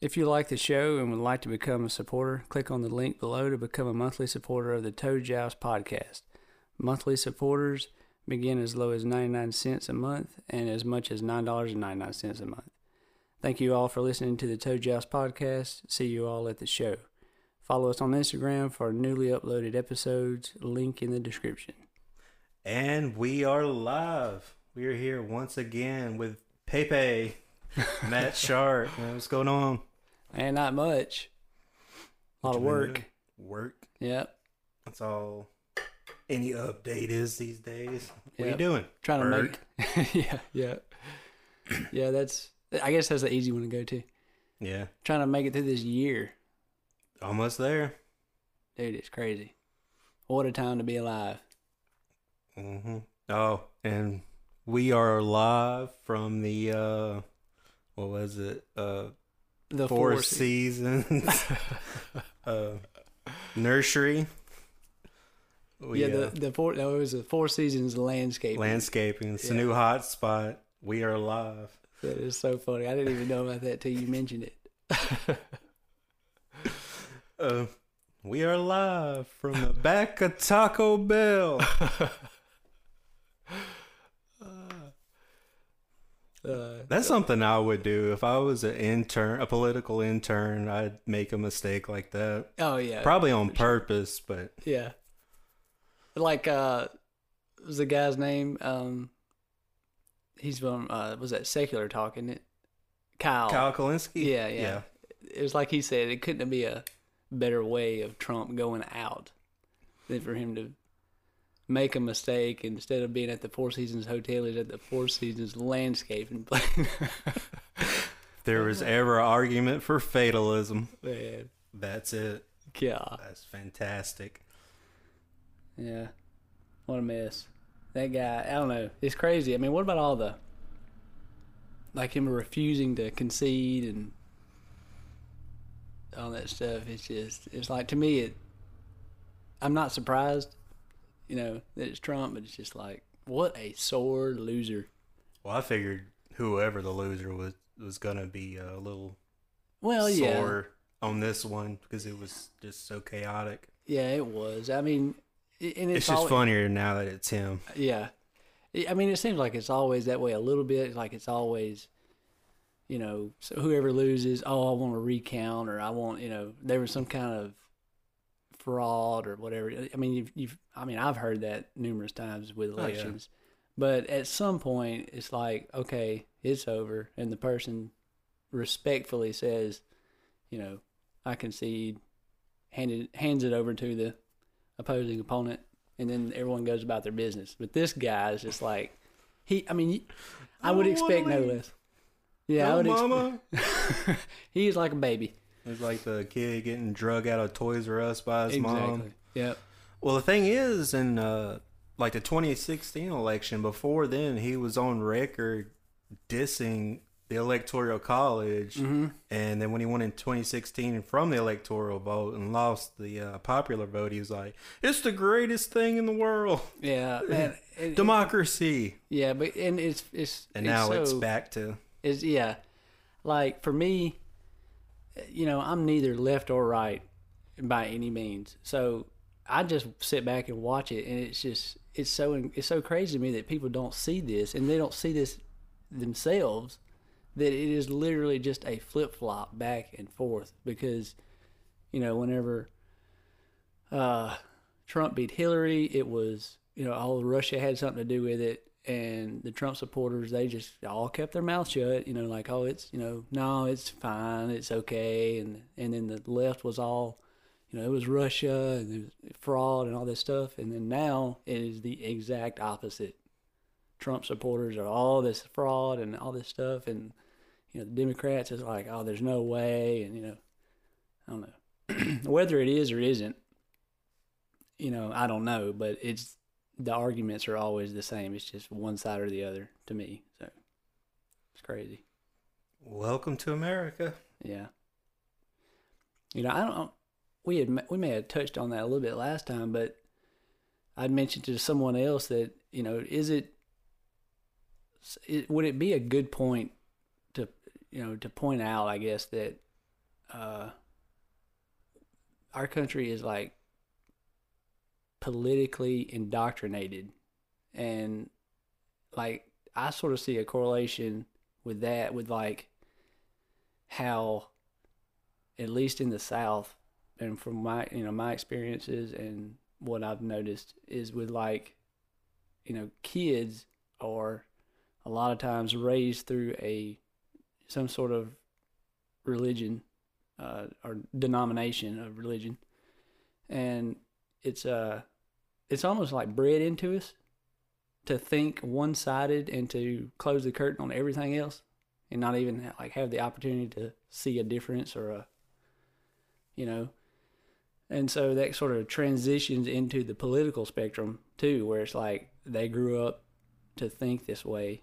If you like the show and would like to become a supporter, click on the link below to become a monthly supporter of the Toad Joust podcast. Monthly supporters begin as low as 99 cents a month and as much as $9.99 a month. Thank you all for listening to the Toad Joust podcast. See you all at the show. Follow us on Instagram for newly uploaded episodes, link in the description. And we are live. We are here once again with Pepe, Matt Sharp. What's going on? And not much. A lot of work. Work. Yep. That's all any update is these days. What are you doing? Trying to make Yeah, yeah. Yeah, that's I guess that's the easy one to go to. Yeah. Trying to make it through this year. Almost there. Dude, it's crazy. What a time to be alive. hmm Oh, and we are live from the uh what was it? Uh The Four four Seasons uh nursery. We, yeah, uh, the the four no, it was the Four Seasons landscape. landscaping. It's a new hot spot. We are live. That is so funny. I didn't even know about that till you mentioned it. Uh, we are live from the back of Taco Bell. Uh, That's something I would do if I was an intern, a political intern. I'd make a mistake like that, oh yeah, probably on purpose. But yeah. Like uh, was the guy's name? Um, he's from uh, was that secular talk? Isn't it? Kyle. Kyle Kulinski, Yeah, yeah. It was like he said, it couldn't be a better way of Trump going out than for him to make a mistake instead of being at the Four Seasons Hotel, he's at the Four Seasons Landscaping place. There was ever an argument for fatalism, Man, that's it. God, That's fantastic. yeah, what a mess. That guy, I don't know. It's crazy. I mean, what about all the like him refusing to concede and all that stuff? It's just, it's like to me, it. I'm not surprised, you know, that it's Trump, but it's just like, what a sore loser. Well, I figured whoever the loser was was gonna be a little Well, yeah, sore on this one because it was just so chaotic. yeah, it was. I mean, and it's, It's, just al- funnier now that it's him. Yeah. I- I mean, it seems like it's always that way a little bit. Like it's always, you know, so whoever loses, oh, I want to recount or I want, you know, there was some kind of fraud or whatever. I mean, you've, you've I mean, I've heard that numerous times with Oh, yeah. elections. But at some point, it's like, okay, it's over. And the person respectfully says, you know, I concede, hand it, hands it over to the opposing opponent, and then everyone goes about their business. But this guy is just like, he, I mean, I would expect no less. Yeah, I would mama. he is like a baby. It's like the kid getting drug out of Toys R Us by his exactly. mom. Yep. Well, the thing is, in uh, like the 2016 election, before then, he was on record dissing the Electoral College, Mm-hmm. and then when he won in 2016 from the electoral vote and lost the uh, popular vote, he was like, "It's the greatest thing in the world, Yeah, man. and- democracy." yeah, but and it's it's And it's now so, it's back to is yeah like for me you know i'm neither left or right by any means. So i just sit back and watch it and it's just it's so it's so crazy to me that people don't see this and they don't see this themselves that it is literally just a flip-flop back and forth because you know whenever uh trump beat hillary it was you know all russia had something to do with it and the Trump supporters they just all kept their mouth shut, you know, like oh it's you know no it's fine it's okay, and and then the left was all, you know, it was Russia and it was fraud and all this stuff, and then now it is the exact opposite. Trump supporters are all this fraud and all this stuff, and you know the Democrats is like oh there's no way, and you know I don't know. Whether it is or isn't, you know I don't know, but it's the arguments are always the same. It's just one side or the other to me. So it's crazy. welcome to America. Yeah. You know, I don't. We had we may have touched on that a little bit last time, but I'd mentioned to someone else that you know, is it, it would it be a good point to you know to point out, I guess that uh, our country is like politically indoctrinated, and like I sort of see a correlation with that, with like how, at least in the South, and from my you know my experiences and what I've noticed is with like, you know, kids are a lot of times raised through a some sort of religion uh, or denomination of religion, and it's uh it's almost like bred into us to think one sided and to close the curtain on everything else, and not even like have the opportunity to see a difference or a you know. And so that sort of transitions into the political spectrum too, where it's like they grew up to think this way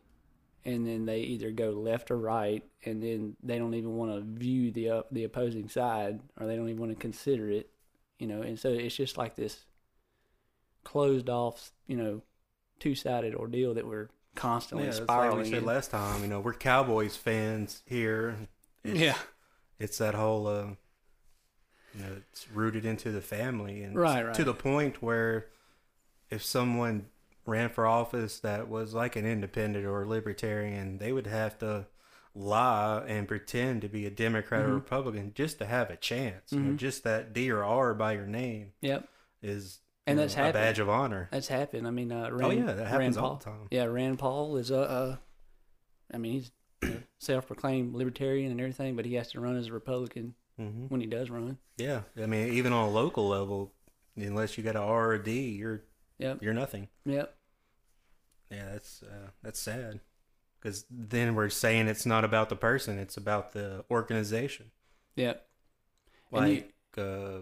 and then they either go left or right, and then they don't even want to view the uh, the opposing side, or they don't even want to consider it, you know. And so it's just like this closed off, you know, two sided ordeal that we're constantly Yeah, it's like spiraling. we said in. last time. You know, we're Cowboys fans here. It's, yeah, it's that whole, uh, you know, it's rooted into the family, and Right, to the point where if someone ran for office that was like an independent or libertarian, they would have to lie and pretend to be a Democrat Mm-hmm. or Republican just to have a chance. You know, just that D or R by your name yep, is And that's know, a happened. badge of honor. that's happened. I mean, uh, Rand, oh yeah, that happens Rand all Paul. the time. Yeah, Rand Paul is a, uh, I mean, he's a self-proclaimed libertarian and everything, but he has to run as a Republican hmm when he does run. Yeah, I mean, even on a local level, unless you got an R or a D, you're Yep, you're nothing. yep, Yeah, that's uh, that's sad. Because then we're saying it's not about the person; it's about the organization. yep. And you- Like uh,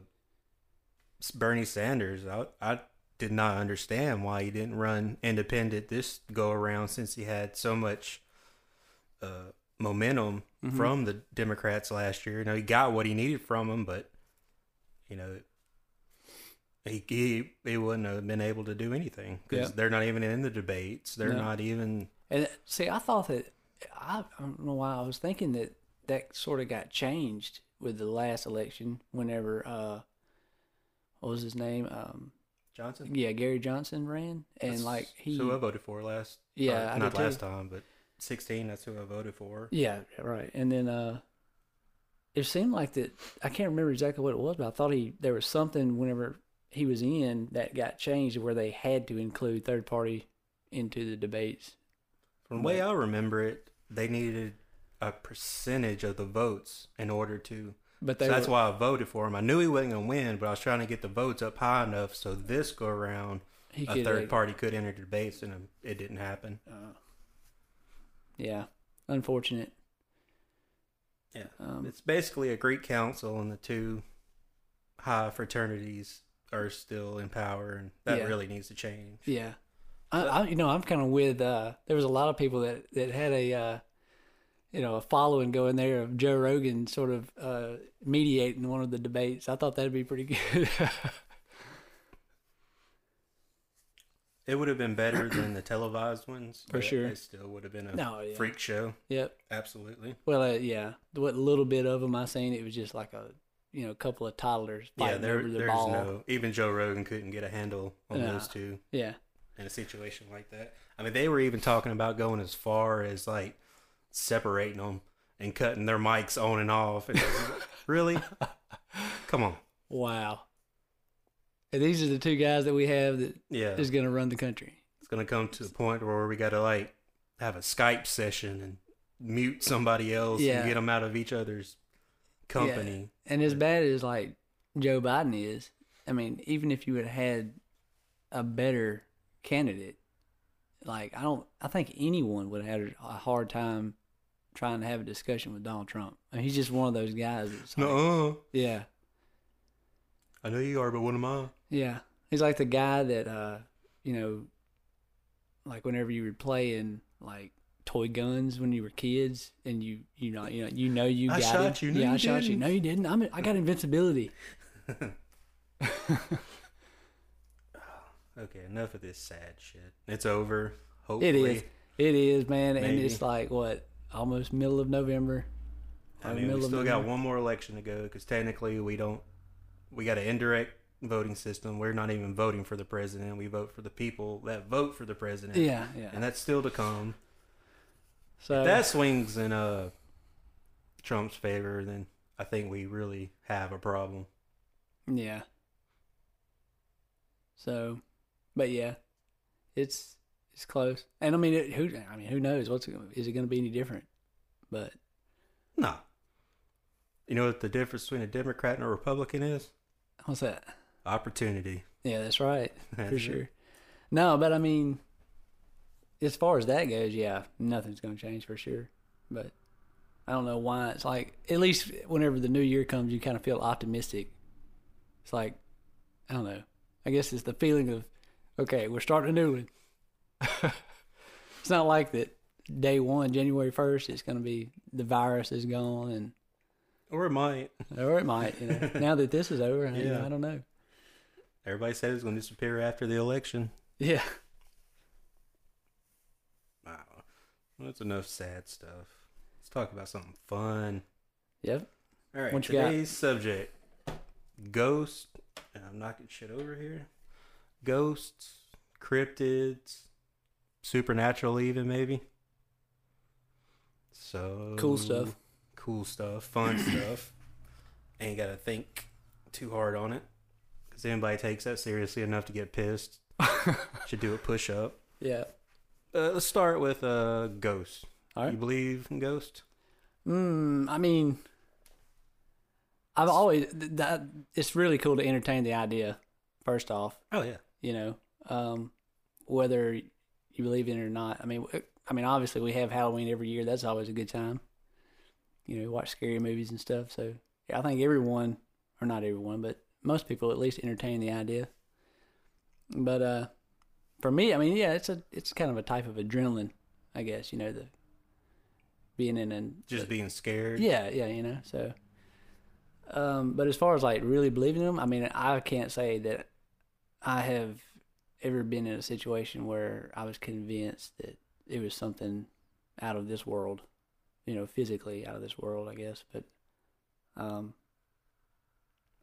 Bernie Sanders, I I did not understand why he didn't run independent this go around since he had so much uh, momentum Mm-hmm. from the Democrats last year. You know, he got what he needed from them, but you know, he he, he wouldn't have been able to do anything because Yeah. they're not even in the debates. They're No. not even. And see, I thought that I, I don't know why I was thinking that that sort of got changed with the last election. Whenever uh, what was his name? Um, Johnson. yeah, Gary Johnson ran, and That's like he, who I voted for last. Yeah, did not too. last time, but sixteen. That's who I voted for. yeah, right. And then uh, it seemed like that I can't remember exactly what it was, but I thought he there was something whenever he was in that got changed where they had to include third party into the debates. From the way I remember it, they needed a percentage of the votes in order to. But So that's were, why I voted for him. I knew he wasn't gonna win, but I was trying to get the votes up high enough so this go around a could, third uh, party could enter the debates, and it didn't happen. Yeah, unfortunate. Yeah, Um, it's basically a Greek council, and the two high fraternities are still in power, and that Yeah. really needs to change. Yeah, I, I you know I'm kind of with. Uh, there was a lot of people that that had a uh, you know a following going there of Joe Rogan sort of uh, mediating one of the debates. I thought that'd be pretty good. It would have been better than the televised ones, For sure. It still would have been a No, yeah. freak show. yep. Absolutely. Well, uh, yeah. What little bit of them I seen, it was just like a you know a couple of toddlers Yeah, there, over the there's ball. no. Even Joe Rogan couldn't get a handle on No. those two Yeah, in a situation like that. I mean, they were even talking about going as far as like separating them and cutting their mics on and off. And really, come on. wow. And these are the two guys that we have that Yeah, is going to run the country. it's gonna come to the point where we got to like have a Skype session and mute somebody else Yeah. and get them out of each other's company. And as bad as like Joe Biden is, I mean, even if you had had a better candidate, like I don't, I think anyone would have had a hard time trying to have a discussion with Donald Trump. I mean, he's just one of those guys. That's like, No, yeah, I know you are, but what am I? yeah. He's like the guy that, uh, you know, like whenever you were playing like toy guns when you were kids, and you, you know, you know, you know, you I got shot him. you. No, yeah, you I shot you. No, you didn't. I'm, I got invincibility. Okay, enough of this sad shit. It's over. It Hopefully, is. It is, man. And it's like what almost middle of November. I mean, we still got one more election to go because technically we don't. We got an indirect voting system. We're not even voting for the president. We vote for the people that vote for the president. Yeah, yeah. and that's still to come. so If that swings in uh Trump's favor, then I think we really have a problem. Yeah. So, but yeah, it's it's close, and I mean, it, who I mean, who knows what's it, is it going to be any different? But No. You know what the difference between a Democrat and a Republican is? what's that? Opportunity. Yeah, that's right That's for it. sure. No, but I mean, as far as that goes, yeah, nothing's going to change for sure. But I don't know why. It's like at least whenever the new year comes, you kind of feel optimistic. It's like I don't know. I guess it's the feeling of okay, we're starting a new one. it's not like that day one, January first, it's going to be the virus is gone and Or it might. or it might. You know, now that this is over, you know, I don't know. Everybody said it's going to disappear after the election. Yeah. Wow. Well, that's enough sad stuff. Let's talk about something fun. Yep. All right. You got? today's subject ghost. and I'm knocking shit over here. Ghosts, cryptids, supernatural, even maybe. So Cool stuff. Cool stuff. Fun stuff. Ain't got to think too hard on it. Because anybody takes that seriously enough to get pissed should do a push up. Yeah. Uh, let's start with uh, ghosts. Right. You believe in ghosts? Mm, I mean, I've always th- that it's really cool to entertain the idea. First off, Oh yeah. you know, um, whether you believe in it or not. I mean, I mean, obviously we have Halloween every year. That's always a good time. You know, watch scary movies and stuff. So yeah, I think everyone, or not everyone, but most people at least entertain the idea. But uh, for me, I mean, yeah, it's a it's kind of a type of adrenaline, I guess. You know, the being in and Just being scared. yeah, yeah, you know. So, um, but as far as like really believing them, I mean, I can't say that I have ever been in a situation where I was convinced that it was something out of this world, you know, physically out of this world, I guess. But um,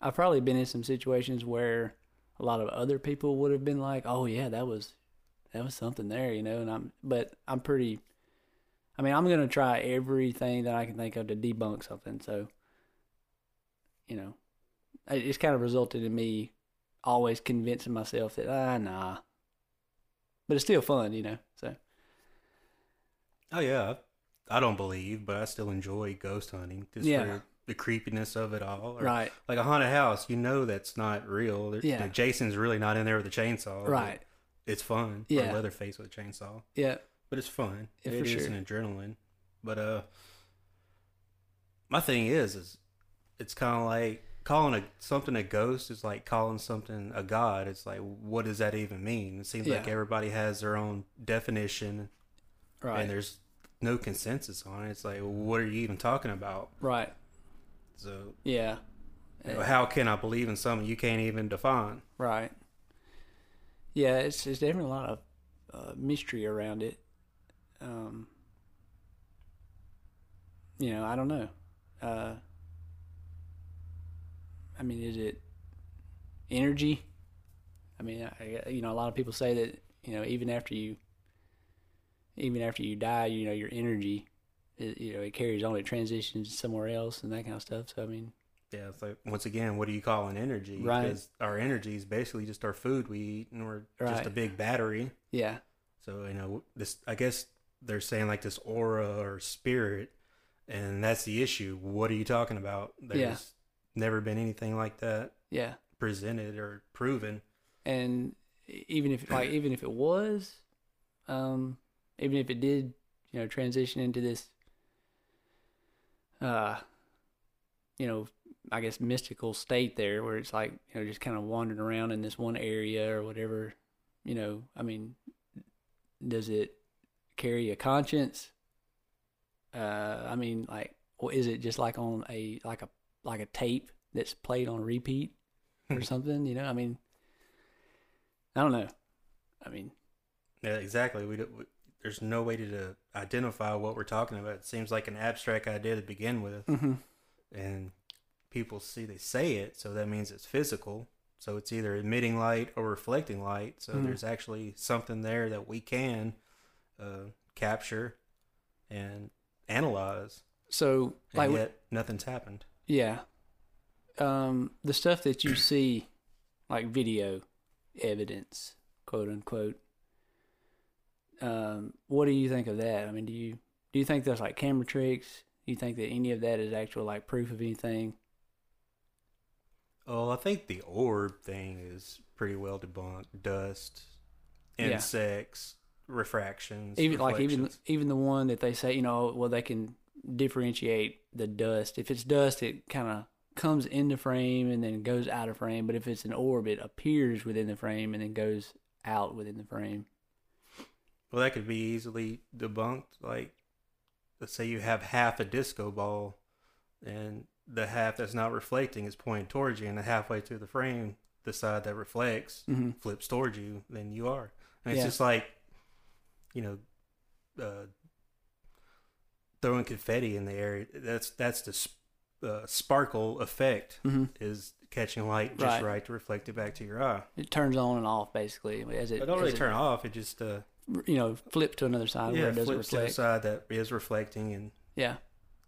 I've probably been in some situations where a lot of other people would have been like, "Oh yeah, that was that was something there," you know. And I'm, but I'm pretty. I mean, I'm gonna try everything that I can think of to debunk something. So, you know, it's kind of resulted in me always convincing myself that ah nah, but it's still fun, you know. So Oh yeah. I don't believe, but I still enjoy ghost hunting just Yeah. for the creepiness of it all. Or right, Like a haunted house, you know that's not real. There- Yeah. you know, Jason's really not in there with a chainsaw. right, It's fun. Yeah. Leatherface with a chainsaw. yeah, But it's fun. Yeah, It for is sure. an adrenaline. But uh my thing is is it's kinda like calling a something a ghost is like calling something a god. It's like what does that even mean? It seems like everybody has their own definition right, and there's no consensus on it. It's like, what are you even talking about? right, So, yeah, you know, how can I believe in something you can't even define? right. Yeah, it's it's definitely a lot of uh, mystery around it. Um, you know, I don't know. Uh, I mean, is it energy? I mean, I, you know, a lot of people say that you know even after you, even after you die, you know, your energy, it, you know, it carries on, it transitions somewhere else, and that kind of stuff. So I mean, Yeah, it's like once again, what do you call an energy? Right. Because our energy is basically just our food we eat, and we're just a big battery. yeah, So you know, this I guess they're saying like this aura or spirit, and that's the issue. What are you talking about? There's Yeah. Never been anything like that yeah. presented or proven. and even if like even if it was um even if it did you know transition into this uh you know i guess mystical state there where it's like you know just kind of wandering around in this one area or whatever you know i mean does it carry a conscience uh i mean like or is it just like on a like a like a tape that's played on repeat or something you know i mean I don't know. I mean, Yeah, exactly. We, don't, we there's no way to, to identify what we're talking about. It seems like an abstract idea to begin with, Mm-hmm. and people see they say it, so that means it's physical. So it's either emitting light or reflecting light. So Mhm. there's actually something there that we can uh, capture and analyze, So, and like, yet nothing's happened. Yeah, um, the stuff that you see, like video evidence, quote unquote. Um, what do you think of that? I mean, do you do you think that's like camera tricks? Do you think that any of that is actual like proof of anything? Oh, I think the orb thing is pretty well debunked. Dust, Yeah. insects, refractions, even like even even the one that they say you know well they can differentiate the dust if it's dust it kind of comes into frame and then goes out of frame but if it's an orb it appears within the frame and then goes out within the frame Well, that could be easily debunked. Like, let's say you have half a disco ball, and the half that's not reflecting is pointing towards you, and the halfway through the frame, the side that reflects mm-hmm. flips towards you, then you are. And it's Yeah. just like, you know, uh, throwing confetti in the air. That's that's the sp- uh, sparkle effect Mm-hmm. is catching light just Right. right. to reflect it back to your eye. it turns on and off basically as it, It don't really it, turn off. It just uh, you know flip to another side yeah where it doesn't flips to the side that is reflecting in yeah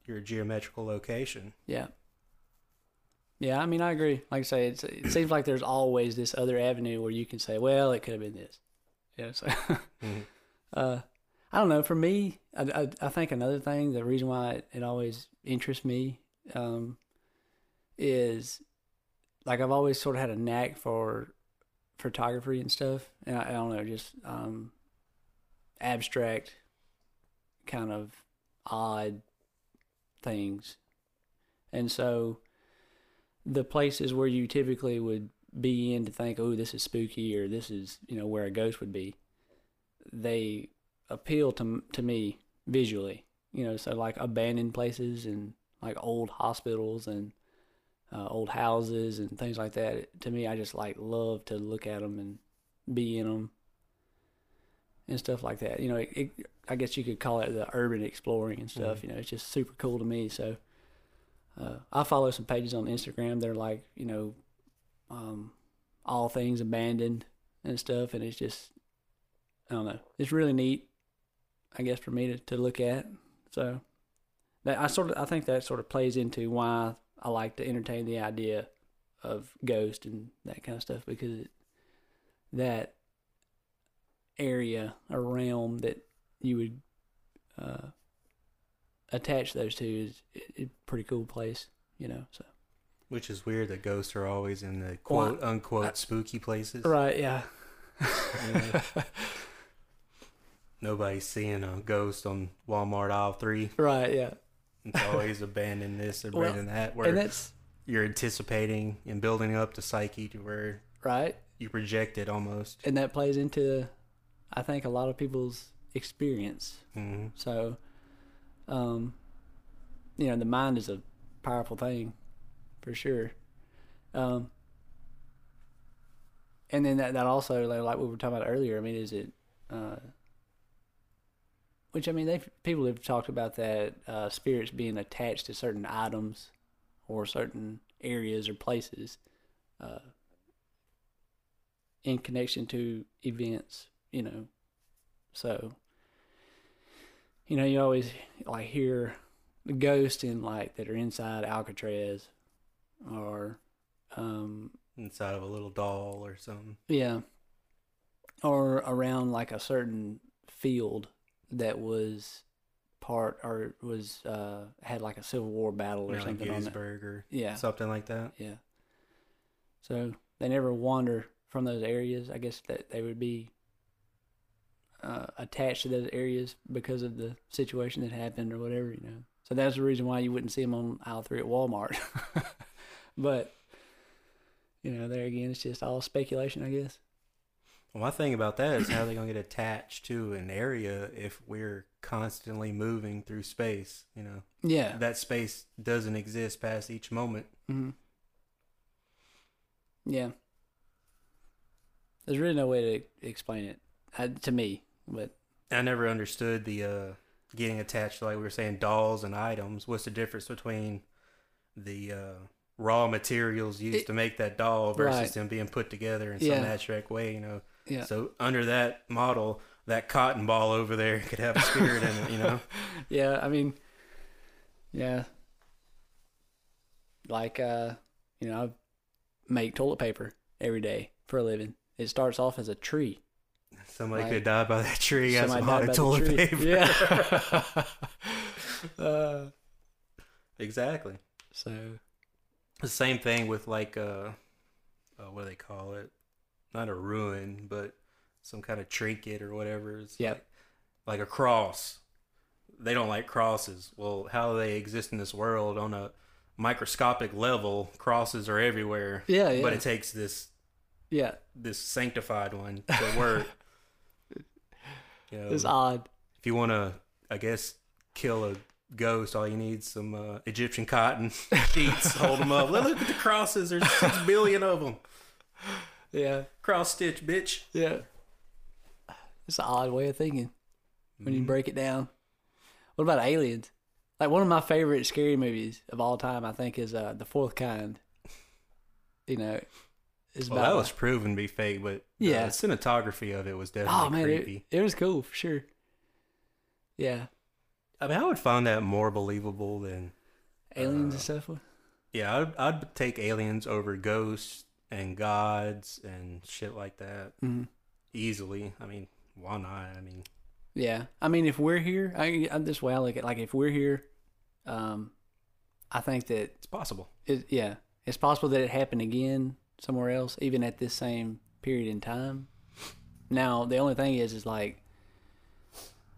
your geometrical location. Yeah. Yeah, I mean, I agree. Like I say, it's, it seems like there's always this other avenue where you can say, well, it could have been this. Yeah. So, Mhm. uh, I don't know. For me, I, I, I think another thing, the reason why it, it always interests me, um, is like I've always sort of had a knack for photography and stuff, and I, I don't know, just um, abstract, kind of odd things, and so the places where you typically would be in to think, oh, this is spooky or this is you know where a ghost would be, they appeal to to me visually. You know, so like abandoned places and like old hospitals and uh, old houses and things like that. To me, I just like love to look at them and be in them and stuff like that. You know, it, it, I guess you could call it the urban exploring and stuff. You know, it's just super cool to me. So uh, I follow some pages on Instagram. They're like, you know, um, all things abandoned and stuff, and it's just, I don't know, it's really neat. I guess for me to, to look at. So that I sort of I think that sort of plays into why I like to entertain the idea of ghost and that kind of stuff because it, that area or realm that you would uh, attach those to is a pretty cool place, you know. So Which is weird that ghosts are always in the Well, quote unquote spooky places. right, yeah, Yeah. Nobody's seeing a ghost on Walmart aisle three. right, yeah, It's always abandoning this, Well, abandon that, where and that's you're anticipating and building up the psyche to where right, you project it almost. and that plays into, I think, a lot of people's experience. hmm So, um, you know, the mind is a powerful thing, for sure. Um, and then that that also like, like we were talking about earlier. I mean, is it? Uh, which I mean, they people have talked about that uh, spirits being attached to certain items or certain areas or places uh, in connection to events. You know, so you know, you always like hear the ghosts in like that are inside Alcatraz, or um, Inside of a little doll or something. yeah, or around like a certain field that was part or was uh had like a Civil War battle or like something on it. Gettysburg or Yeah, something like that. yeah. So they never wander from those areas. I guess that they would be uh, attached to those areas because of the situation that happened or whatever, you know. So that's the reason why you wouldn't see them on aisle three at Walmart. but you know, there again, it's just all speculation, I guess. Well, my thing about that is how are they going to get attached to an area if we're constantly moving through space? You know, Yeah. that space doesn't exist past each moment. hmm Yeah. There's really no way to explain it uh, to me, but I never understood the uh, getting attached like we were saying dolls and items. What's the difference between the uh, raw materials used It- to make that doll versus Right. them being put together in Yeah. some abstract way? You know. Yeah. So under that model, that cotton ball over there could have a spirit in it. You know. Yeah, I mean, yeah. Like, uh, you know, I make toilet paper every day for a living. It starts off as a tree. Somebody Right. could die by that tree. Got some Somebody hot died by the toilet paper. Yeah. uh, exactly. so, The same thing with like uh, uh what do they call it? Not a ruin, but some kind of trinket or whatever. It's Yep. like, like a cross. They don't like crosses. Well, how they exist in this world on a microscopic level? Crosses are everywhere. Yeah, yeah. But it takes this yeah, this sanctified one to work. you know, it's odd. if you want to, I guess, kill a ghost, all you need is some uh, Egyptian cotton sheets. hold them up. Look at the crosses. There's six billion of them. Yeah, Cross stitch, bitch. yeah. It's an odd way of thinking when Mm-hmm. you break it down. What about aliens? Like one of my favorite scary movies of all time, I think, is uh, The Fourth Kind. You know, is Well, about that was proven to be fake, but yeah, the cinematography of it was definitely oh man, creepy. it, it was cool for sure. Yeah, I mean, I would find that more believable than aliens Uh, and stuff. yeah. I'd, I'd take aliens over ghosts and gods and shit like that hmm easily. I mean, why not? I mean, Yeah, I mean, if we're here, I, I this way I look at like if we're here, um, I think that it's possible. it, yeah, it's possible that it happened again somewhere else, even at this same period in time. Now, the only thing is, is like,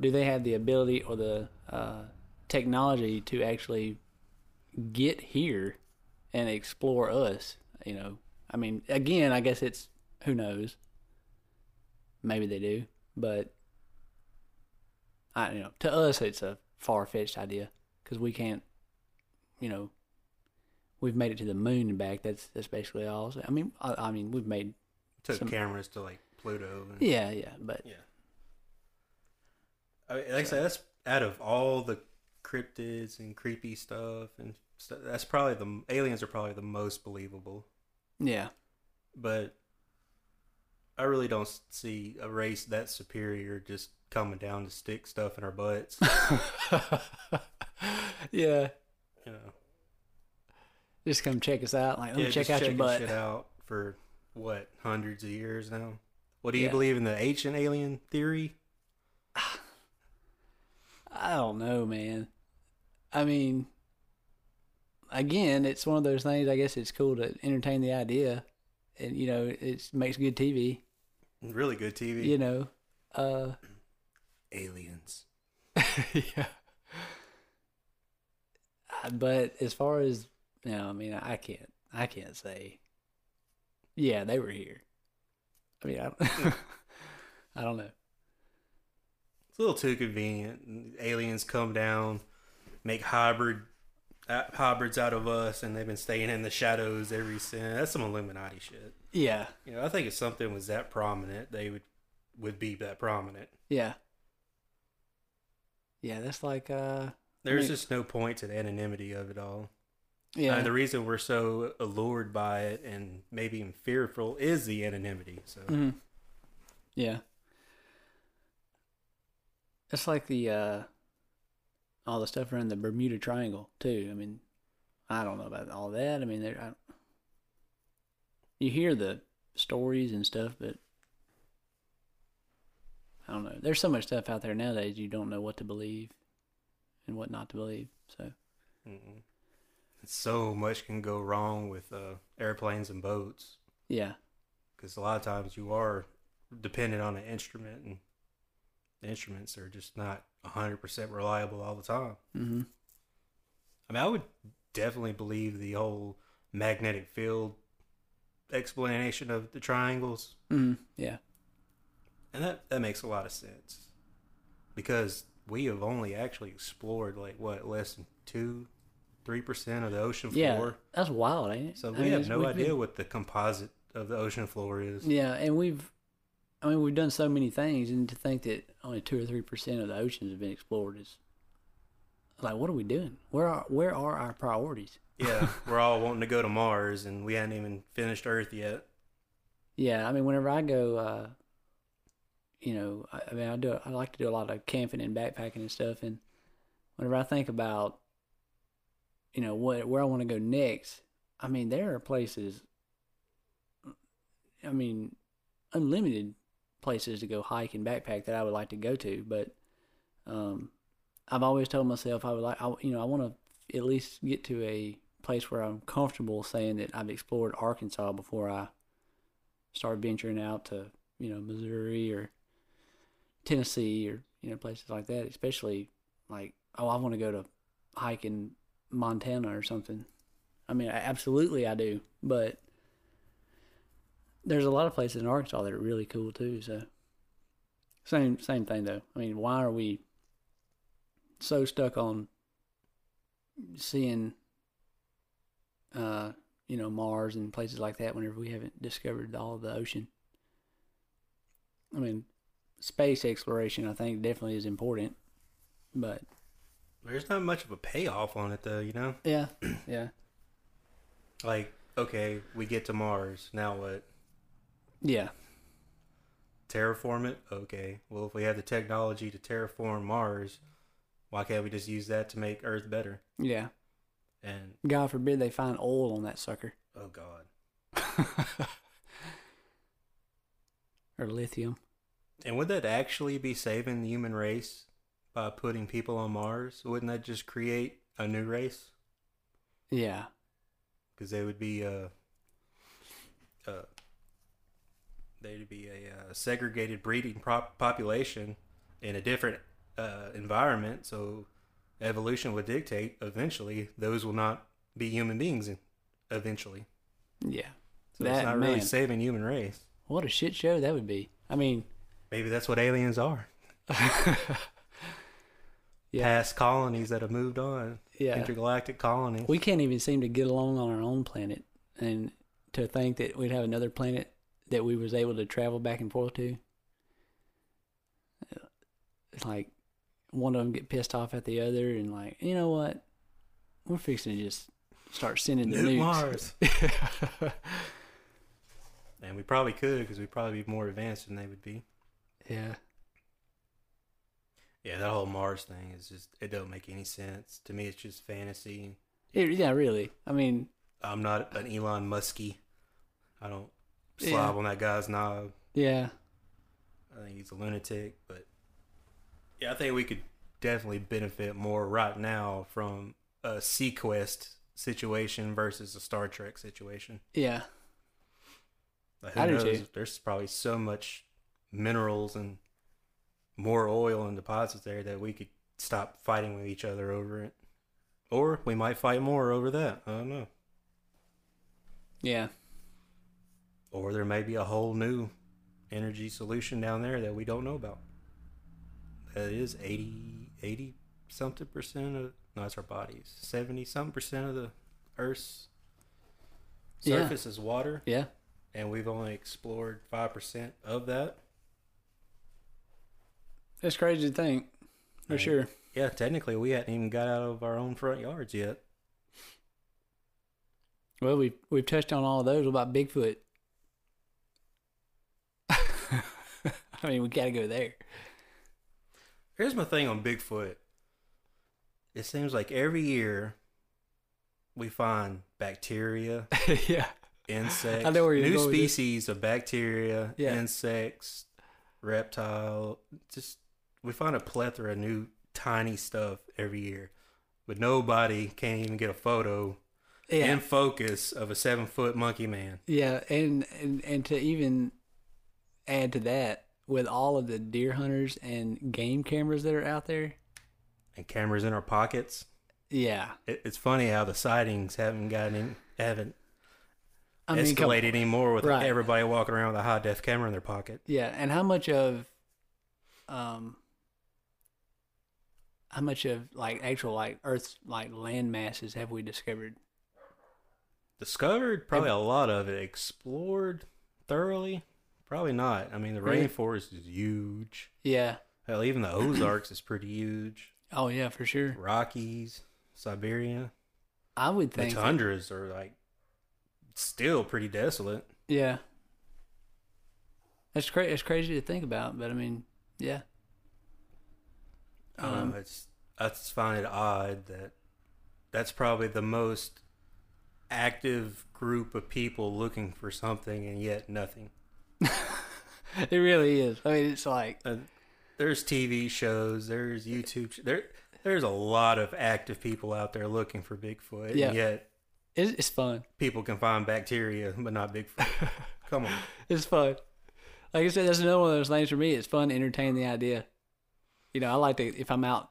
do they have the ability or the uh, technology to actually get here and explore us? You know, I mean, again, I guess it's who knows. Maybe they do, but I you know to us it's a far fetched idea because we can't, you know, we've made it to the moon and back. That's that's basically all. I mean, I, I mean, we've made Took Some- cameras to like Pluto. And, yeah, yeah, but Yeah. I mean, like I said, that's out of all the cryptids and creepy stuff and stuff. That's probably the aliens are probably the most believable. Yeah, But I really don't see a race that superior just coming down to stick stuff in our butts. yeah. You know, Just come check us out. Like, let me check out your butt. Shit out for what hundreds of years now. What do you Yeah. believe in the ancient alien theory? I don't know, man. I mean, again, it's one of those things. I guess it's cool to entertain the idea, and you know, it makes good TV. Really good TV. You know, uh, Aliens. yeah. Uh, But as far as you no, know, I mean, I can't, I can't say. Yeah, they were here. I mean, I don't, I don't know. It's a little too convenient. Aliens come down, make hybrid hybrids out of us, and they've been staying in the shadows ever since. That's some Illuminati shit. Yeah, You know, I think if something was that prominent, they would would be that prominent. yeah, yeah. That's like, uh, There's mean- just no point to the anonymity of it all. yeah, And the reason we're so allured by it and maybe even fearful is the anonymity. So hmm Yeah. It's like the uh all the stuff around the Bermuda Triangle too. I mean, I don't know about all that. I mean, there I, you hear the stories and stuff, but I don't know. There's so much stuff out there nowadays you don't know what to believe and what not to believe. So mm-mm. so much can go wrong with uh, airplanes and boats. yeah, because a lot of times you are dependent on an instrument and the instruments are just not 100% reliable all the time hmm i mean i would definitely believe the whole magnetic field explanation of the triangles hmm yeah, and that, that makes a lot of sense because we have only actually explored like what less than 2 3% of the ocean floor. yeah. That's wild, ain't it? so I we mean, have no idea been- what the composite of the ocean floor is Yeah, and we've I mean, we've done so many things, and to think that only two or three percent of the oceans have been explored is like, what are we doing? Where are where are our priorities? Yeah, we're all wanting to go to Mars, and we hadn't even finished Earth yet. Yeah, I mean, whenever I go, uh, you know, I, I mean, I do I like to do a lot of camping and backpacking and stuff, and whenever I think about, you know, what where I want to go next, I mean, there are places. I mean, unlimited places to go hike and backpack that I would like to go to, but um, I've always told myself I would like, I, you know, I want to at least get to a place where I'm comfortable saying that I've explored Arkansas before I start venturing out to, you know, Missouri or Tennessee or you know places like that. Especially like, oh, I want to go to hike in Montana or something. I mean, absolutely I do, but there's a lot of places in Arkansas that are really cool too. So same same thing though. I mean, why are we so stuck on seeing uh you know Mars and places like that whenever we haven't discovered all of the ocean? I mean, space exploration I think definitely is important, but There's not much of a payoff on it, though. You know, yeah, yeah, like okay, we get to Mars. Now what? Yeah, Terraform it? Okay. Well, if we have the technology to terraform Mars, why can't we just use that to make Earth better? yeah. And God forbid they find oil on that sucker oh god. or lithium. And would that actually be saving the human race by putting people on Mars? Wouldn't that just create a new race? Yeah, Because they would be uh, uh, they'd be a uh, segregated breeding prop- population in a different uh, environment. So evolution would dictate eventually those will not be human beings. Eventually, yeah. so That it's not really saving human race. What a shit show that would be. I mean, Maybe that's what aliens are. Yeah. Past colonies that have moved on. yeah. Intergalactic colonies. We can't even seem to get along on our own planet, and to think that we'd have another planet that we was able to travel back and forth to. It's like one of them get pissed off at the other, and like, you know what? We're fixing to just start sending the Nuke nukes. Mars. and we probably could because we'd probably be more advanced than they would be. yeah, Yeah, that whole Mars thing is just it don't make any sense. To me it's just fantasy. It- yeah, really. I mean, I'm not an Elon Muskie. I don't Yeah. slob on that guy's knob. yeah, I think he's a lunatic, but yeah, I think we could definitely benefit more right now from a SeaQuest situation versus a Star Trek situation. yeah, Like, who I knows? There's probably so much minerals and more oil and deposits there that we could stop fighting with each other over it. Or we might fight more over that. I don't know. yeah. Or there may be a whole new energy solution down there that we don't know about. That is 80, 80 something percent of, no, that's our bodies. 70 something percent of the Earth's Yeah. surface is water. Yeah, And we've only explored 5% of that. That's crazy to think, for Right. sure. Yeah, technically, we hadn't even got out of our own front yards yet. Well, we've we've touched on all of those. What about Bigfoot? I mean, we got to go there. Here's my thing on Bigfoot. It seems like every year we find bacteria, yeah, insects, I know where you're new going with this. species of bacteria, Yeah. insects, reptile. Just we find a plethora of new tiny stuff every year, but nobody can't even get a photo yeah, in focus of a seven foot monkey man. yeah, and, and and to even add to that, with all of the deer hunters and game cameras that are out there, And cameras in our pockets. yeah, It, it's funny how the sightings haven't gotten in, haven't I mean, escalated anymore with Right. everybody walking around with a high def camera in their pocket. yeah, and how much of, um, how much of like actual like Earth's like land masses have we discovered? Discovered probably a lot of it. Explored thoroughly, Probably not. I mean, the Really? rainforest is huge. Yeah. Hell, even the Ozarks is pretty huge. Oh yeah, for sure. Rockies, Siberia, I would think the tundras are like still pretty desolate. Yeah. That's crazy. It's crazy to think about, but I mean, yeah. I Um. It's I just find it odd that that's probably the most active group of people looking for something and yet nothing. It really is. I mean, it's like, Uh, there's TV shows, there's YouTube, there there's a lot of active people out there looking for Bigfoot, Yeah. and yet it's, it's fun. people can find bacteria but not Bigfoot. Come on. It's fun. Like I said, that's another one of those things for me. It's fun to entertain the idea. You know, I like to if I'm out,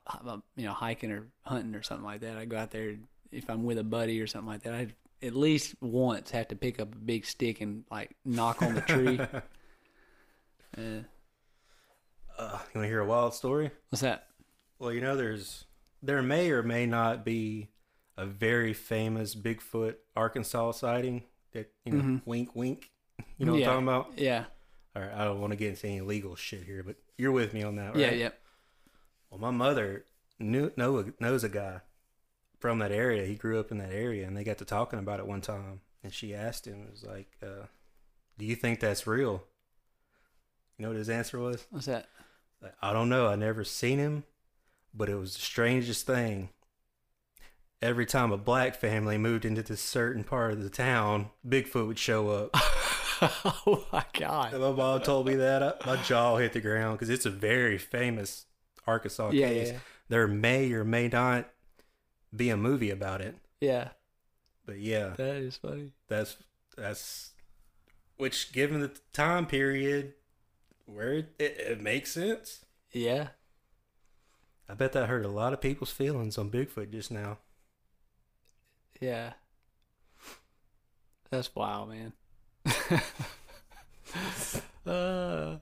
you know, hiking or hunting or something like that. I go out there. If I'm with a buddy or something like that, I at least once have to pick up a big stick and like knock on the tree. uh, Uh, you want to hear a wild story? what's that? Well, you know, there's there may or may not be a very famous Bigfoot Arkansas sighting that you know, Mhm. wink, wink. You know what Yeah. I'm talking about? Yeah, All right, I don't want to get into any legal shit here, but you're with me on that, right? yeah, yeah. Well, my mother knew know, knows a guy from that area. He grew up in that area, and they got to talking about it one time. And she asked him, "It was like, uh, do you think that's real?" You know what his answer was? What's that? Like, I don't know. I never seen him, but it was the strangest thing. Every time a black family moved into this certain part of the town, Bigfoot would show up. oh my god. And my mom told me that. I, my jaw hit the ground because it's a very famous Arkansas Yeah, case. yeah, There may or may not be a movie about it, yeah. but yeah, That is funny. that's that's which given the time period where it, it, it makes sense. Yeah. I bet that hurt a lot of people's feelings on Bigfoot just now. Yeah. That's wild, man. uh,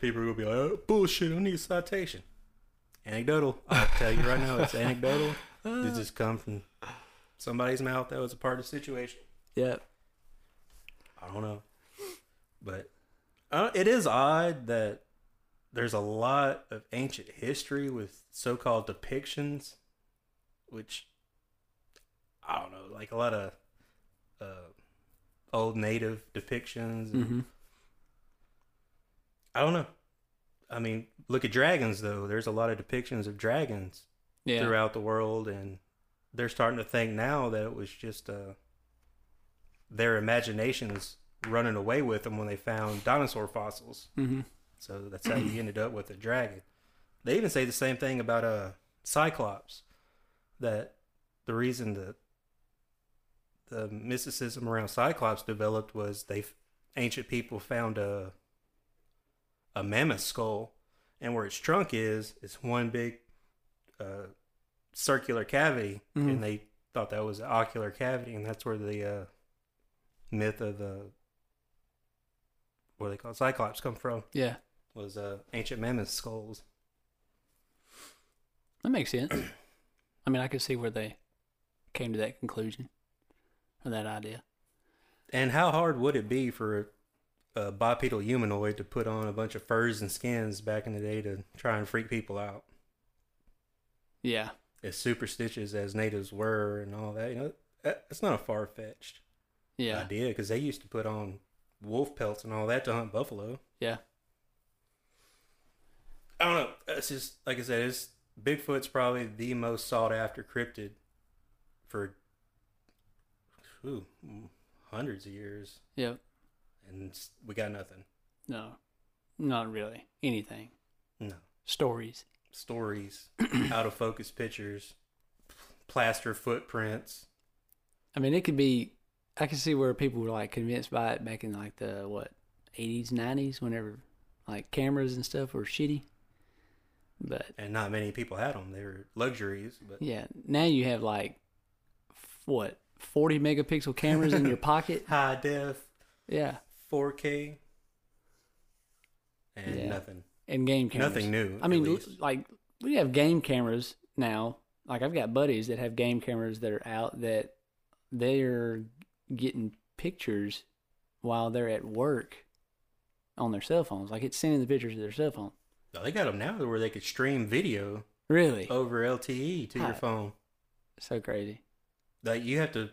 People will be like, oh, "Bullshit! I need a citation." Anecdotal. I'll tell you right now, it's anecdotal. It just come from somebody's mouth that was a part of the situation. yeah. I don't know, but uh, it is odd that there's a lot of ancient history with so-called depictions, which I don't know, like a lot of uh, old native depictions. and- hmm I don't know. I mean, look at dragons though. There's a lot of depictions of dragons Yeah. throughout the world, and they're starting to think now that it was just uh, their imaginations running away with them when they found dinosaur fossils. hmm So that's how you ended up with a dragon. They even say the same thing about a cyclops. That the reason that the mysticism around cyclops developed was they ancient people found a a mammoth skull, and where its trunk is, it's one big uh, circular cavity, Mhm. and they thought that was an ocular cavity, and that's where the uh, myth of the what do they call it, cyclops come from Yeah. was uh, ancient mammoth skulls. That makes sense. I mean, I could see where they came to that conclusion or that idea. And how hard would it be for a bipedal humanoid to put on a bunch of furs and skins back in the day to try and freak people out? Yeah. As superstitious as natives were and all that, you know, that, that's not a far fetched Yeah. idea because they used to put on wolf pelts and all that to hunt buffalo. Yeah. I don't know. It's just like I said, it's Bigfoot's probably the most sought after cryptid for hundreds of years, Yeah. and we got nothing. No. Not really. Anything. No Stories. Stories, out of focus pictures, plaster footprints. I mean, it could be. I can see where people were like convinced by it back in like the what, eighties, nineties, whenever like cameras and stuff were shitty. But And not many people had them. They were luxuries, but yeah, now you have like f- what forty megapixel cameras in your pocket. high def, Yeah, 4K, and Yeah. nothing. and game cameras. Nothing new. I mean, like we have game cameras now. Like I've got buddies that have game cameras that are out that they're getting pictures while they're at work on their cell phones. Like it's sending the pictures to their cell phone. Oh, They got them now where they could stream video Really? over LTE to your phone. So crazy. Like you have to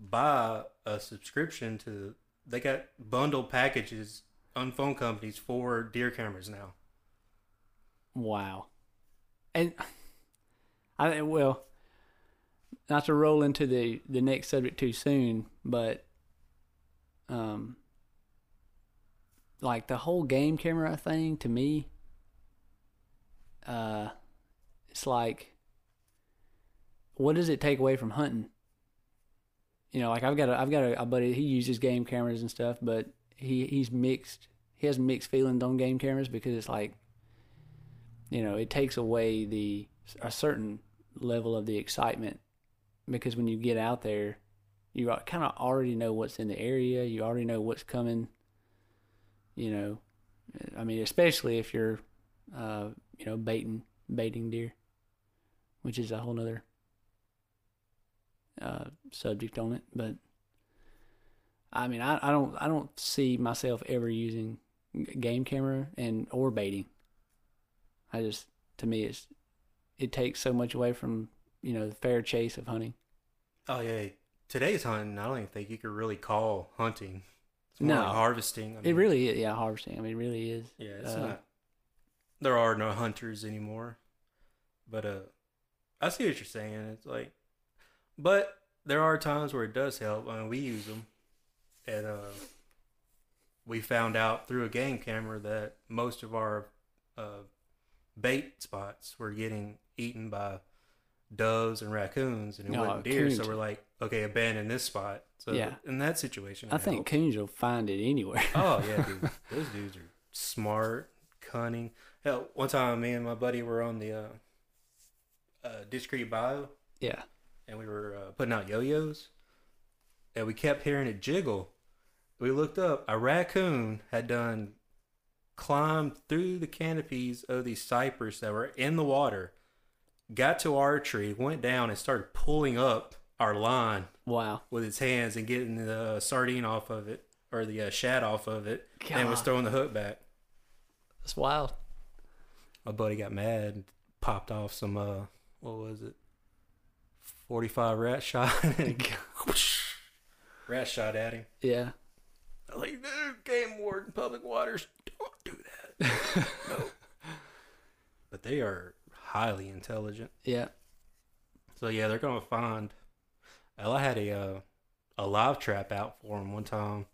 buy a subscription to. They got bundled packages on phone companies for deer cameras now. Wow. And I well, not to roll into the the next subject too soon, but um like the whole game camera thing to me uh it's like what does it take away from hunting? You know, like I've got a I've got a, a buddy he uses game cameras and stuff, but he he's mixed he has mixed feelings on game cameras because it's like you know, it takes away the a certain level of the excitement because when you get out there, you kind of already know what's in the area. You already know what's coming. You know, I mean, especially if you're, uh, you know, baiting baiting deer, which is a whole nother uh, subject on it. But I mean, I, I don't I don't see myself ever using game camera and or baiting. I just to me it's it takes so much away from you know the fair chase of hunting. Oh yeah, today's hunting. I don't even think you could really call hunting. It's more No. like harvesting. I It really is, yeah, harvesting. I mean, it really is. Yeah, it's uh, not. There are no hunters anymore, but uh, I see what you're saying. It's like, but there are times where it does help. I mean, we use them, and uh, we found out through a game camera that most of our uh, bait spots were getting eaten by doves and raccoons, and it Oh, wasn't deer. So we're like, okay, abandon this spot. So Yeah. in that situation, I it think helps. coons will find it anywhere. Oh yeah, dude. Those dudes are smart, cunning. Hell, one time me and my buddy were on the uh, uh, Ditch Creek Bayou, yeah, and we were uh, putting out yo-yos, and we kept hearing it jiggle. We looked up. A raccoon had done climbed through the canopies of these cypress that were in the water, got to our tree, went down, and started pulling up our line wow. with its hands and getting the uh, sardine off of it or the uh, shad off of it, and was throwing the hook back. That's wild. My buddy got mad and popped off some uh, what was it, forty five rat shot, and rat shot at him. Yeah, like, dude, game warden, public waters, that. no. But they are highly intelligent. yeah. So yeah, they're gonna find. Well, I had a uh, a live trap out for them one time,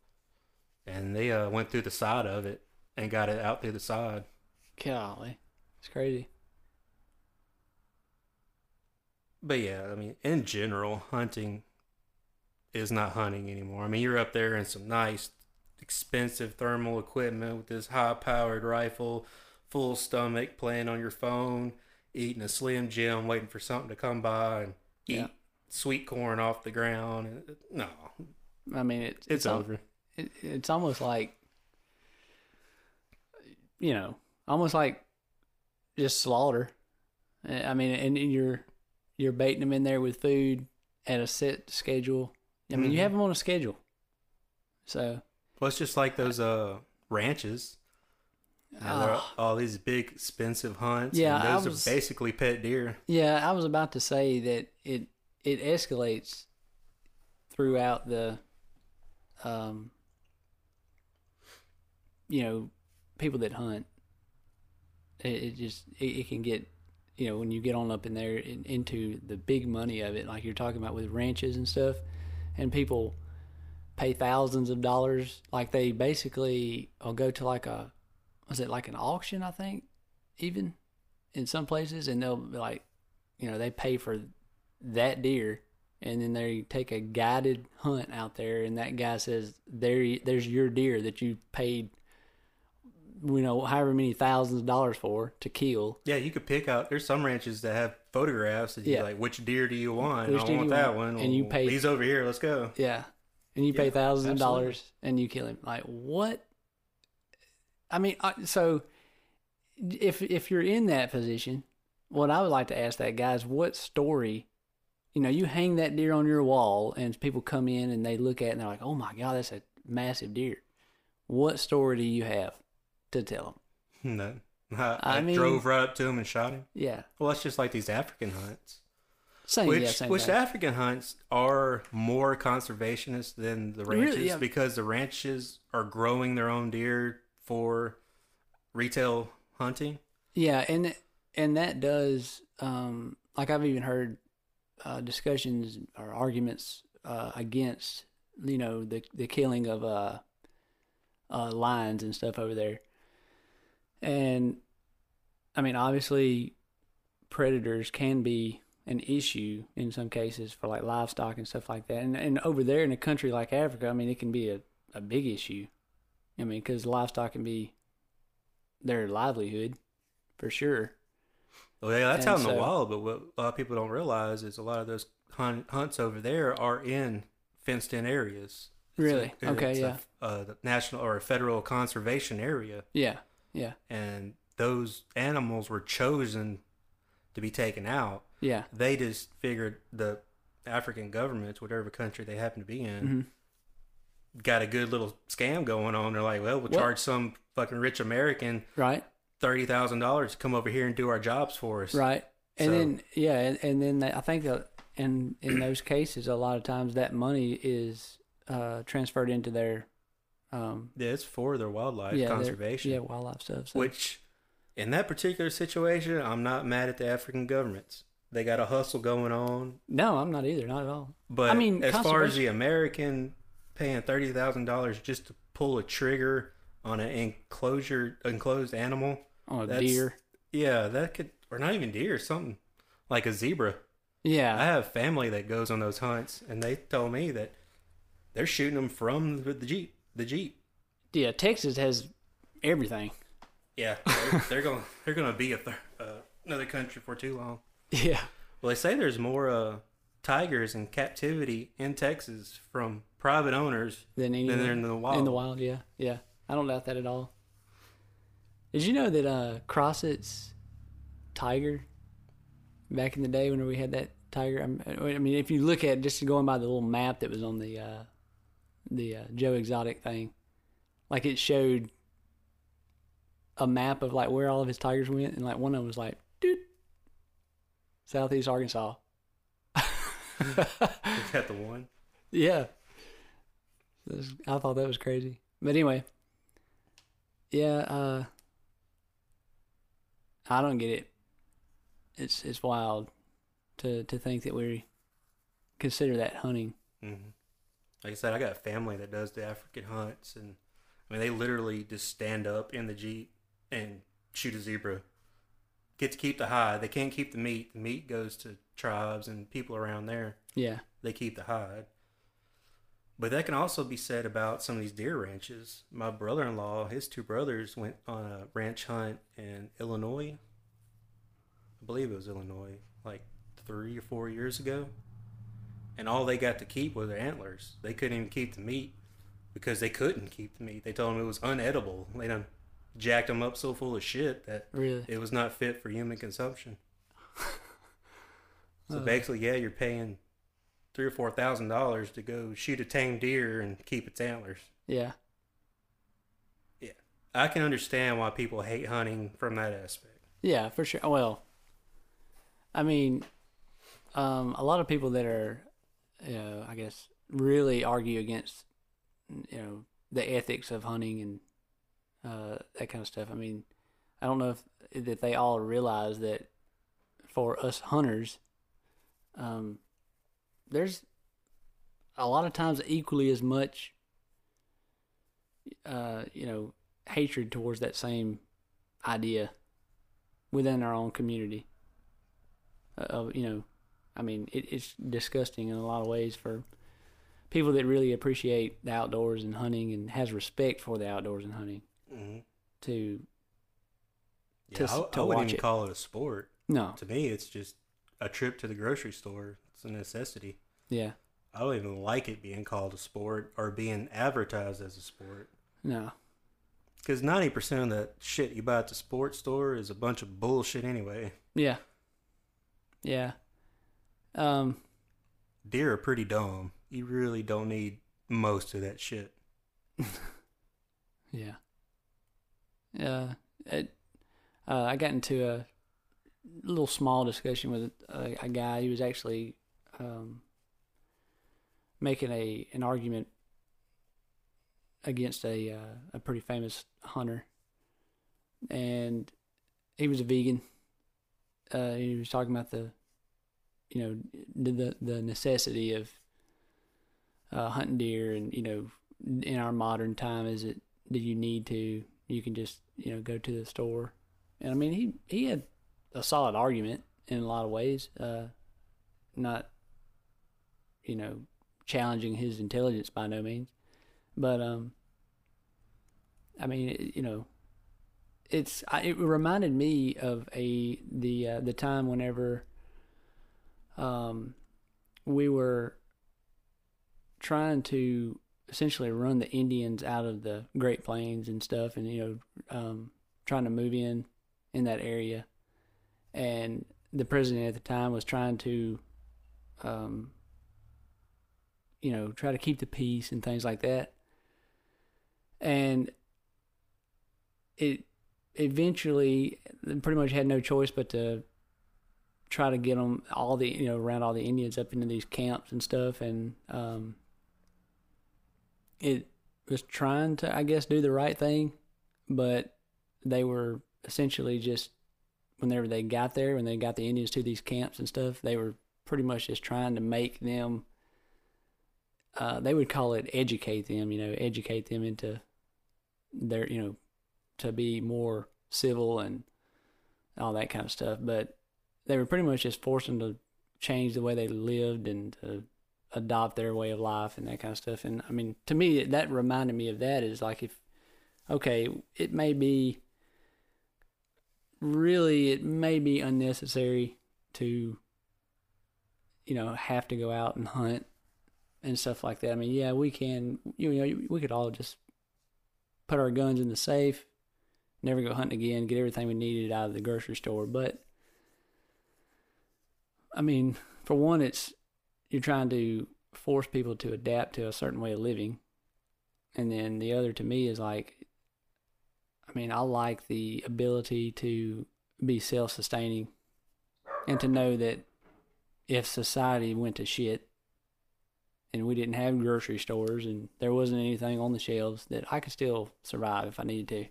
and they uh, went through the side of it and got it out through the side. Golly, it's crazy. But yeah, I mean, in general, hunting is not hunting anymore. I mean, you're up there in some nice, expensive thermal equipment with this high-powered rifle, full stomach, playing on your phone, eating a Slim Jim, waiting for something to come by and eat sweet corn off the ground. No, I mean, it, it's al- over. It, it's almost like, you know, almost like just slaughter. I mean, and you're you're baiting them in there with food at a set schedule. I mean, you Mhm. have them on a schedule. So Well, it's just like those uh ranches. You know, they're all these big expensive hunts. Yeah, and those was- are basically pet deer. Yeah, I was about to say that it it escalates throughout the um you know people that hunt it, it just it, it can get you know when you get on up in there in, into the big money of it like you're talking about with ranches and stuff and people pay thousands of dollars like they basically will go to like a was it like an auction i think even in some places and they'll be like you know they pay for that deer and then they take a guided hunt out there and that guy says there there's your deer that you paid you know however many thousands of dollars for to kill Yeah, you could pick out. There's some ranches that have photographs that Yeah. like, which deer do you want? Which I want that want? one. And you pay- He's over here. Let's go. yeah and you pay thousands of dollars and you kill him like what i mean I- so if if you're in that position what i would like to ask that guy is what story you know you hang that deer on your wall and people come in and they look at it and they're like oh my god that's a massive deer what story do you have to tell them? No. I, I I mean- drove right up to him and shot him. Yeah, Well, that's just like these African hunts. Same. Which, yeah, same which. African hunts are more conservationist than the Really, ranches yeah. because the ranches are growing their own deer for retail hunting. Yeah, and and that does um like I've even heard uh discussions or arguments uh against you know the the killing of uh uh lions and stuff over there. And I mean obviously predators can be an issue in some cases for like livestock and stuff like that. And and over there in a country like Africa, I mean it can be a a big issue. I mean cuz livestock can be their livelihood for sure. Well, yeah, that's And out in the wild. But what a lot of people don't realize is a lot of those hunt, hunts over there are in fenced-in areas. It's a- Really? Okay, it's a- yeah. uh, the national or a federal conservation area, Yeah, yeah, and those animals were chosen to be taken out. yeah. They just figured the African governments, whatever country they happen to be in, hmm got a good little scam going on. They're like, well, we'll What? charge some fucking rich American Right, thirty thousand dollars to come over here and do our jobs for us. right. And So- then yeah, and, and then that, I think that in in those cases, a lot of times that money is uh, transferred into their um, Yeah, it's for their wildlife yeah their- conservation. yeah, wildlife stuff. So. Which, in that particular situation, I'm not mad at the African governments. They got a hustle going on. no, I'm not either, not at all. But I mean, as far as the American paying thirty thousand dollars just to pull a trigger on an enclosure enclosed animal, On a deer, yeah, that could or not even deer, something like a zebra. Yeah, I have family that goes on those hunts, and they told me that they're shooting them from the, the jeep. The jeep. yeah. Texas has everything. Yeah, they're, they're going. They're going to be a uh, another country for too long. Yeah, Well, they say there's more uh, tigers in captivity in Texas from private owners than any than they're in the wild. in the wild. Yeah, yeah. I don't doubt that at all. Did you know that uh, Crossett's tiger back in the day when we had that tiger? I'm- I mean, if you look at just going by the little map that was on the uh, the uh, Joe Exotic thing, like it showed a map of like where all of his tigers went, and like one of them was like, dude, Southeast Arkansas. Is that the one? Yeah. I thought that was crazy. But anyway. Yeah, uh I don't get it. It's it's wild to to think that we consider that hunting. hmm Like I said, I got a family that does the African hunts, and I mean they literally just stand up in the jeep and shoot a zebra. Get to keep the hide. They can't keep the meat. The meat goes to tribes and people around there. Yeah. they keep the hide. But that can also be said about some of these deer ranches. My brother in law, his two brothers went on a ranch hunt in Illinois. I believe it was Illinois, like three or four years ago. And all they got to keep were their antlers. They couldn't even keep the meat because they couldn't keep the meat. They told them it was unedible. They done jacked them up so full of shit that Really. it was not fit for human consumption. so Uh. basically, yeah, you're paying three or four thousand dollars to go shoot a tame deer and keep its antlers. Yeah. Yeah, I can understand why people hate hunting from that aspect. Yeah, for sure. Well, I mean, um, a lot of people that are, you know, I guess, really argue against, you know, the ethics of hunting and uh, that kind of stuff. I mean, I don't know if that they all realize that for us hunters, um, there's a lot of times equally as much, uh, you know, hatred towards that same idea within our own community. Uh, Of you know, I mean, it, it's disgusting in a lot of ways for people that really appreciate the outdoors and hunting and has respect for the outdoors and hunting. Mm-hmm. To Yeah, To I, s- I to wouldn't even it. call it a sport. no, To me, it's just a trip to the grocery store. It's a necessity. yeah, I don't even like it being called a sport or being advertised as a sport. no, Because 90% of that shit you buy at the sports store is a bunch of bullshit anyway. yeah, yeah. Um, Deer are pretty dumb. You really don't need most of that shit. Yeah. Yeah. It, uh, I got into a little small discussion with a, a guy. He was actually um, making a an argument against a uh, a pretty famous hunter, and he was a vegan. Uh, he was talking about the, you know, the the necessity of uh, hunting deer, and you know, in our modern time, is it do you need to? You can just you know go to the store, and I mean he he had a solid argument in a lot of ways, uh, not you know challenging his intelligence by no means, but um, I mean it, you know it's it reminded me of a the uh, the time whenever um we were trying to essentially run the Indians out of the Great Plains and stuff, and you know, um, trying to move in in that area. And the president at the time was trying to, um, you know, try to keep the peace and things like that. And it eventually pretty much had no choice but to try to get them all the you know around all the Indians up into these camps and stuff and um, it was trying to, I guess, do the right thing, but they were essentially just whenever they got there, when they got the Indians to these camps and stuff, they were pretty much just trying to make them. Uh, they would call it educate them, you know, educate them into their, you know, to be more civil and all that kind of stuff. But they were pretty much just forcing to change the way they lived and to adopt their way of life and that kind of stuff. And I mean, to me, that reminded me of that is like if, okay, it may be really, it may be unnecessary to, you know, have to go out and hunt and stuff like that. I mean, yeah, we can, you know, we could all just put our guns in the safe, never go hunting again, get everything we needed out of the grocery store. But, I mean, for one, it's you're trying to force people to adapt to a certain way of living. And then the other to me is like, I mean, I like the ability to be self sustaining and to know that if society went to shit and we didn't have grocery stores and there wasn't anything on the shelves, that I could still survive if I needed to.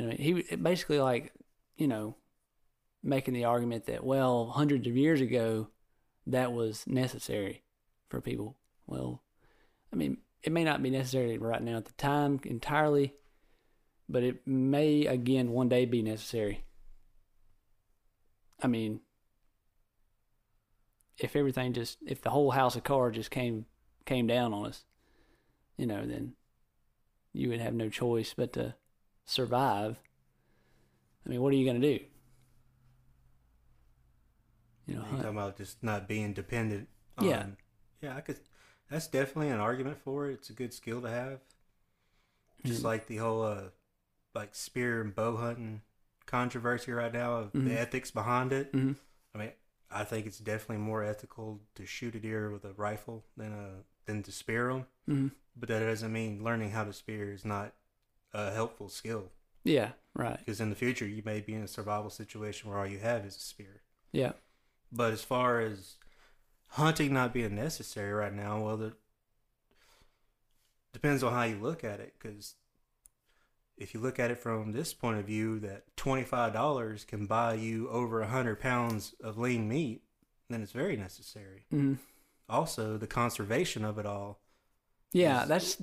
And he basically like, you know, making the argument that, well, hundreds of years ago, that was necessary for people. Well, I mean, it may not be necessary right now at the time entirely, but it may again one day be necessary. I mean, if everything just if the whole house of cards just came came down on us, you know, then you would have no choice but to survive. I mean, what are you going to do? You know, talking about just not being dependent. On, yeah, yeah. I could. That's definitely an argument for it. It's a good skill to have. Just mm-hmm. like the whole uh, like spear and bow hunting controversy right now of mm-hmm. the ethics behind it. Mm-hmm. I mean, I think it's definitely more ethical to shoot a deer with a rifle than a uh, than to spear them. Mm-hmm. But that doesn't mean learning how to spear is not a helpful skill. Yeah, right. Because in the future, you may be in a survival situation where all you have is a spear. Yeah. But as far as hunting not being necessary right now, well, it depends on how you look at it. Because if you look at it from this point of view, that twenty five dollars can buy you over a hundred pounds of lean meat, then it's very necessary. Mm-hmm. Also, the conservation of it all. Yeah, that's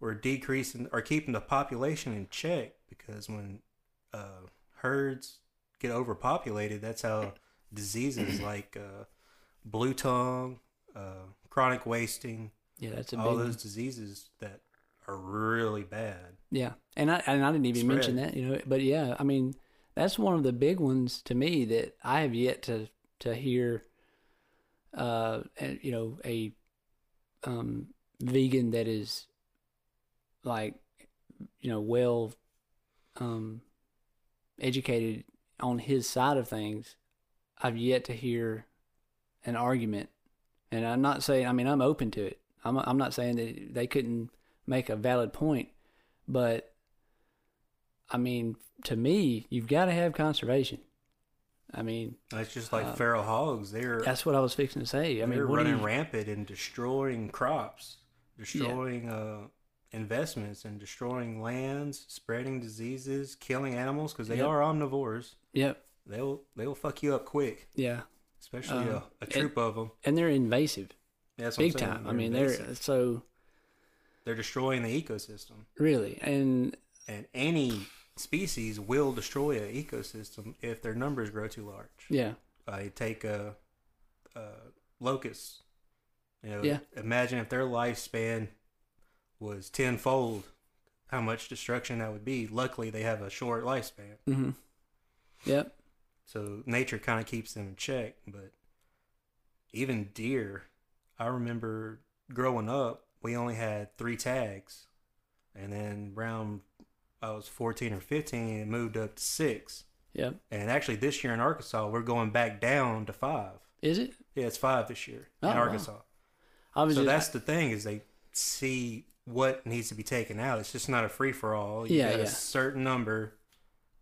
we're decreasing or keeping the population in check because when uh, herds get overpopulated, that's how diseases like uh, blue tongue, uh, chronic wasting. Yeah, that's a all those diseases that are really bad. Yeah, and I and I didn't even Spread. mention that, you know. But yeah, I mean, that's one of the big ones to me that I have yet to to hear. Uh, you know, a um vegan that is like, you know, well, um, educated on his side of things I've yet to hear an argument, and I'm not saying. I mean, I'm open to it. I'm I'm not saying that they couldn't make a valid point, but I mean, to me, you've got to have conservation. I mean, It's just like Uh, feral hogs. They're that's what I was fixing to say. I mean, they're running you- rampant and destroying crops, destroying uh, investments, and destroying lands, spreading diseases, killing animals because they Yep. are omnivores. Yep. They'll they'll fuck you up quick, Yeah. especially Uh, a, a troop of them. And they're invasive, That's what I'm big time. I mean, they're so they're destroying the ecosystem, really, and and any species will destroy an ecosystem if their numbers grow too large. yeah, I take a, a locust. You know, Yeah. imagine if their lifespan was tenfold, how much destruction that would be. Luckily, they have a short lifespan, Mm-hmm. yep, so nature kind of keeps them in check. But even deer, I remember growing up, we only had three tags, and then around I was fourteen or fifteen, it moved up to six. Yeah. And actually, this year in Arkansas, we're going back down to five. Is it? Yeah, it's five this year Oh, in wow. Arkansas. I was So just, that's the thing is they see what needs to be taken out. It's just not a free for all. You Yeah, got yeah. a certain number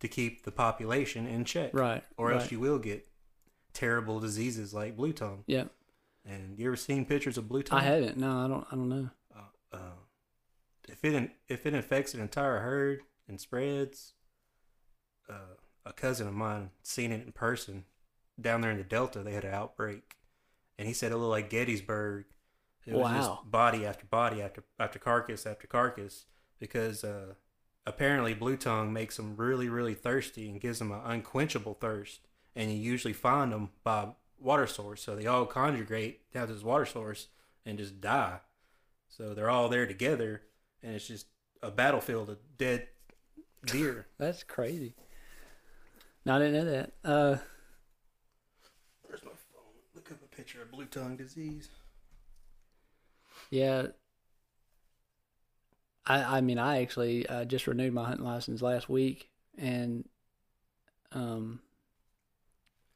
to keep the population in check, right, or right. else you will get terrible diseases like blue tongue. Yep. And you ever seen pictures of blue tongue? I haven't. No, I don't. I don't know. Uh, uh, if it if it infects an entire herd and spreads, uh, a cousin of mine seen it in person down there in the Delta. They had an outbreak, and he said it looked like Gettysburg. It was Wow. just body after body after after carcass after carcass because uh, apparently blue tongue makes them really really thirsty and gives them an unquenchable thirst, and you usually find them by water source. So they all congregate down to this water source and just die. So they're all there together, and it's just a battlefield of dead deer. That's crazy. No, I didn't know that. Uh, Where's my phone? Look up a picture of blue tongue disease. yeah. I I mean, I actually uh, just renewed my hunting license last week, and um,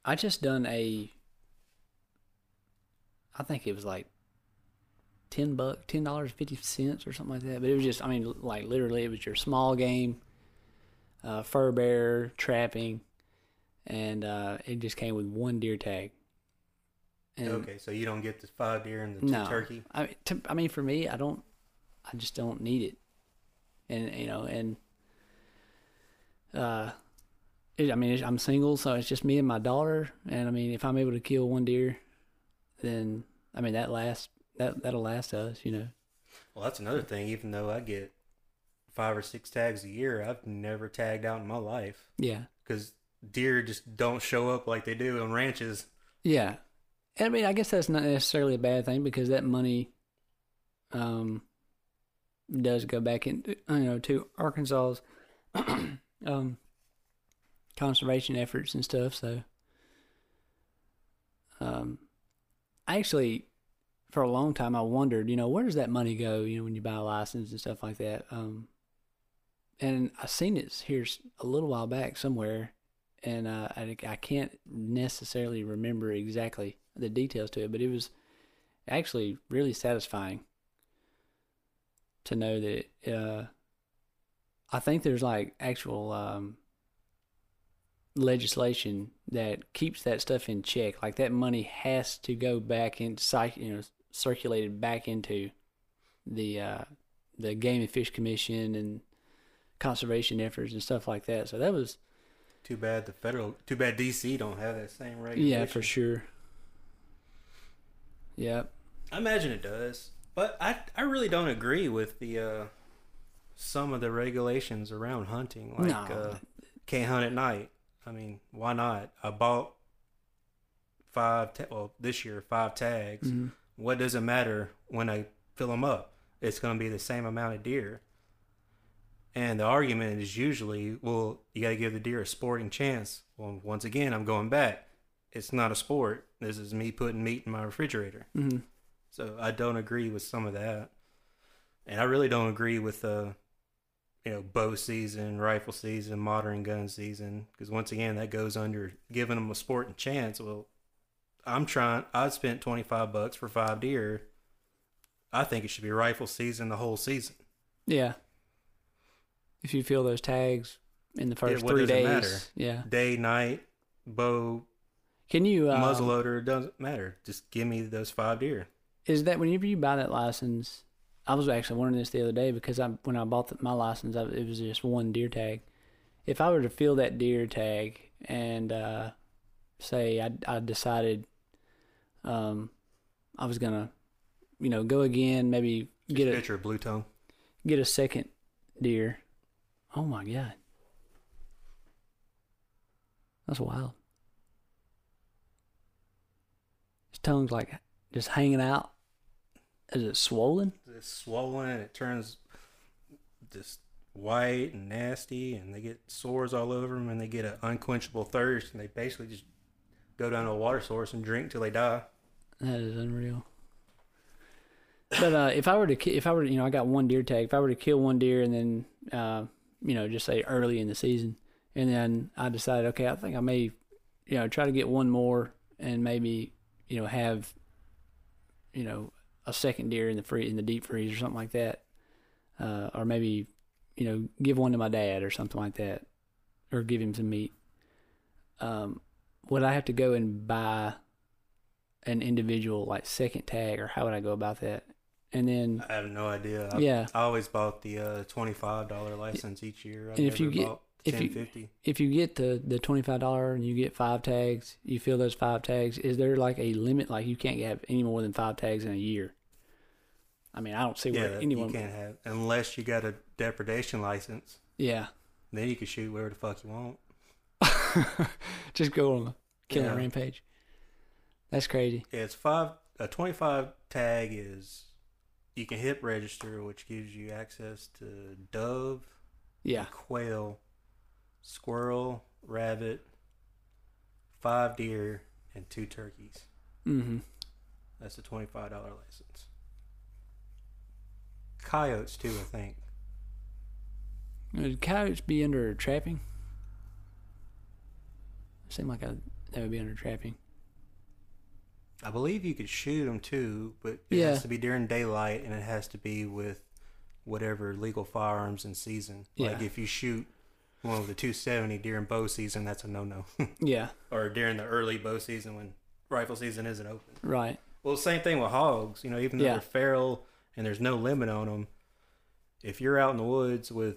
I just done a. I think it was like ten buck, ten dollars fifty cents or something like that. But it was just, I mean, like literally, it was your small game, uh, fur bear trapping, and uh, it just came with one deer tag. And okay, so you don't get the five deer and the two no, turkey. I mean, to, I mean, for me, I don't, I just don't need it, and you know, and uh, it, I mean, I'm single, so it's just me and my daughter, and I mean, if I'm able to kill one deer, then I mean that lasts that that'll last us, you know. Well, that's another thing. Even though I get five or six tags a year, I've never tagged out in my life Yeah, because deer just don't show up like they do on ranches. yeah, and I mean, I guess that's not necessarily a bad thing because that money, um, does go back into you know to Arkansas's um conservation efforts and stuff. So, um, actually, for a long time, I wondered, you know, where does that money go? You know, when you buy a license and stuff like that. Um, and I seen it here a little while back somewhere, and uh, I I can't necessarily remember exactly the details to it, but it was actually really satisfying to know that uh, I think there's like actual um, legislation that keeps that stuff in check. Like that money has to go back into cyc- you know circulated back into the uh, the Game and Fish Commission and conservation efforts and stuff like that. So that was Too bad the federal. Too bad DC don't have that same regulation. yeah for sure. Yep. I imagine it does, but I I really don't agree with the uh, some of the regulations around hunting. Like No. uh, can't hunt at night. I mean, why not? I bought five. Ta- well, this year five tags. Mhm. What does it matter when I fill them up? It's going to be the same amount of deer. And the argument is usually, well, you got to give the deer a sporting chance. Well, once again, I'm going back. It's not a sport. This is me putting meat in my refrigerator. hmm So I don't agree with some of that, and I really don't agree with uh, you know, bow season, rifle season, modern gun season, because once again that goes under giving them a sporting chance. Well, I'm trying. I spent twenty five bucks for five deer. I think it should be rifle season the whole season. Yeah. if you feel those tags in the first what three days. matter? Yeah. Day, night, bow, Can you uh, muzzleloader, it doesn't matter. Just give me those five deer. Is that whenever you buy that license? I was actually wondering this the other day because I when I bought the, my license, I, it was just one deer tag. If I were to fill that deer tag and uh, say I, I decided um, I was gonna, you know, go again, maybe get a Picture of blue tongue. get a second deer. Oh my god, that's wild. His tongue's like just hanging out. Is it swollen? It's swollen and it turns just white and nasty, and they get sores all over them, and they get an unquenchable thirst, and they basically just go down to a water source and drink till they die. That is unreal. But uh, if I were to, if I were, to, you know, I got one deer tag. If I were to kill one deer and then, uh, you know, just say early in the season, and then I decided, okay, I think I may, you know, try to get one more and maybe, you know, have, you know, a second deer in the free in the deep freeze or something like that, uh, or maybe, you know, give one to my dad or something like that, or give him some meat. Um, would I have to go and buy an individual like second tag, or how would I go about that? And then, I have no idea. I, yeah, I always bought the uh, twenty-five dollar license each year. I And if you get- bought if you- if you get the the twenty five dollar and you get five tags, you fill those five tags. Is there like a limit? Like you can't have any more than five tags in a year. I mean, I don't see Yeah, where that anyone. you can't have unless you got a depredation license. Yeah, Then you can shoot wherever the fuck you want. just go on a killing Yeah. rampage. That's crazy. Yeah, it's five. A twenty-five tag is you can HIP register, which gives you access to dove, Yeah, quail, squirrel, rabbit, five deer, and two turkeys. mm-hmm. That's a twenty-five dollar license. Coyotes too, I think. Would coyotes be under trapping? Seem like a, that would be under trapping. I believe you could shoot them too, but it Yeah. has to be during daylight and it has to be with whatever legal firearms in season. Yeah. Like if you shoot one with the 270 during bow season, that's a no-no. Yeah, or during the early bow season when rifle season isn't open. right. Well, same thing with hogs. You know, even though Yeah. they're feral and there's no limit on them, if you're out in the woods with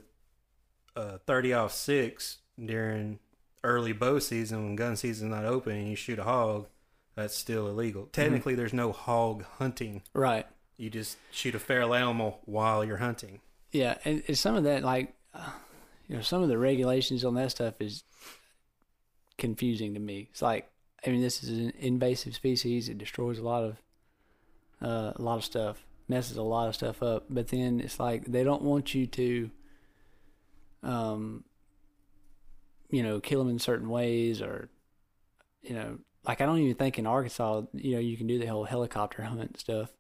a 30 aught six during early bow season when gun season's not open and you shoot a hog, that's still illegal. Technically, there's no hog hunting. Right. You just shoot a feral animal while you're hunting. Yeah, and, and some of that, like, uh, you know, some of the regulations on that stuff is confusing to me. It's like, I mean, this is an invasive species. It destroys a lot of, uh, a lot of stuff, messes a lot of stuff up. But then it's like they don't want you to, um, you know, kill them in certain ways, or, you know, like I don't even think in Arkansas, you know, you can do the whole helicopter hunt stuff.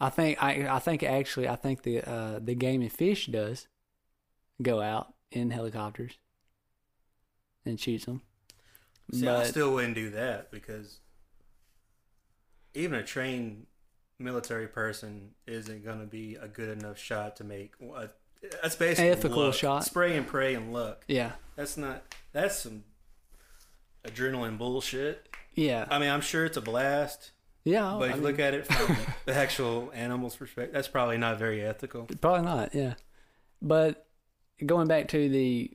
I think I I think actually I think the uh, the game and fish does go out in helicopters and shoots them. See, I still wouldn't do that because even a trained military person isn't going to be a good enough shot to make. A, that's basically Ethical luck. shot. Spray and pray and luck. yeah, That's not. That's some adrenaline bullshit. yeah, I mean, I'm sure it's a blast, yeah. but I if you look at it from the actual animal's perspective, that's probably not very ethical. probably not. Yeah, but going back to the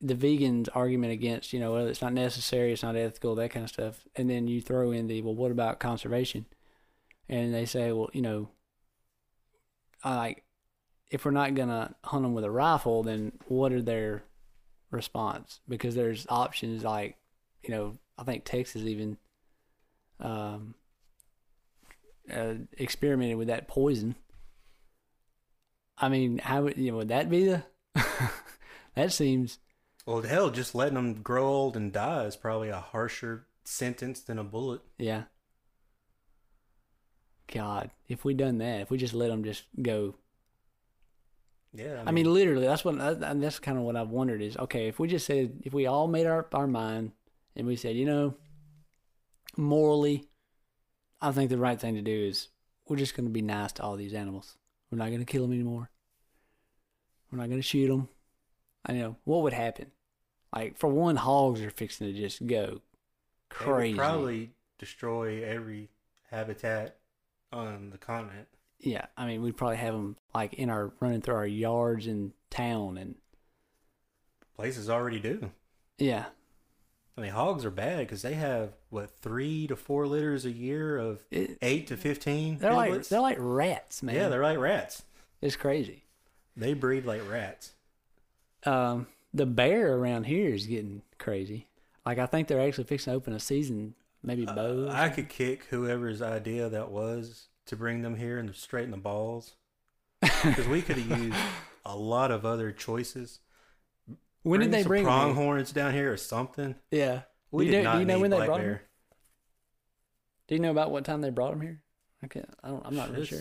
the vegans argument against you know well it's not necessary, it's not ethical, that kind of stuff, and then you throw in the well, what about conservation? And they say, well, you know, I like if we're not gonna hunt them with a rifle, then what are their response? Because there's options like, you know, I think Texas even um, uh, experimented with that poison. I mean, how would you know, would that be the? that seems Well, hell, just letting them grow old and die is probably a harsher sentence than a bullet. yeah. God, if we done that, if we just let them just go Yeah, I mean, literally, that's what that- that's kind of what I've wondered is okay if we just said if we all made our our mind and we said you know morally, I think the right thing to do is we're just going to be nice to all these animals. We're not going to kill them anymore. We're not gonna shoot them. I know what would happen. Like for one, hogs are fixing to just go crazy. probably destroy every habitat on the continent. Yeah, I mean we'd probably have them like in our running through our yards in town, and Places already do. yeah, I mean, hogs are bad because they have what three to four litters a year of it, eight to fifteen. they're like they're like rats, man. yeah, they're like rats. it's crazy. They breed like rats. Um, the bear around here is getting crazy. Like I think they're actually fixing to open a season, maybe. Uh, I could kick whoever's idea that was to bring them here and straighten the balls because we could have used a lot of other choices. when did they bring them pronghorns down here or something? Yeah. We Do did you know- not do you know when they black brought bear. Do you know about what time they brought them here? I can't. I don't. I'm not really sure.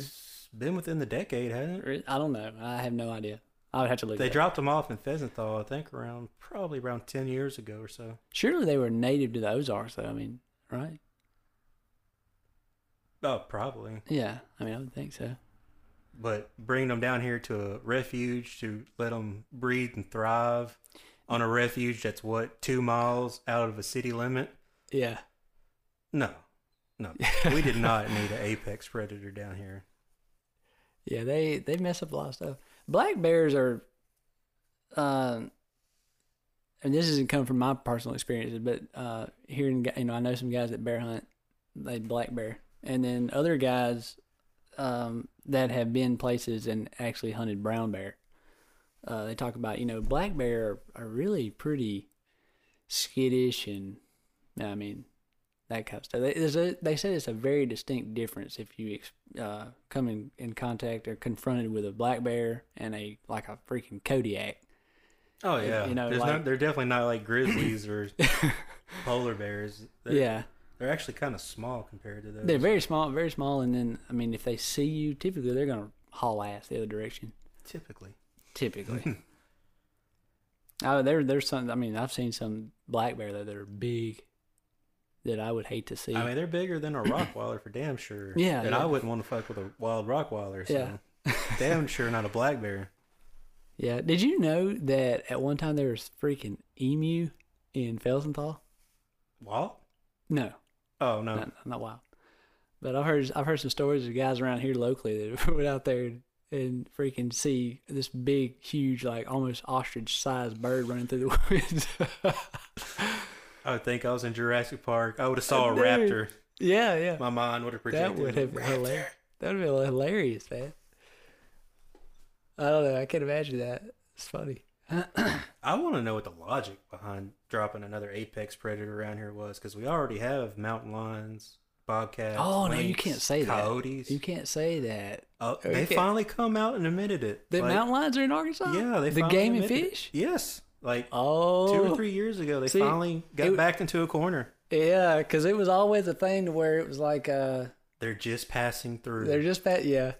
Been within the decade, hasn't it? I don't know. I have no idea. I would have to look. They dropped them off in Felsenthal, I think, around probably around ten years ago or so. Surely they were native to the Ozarks, though. I mean, right? Oh, probably. Yeah. I mean, I would think so. But bringing them down here to a refuge to let them breed and thrive on a refuge that's what two miles out of a city limit. Yeah. No, no, we did not need an apex predator down here. Yeah. They they mess up a lot of stuff. Black bears are. Um. and this isn't come from my personal experiences, but uh, hearing you know I know some guys that bear hunt, they black bear, and then other guys um, that have been places and actually hunted brown bear. Uh, they talk about you know black bear are, are really pretty skittish and I mean that kind of stuff. They, there's a, they said it's a very distinct difference if you uh, come in, in contact or confronted with a black bear and a like a freaking Kodiak. Oh yeah, You know, like- not, they're definitely not like grizzlies or polar bears. They're, yeah, they're actually kind of small compared to those. they're very small, very small, and then I mean if they see you, typically they're gonna haul ass the other direction. typically. Typically. oh, there there's some. I mean, I've seen some black bear that are big that I would hate to see. I mean, they're bigger than a Rottweiler for damn sure. Yeah, and yeah. I wouldn't want to fuck with a wild Rottweiler. So Yeah. damn sure not a black bear. yeah. Did you know that at one time there was freaking emu in Felsenthal? What? No, Oh no. not, not wild. But I've heard I've heard some stories of guys around here locally that went out there and, and freaking see this big, huge, like almost ostrich-sized bird running through the woods. I would think I was in Jurassic Park. I would have saw a Dude, raptor. yeah, yeah. My mind would have That projected. would have been hilarious. That would have been hilarious, man. I don't know. I can't imagine that. It's funny. I want to know what the logic behind dropping another apex predator around here was, because we already have mountain lions, bobcats. Oh no, you can't say that. coyotes. that. You can't say that. Oh, they finally come out and admitted it. The Like, mountain lions are in Arkansas. Yeah, they the finally game and admitted it. fish. Yes, like Oh, two or three years ago, they See, finally got it- backed into a corner. Yeah, because it was always a thing to where it was like uh, They're just passing through. they're just that. Yeah,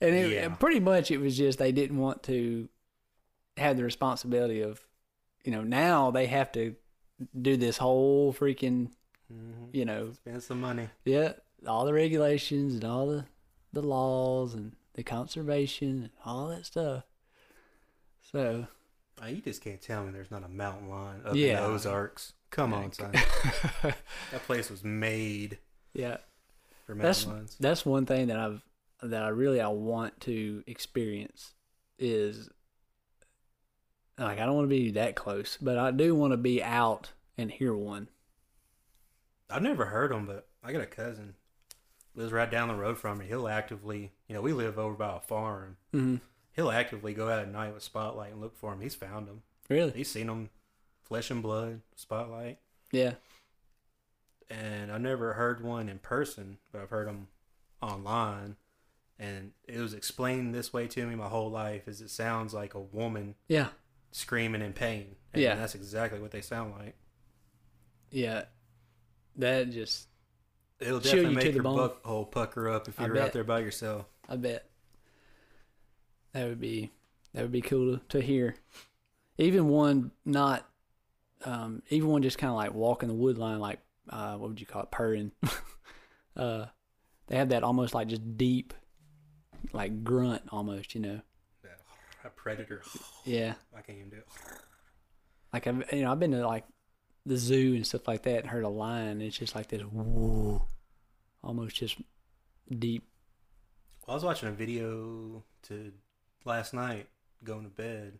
and it, Yeah. pretty much it was just they didn't want to have the responsibility of, you know, now they have to do this whole freaking, Mhm. you know, Spend some money. Yeah, all the regulations and all the the laws and the conservation and all that stuff. So Oh, you just can't tell me there's not a mountain lion up Yeah. in the Ozarks. Come on, son. that place was made yeah, for That's- lions. that's one thing that I've that I really I want to experience is like I don't want to be that close, but I do want to be out and hear one. I've never heard them, but I got a cousin lives right down the road from me. He'll actively, you know, we live over by a farm. Mm-hmm. He'll actively go out at night with spotlight and look for them. He's found them. Really? He's seen them, flesh and blood, spotlight. Yeah. And I've never heard one in person, but I've heard them online. And it was explained this way to me my whole life: is it sounds like a woman Yeah. screaming in pain. And Yeah. that's exactly what they sound like. Yeah. That just It'll definitely you make your bone. butthole pucker up if you're out there by yourself. I bet that would be that would be cool to, to hear. Even one not, um, even one just kind of like walking the wood line, like uh, what would you call it, purring. uh, they have that almost like just deep, like grunt almost, you know. a predator. Yeah, I can't even do it. like I've you know I've been to like the zoo and stuff like that and heard a lion. And it's just like this whoa, almost just deep. Well, I was watching a video to last night going to bed.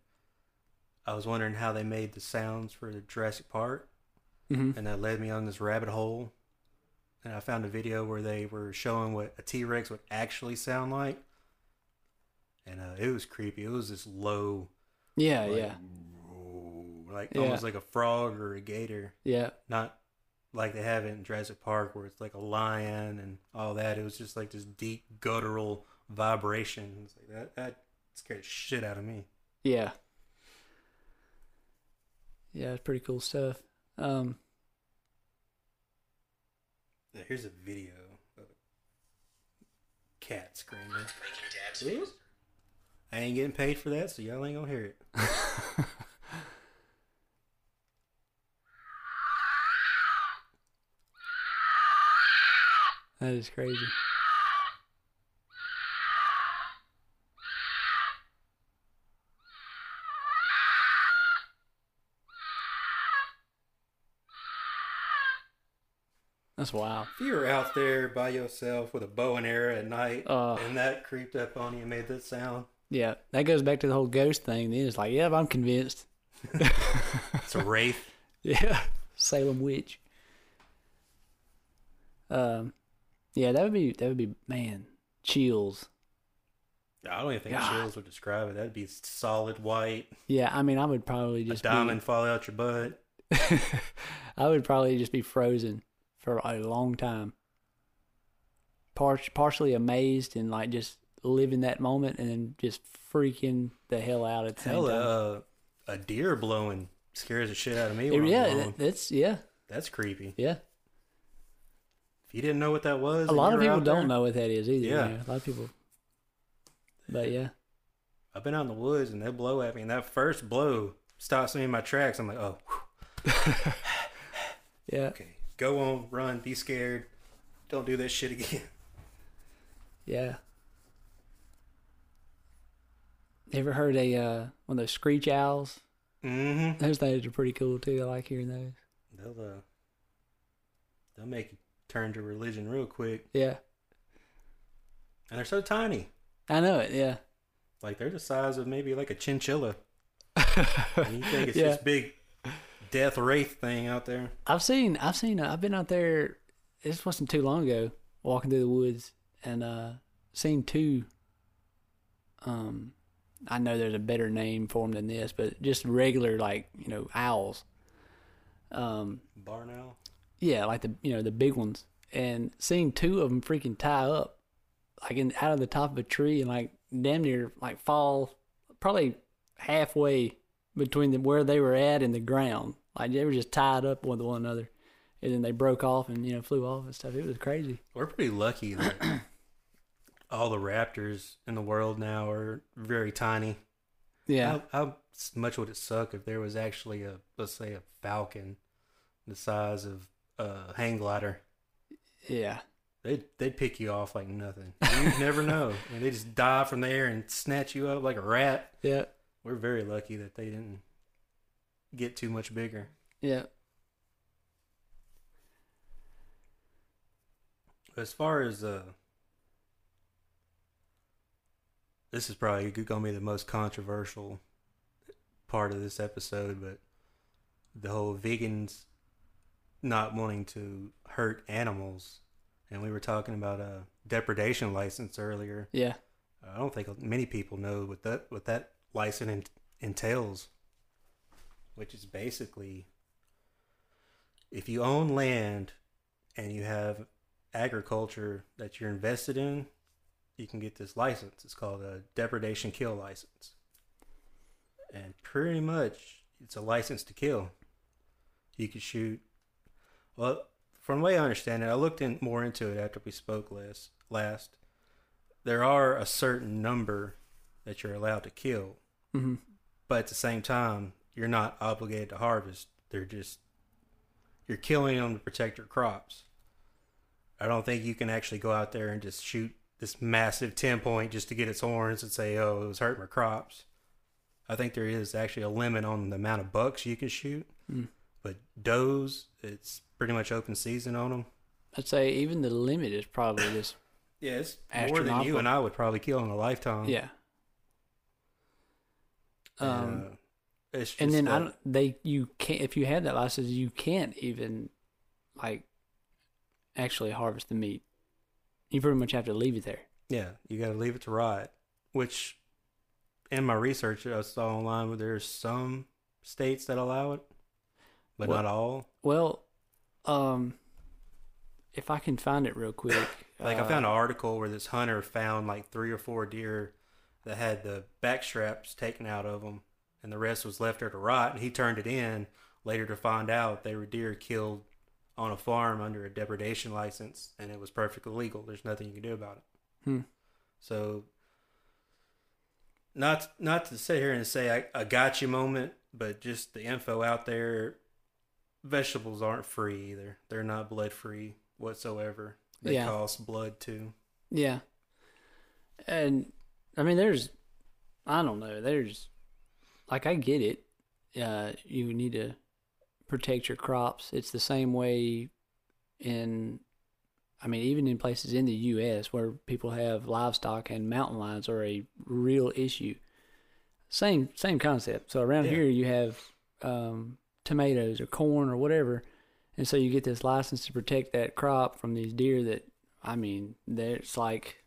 I was wondering how they made the sounds for the Jurassic Park, Mm-hmm. and that led me on this rabbit hole. And I found a video where they were showing what a T Rex would actually sound like, and uh, it was creepy. It was this low, Yeah, like, yeah, like Yeah. almost like a frog or a gator. yeah, not like they have it in Jurassic Park where it's like a lion and all that. It was just like this deep guttural vibration. It's like that that scared the shit out of me. yeah, yeah. It's pretty cool stuff. Um, Yeah, Here's a video of a cat screaming. I ain't getting paid for that, so y'all ain't gonna hear it. that is crazy. That's wild. If you were out there by yourself with a bow and arrow at night Uh. and that creeped up on you and made that sound, Yeah, that goes back to the whole ghost thing. Then it's like, yeah, I'm convinced. it's a wraith. Yeah, Salem witch. Um, yeah, that would be that would be man chills. I don't even think God. chills would describe it. That'd be solid white, Yeah, I mean, I would probably a just diamond fall out your butt. I would probably just be frozen for a long time. Par- partially amazed and like just living that moment, and then just freaking the hell out at the same Hell, time. uh, a deer blowing scares the shit out of me. It- When I'm yeah, that, that's yeah, That's creepy. yeah. If you didn't know what that was, A lot of people don't there- know what that is either. Yeah. you know, a lot of people. But yeah, I've been out in the woods and they blow at me, and that first blow stops me in my tracks. I'm like, oh, yeah. okay, go on, run, be scared, don't do that shit again. Yeah. Ever heard a uh, one of those screech owls? Mm-hmm. Those things are pretty cool too. I like hearing those. They'll uh, they'll make you turn to religion real quick, Yeah, and they're so tiny. I know it. Yeah, Like they're the size of maybe like a chinchilla. And you think it's Yeah. this big death wraith thing out there? I've seen. I've seen. I've been out there. This wasn't too long ago, walking through the woods and uh, seen two. Um, I know there's a better name for them than this, but just regular like you know owls. Um, Barn owl. Yeah, like the you know the big ones, and seeing two of them freaking tie up, like in out of the top of a tree and like damn near like fall, probably halfway between the, where they were at and the ground. Like they were just tied up with one another, and then they broke off and you know flew off and stuff. It was crazy. We're pretty lucky that all the raptors in the world now are very tiny. Yeah, How, how much would it suck if there was actually a, let's say, a falcon the size of a hang glider? yeah, They'd, they'd pick you off like nothing. You'd never know. And they just dive from there and snatch you up like a rat. yeah, We're very lucky that they didn't get too much bigger. yeah. As far as uh, this is probably gonna be the most controversial part of this episode, but the whole vegans not wanting to hurt animals, and we were talking about a depredation license earlier. Yeah, I don't think many people know what that what that license en- entails, which is basically if you own land and you have agriculture that you're invested in, you can get this license. It's called a depredation kill license. And pretty much it's a license to kill. You can shoot well, from the way I understand it, I looked in more into it after we spoke last last. There are a certain number that you're allowed to kill, hmm but at the same time, you're not obligated to harvest. They're just you're killing them to protect your crops. I don't think you can actually go out there and just shoot this massive ten point just to get its horns and say, "Oh, it was hurting my crops." I think there is actually a limit on the amount of bucks you can shoot. Mm. But does, it's pretty much open season on them. I'd say even the limit is probably this. Yeah, it's more than you and I would probably kill in a lifetime. yeah. And, Um, uh, it's just and then I don't, they you can't if you have that license you can't even like actually harvest the meat. You pretty much have to leave it there. Yeah, you got to leave it to rot. Which, in my research, I saw online where there's some states that allow it, but Well- not all. Well, um, if I can find it real quick, Like I uh, found an article where this hunter found like three or four deer that had the back straps taken out of them, and the rest was left there to rot. And he turned it in later to find out they were deer killed on a farm under a depredation license, and it was perfectly legal. There's nothing you can do about it. Hmm. So, not not to sit here and say I, I got you moment, but just the info out there. Vegetables aren't free either. They're not blood free whatsoever. They Yeah. cost blood too. Yeah. And I mean there's I don't know, there's like I get it. Uh you need to protect your crops. It's the same way in I mean even in places in the US where people have livestock and mountain lions are a real issue. Same same concept. So around Yeah. here you have um tomatoes or corn or whatever. And so you get this license to protect that crop from these deer that I mean, there's like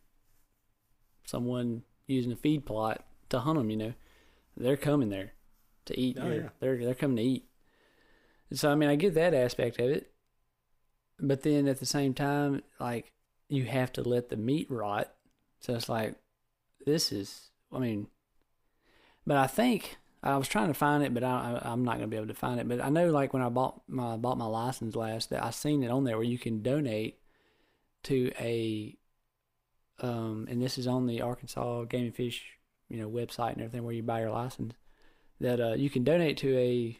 someone using a feed plot to hunt them. You know, they're coming there to eat. Oh, yeah. They're they're coming to eat. And so I mean, I get that aspect of it, but then at the same time, like you have to let the meat rot. So it's like this is. I mean, but I think I was trying to find it, but I, I I'm not gonna be able to find it. But I know, like when I bought my bought my license last, that I seen it on there where you can donate to a um and this is on the Arkansas Game and Fish, you know, website and everything where you buy your license that uh you can donate to a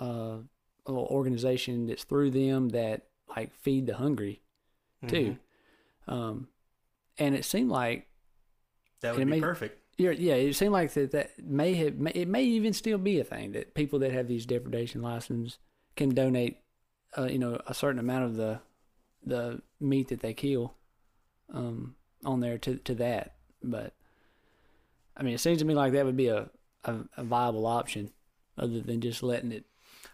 uh a little organization that's through them that like feed the hungry too. Mhm. Um and it seemed like That would be may- perfect. yeah, yeah, it seemed like that that may have may, it may even still be a thing that people that have these depredation licenses can donate, uh, you know, a certain amount of the the meat that they kill, um, on there to to that. But I mean, it seems to me like that would be a a, a viable option, other than just letting it.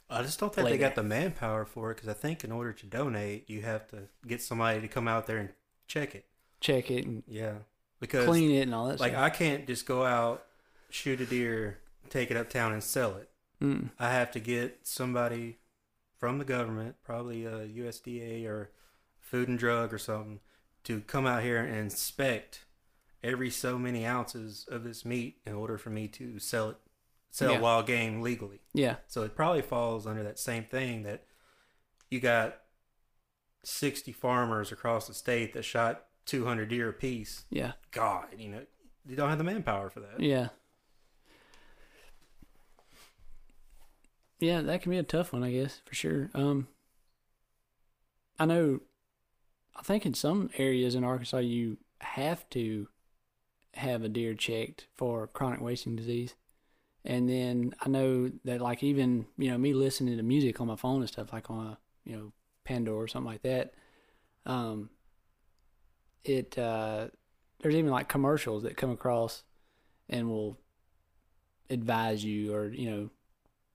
I just don't think they later. got the manpower for it because I think in order to donate, you have to get somebody to come out there and check it. Check it and Yeah, because clean it and all that like stuff. I can't just go out, shoot a deer, take it uptown and sell it. Mm, I have to get somebody from the government, probably a USDA or Food and Drug or something, to come out here and inspect every so many ounces of this meat in order for me to sell it, sell Yeah. wild game legally. yeah, So it probably falls under that same thing that you got 60 farmers across the state that shot 200 deer apiece. yeah, God, you know, you don't have the manpower for that. yeah. Yeah, that can be a tough one, I guess, for sure. Um, I know, I think in some areas in Arkansas, you have to have a deer checked for chronic wasting disease. And then I know that, like, even, you know, me listening to music on my phone and stuff, like on a, you know, Pandora or something like that, um, it, uh, there's even like commercials that come across and will advise you or, you know,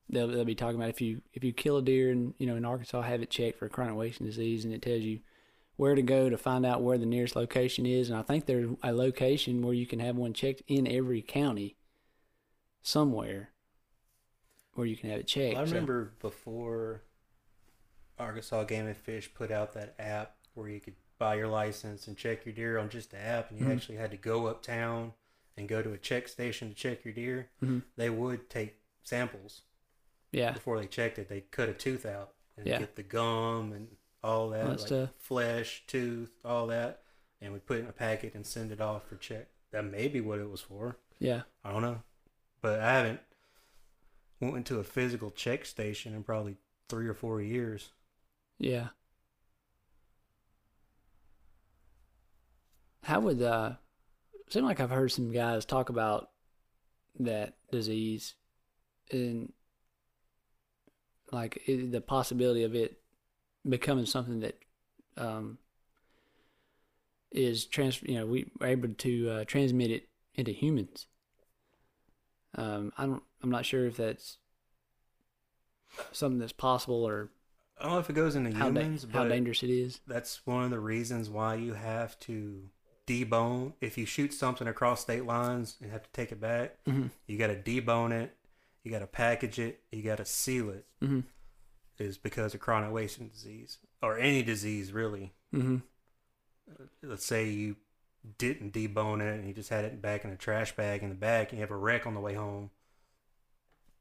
they'll, they'll be talking about if you if you kill a deer in you know in Arkansas, have it checked for chronic wasting disease, and it tells you where to go to find out where the nearest location is. And I think there's a location where you can have one checked in every county somewhere where you can have it checked. I So- remember before Arkansas Game and Fish put out that app where you could buy your license and check your deer on just the app, and you Mhm. actually had to go uptown and go to a check station to check your deer. Mhm. They would take samples yeah, before they checked it. They'd cut a tooth out and Yeah. get the gum and all that, All that like stuff. flesh, tooth, all that, and we put it in a packet and send it off for check. That may be what it was for. yeah, I don't know, but I haven't went into a physical check station in probably three or four years. yeah. How would uh? Seem like I've heard some guys talk about that disease and like it, the possibility of it becoming something that um, is trans you know we are able to uh, transmit it into humans um, I don't I'm not sure if that's something that's possible or I don't know if it goes into how, da- humans, how dangerous it is that's one of the reasons why you have to debone. If you shoot something across state lines and have to take it back, mm-hmm. you got to debone it, you got to package it, you got to seal it. Mm-hmm. Is because of chronic wasting disease or any disease really. Mm-hmm. Let's say you didn't debone it and you just had it back in a trash bag in the back and you have a wreck on the way home.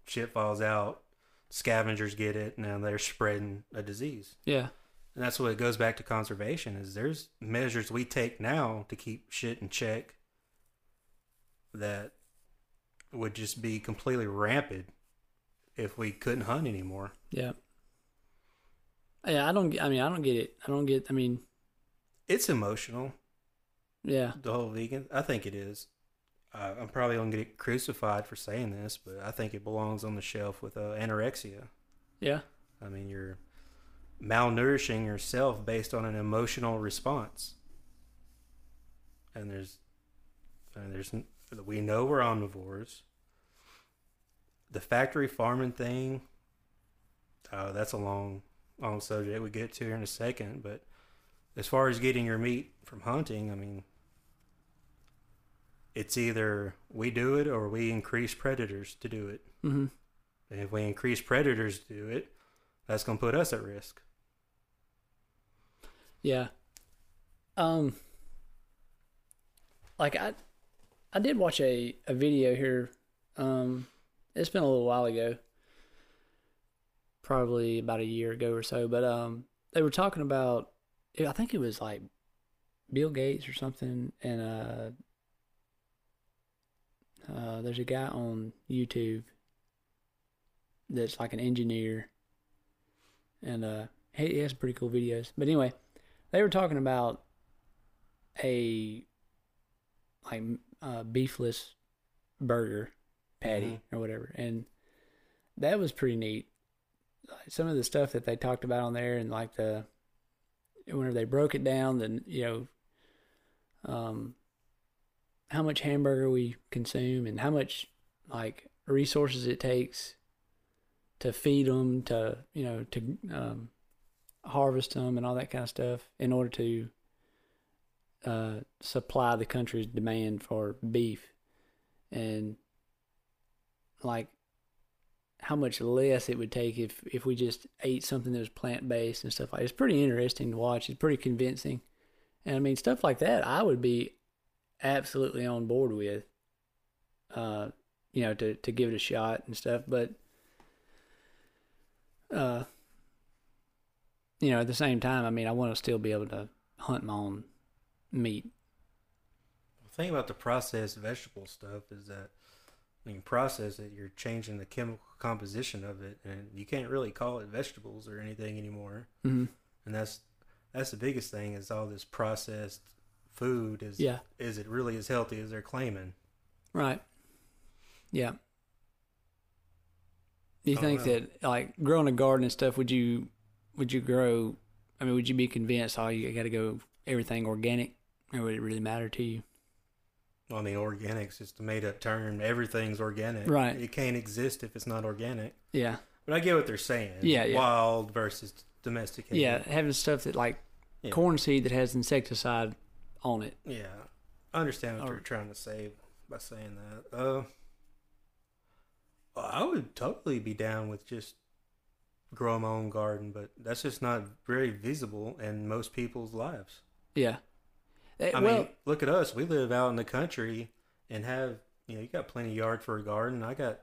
Shit falls out, scavengers get it, now they're spreading a disease. yeah And that's what it goes back to conservation is there's measures we take now to keep shit in check that would just be completely rampant if we couldn't hunt anymore. yeah yeah I don't get- I mean I don't get it I don't get I mean It's emotional, yeah the whole vegan. I think it is. Uh, I'm probably gonna get crucified for saying this, but I think it belongs on the shelf with uh, anorexia. yeah I mean, you're malnourishing yourself based on an emotional response. And there's, there's, we know we're omnivores. The factory farming thing, uh, that's a long, long subject we get to here in a second. But as far as getting your meat from hunting, I mean, it's either we do it or we increase predators to do it. mm-hmm. And if we increase predators to do it, that's going to put us at risk. Yeah. Um like I I did watch a, a video here. Um it's been a little while ago. Probably about a year ago or so, but um they were talking about I think it was like Bill Gates or something and uh uh there's a guy on YouTube that's like an engineer and uh he he has pretty cool videos. But anyway, they were talking about a like uh, beefless burger patty or whatever, and that was pretty neat. Some of the stuff that they talked about on there, and like the whenever they broke it down, then you know, um, how much hamburger we consume and how much like resources it takes to feed them, to you know, to um, harvest them and all that kind of stuff in order to uh, supply the country's demand for beef. And like how much less it would take if if we just ate something that was plant based and stuff like it's pretty interesting to watch. It's pretty convincing. And i mean stuff like that i would be absolutely on board with uh you know to to give it a shot and stuff. But uh you know, at the same time, I mean, I want to still be able to hunt my own meat. The thing about the processed vegetable stuff is that when you process it, you're changing the chemical composition of it, and you can't really call it vegetables or anything anymore. Mm-hmm. And that's that's the biggest thing is all this processed food is Yeah. is it really as healthy as they're claiming? Right. Yeah. Do you think know. that like growing a garden and stuff? Would you would you grow? I mean, would you be convinced? Oh, you got to go everything organic, or would it really matter to you? I mean, organic's just a made up term. Everything's organic. Right. It can't exist if it's not organic. Yeah. But I get what they're saying. Yeah, yeah. Wild versus domesticated. Yeah, having stuff that like Yeah. corn seed that has insecticide on it. Yeah. I understand what Or- they're trying to say by saying that. Uh, I would totally be down with just growing my own garden, but that's just not very visible in most people's lives. Yeah. I well, mean, look at us. We live out in the country and have, you know, you got plenty of yard for a garden. I got,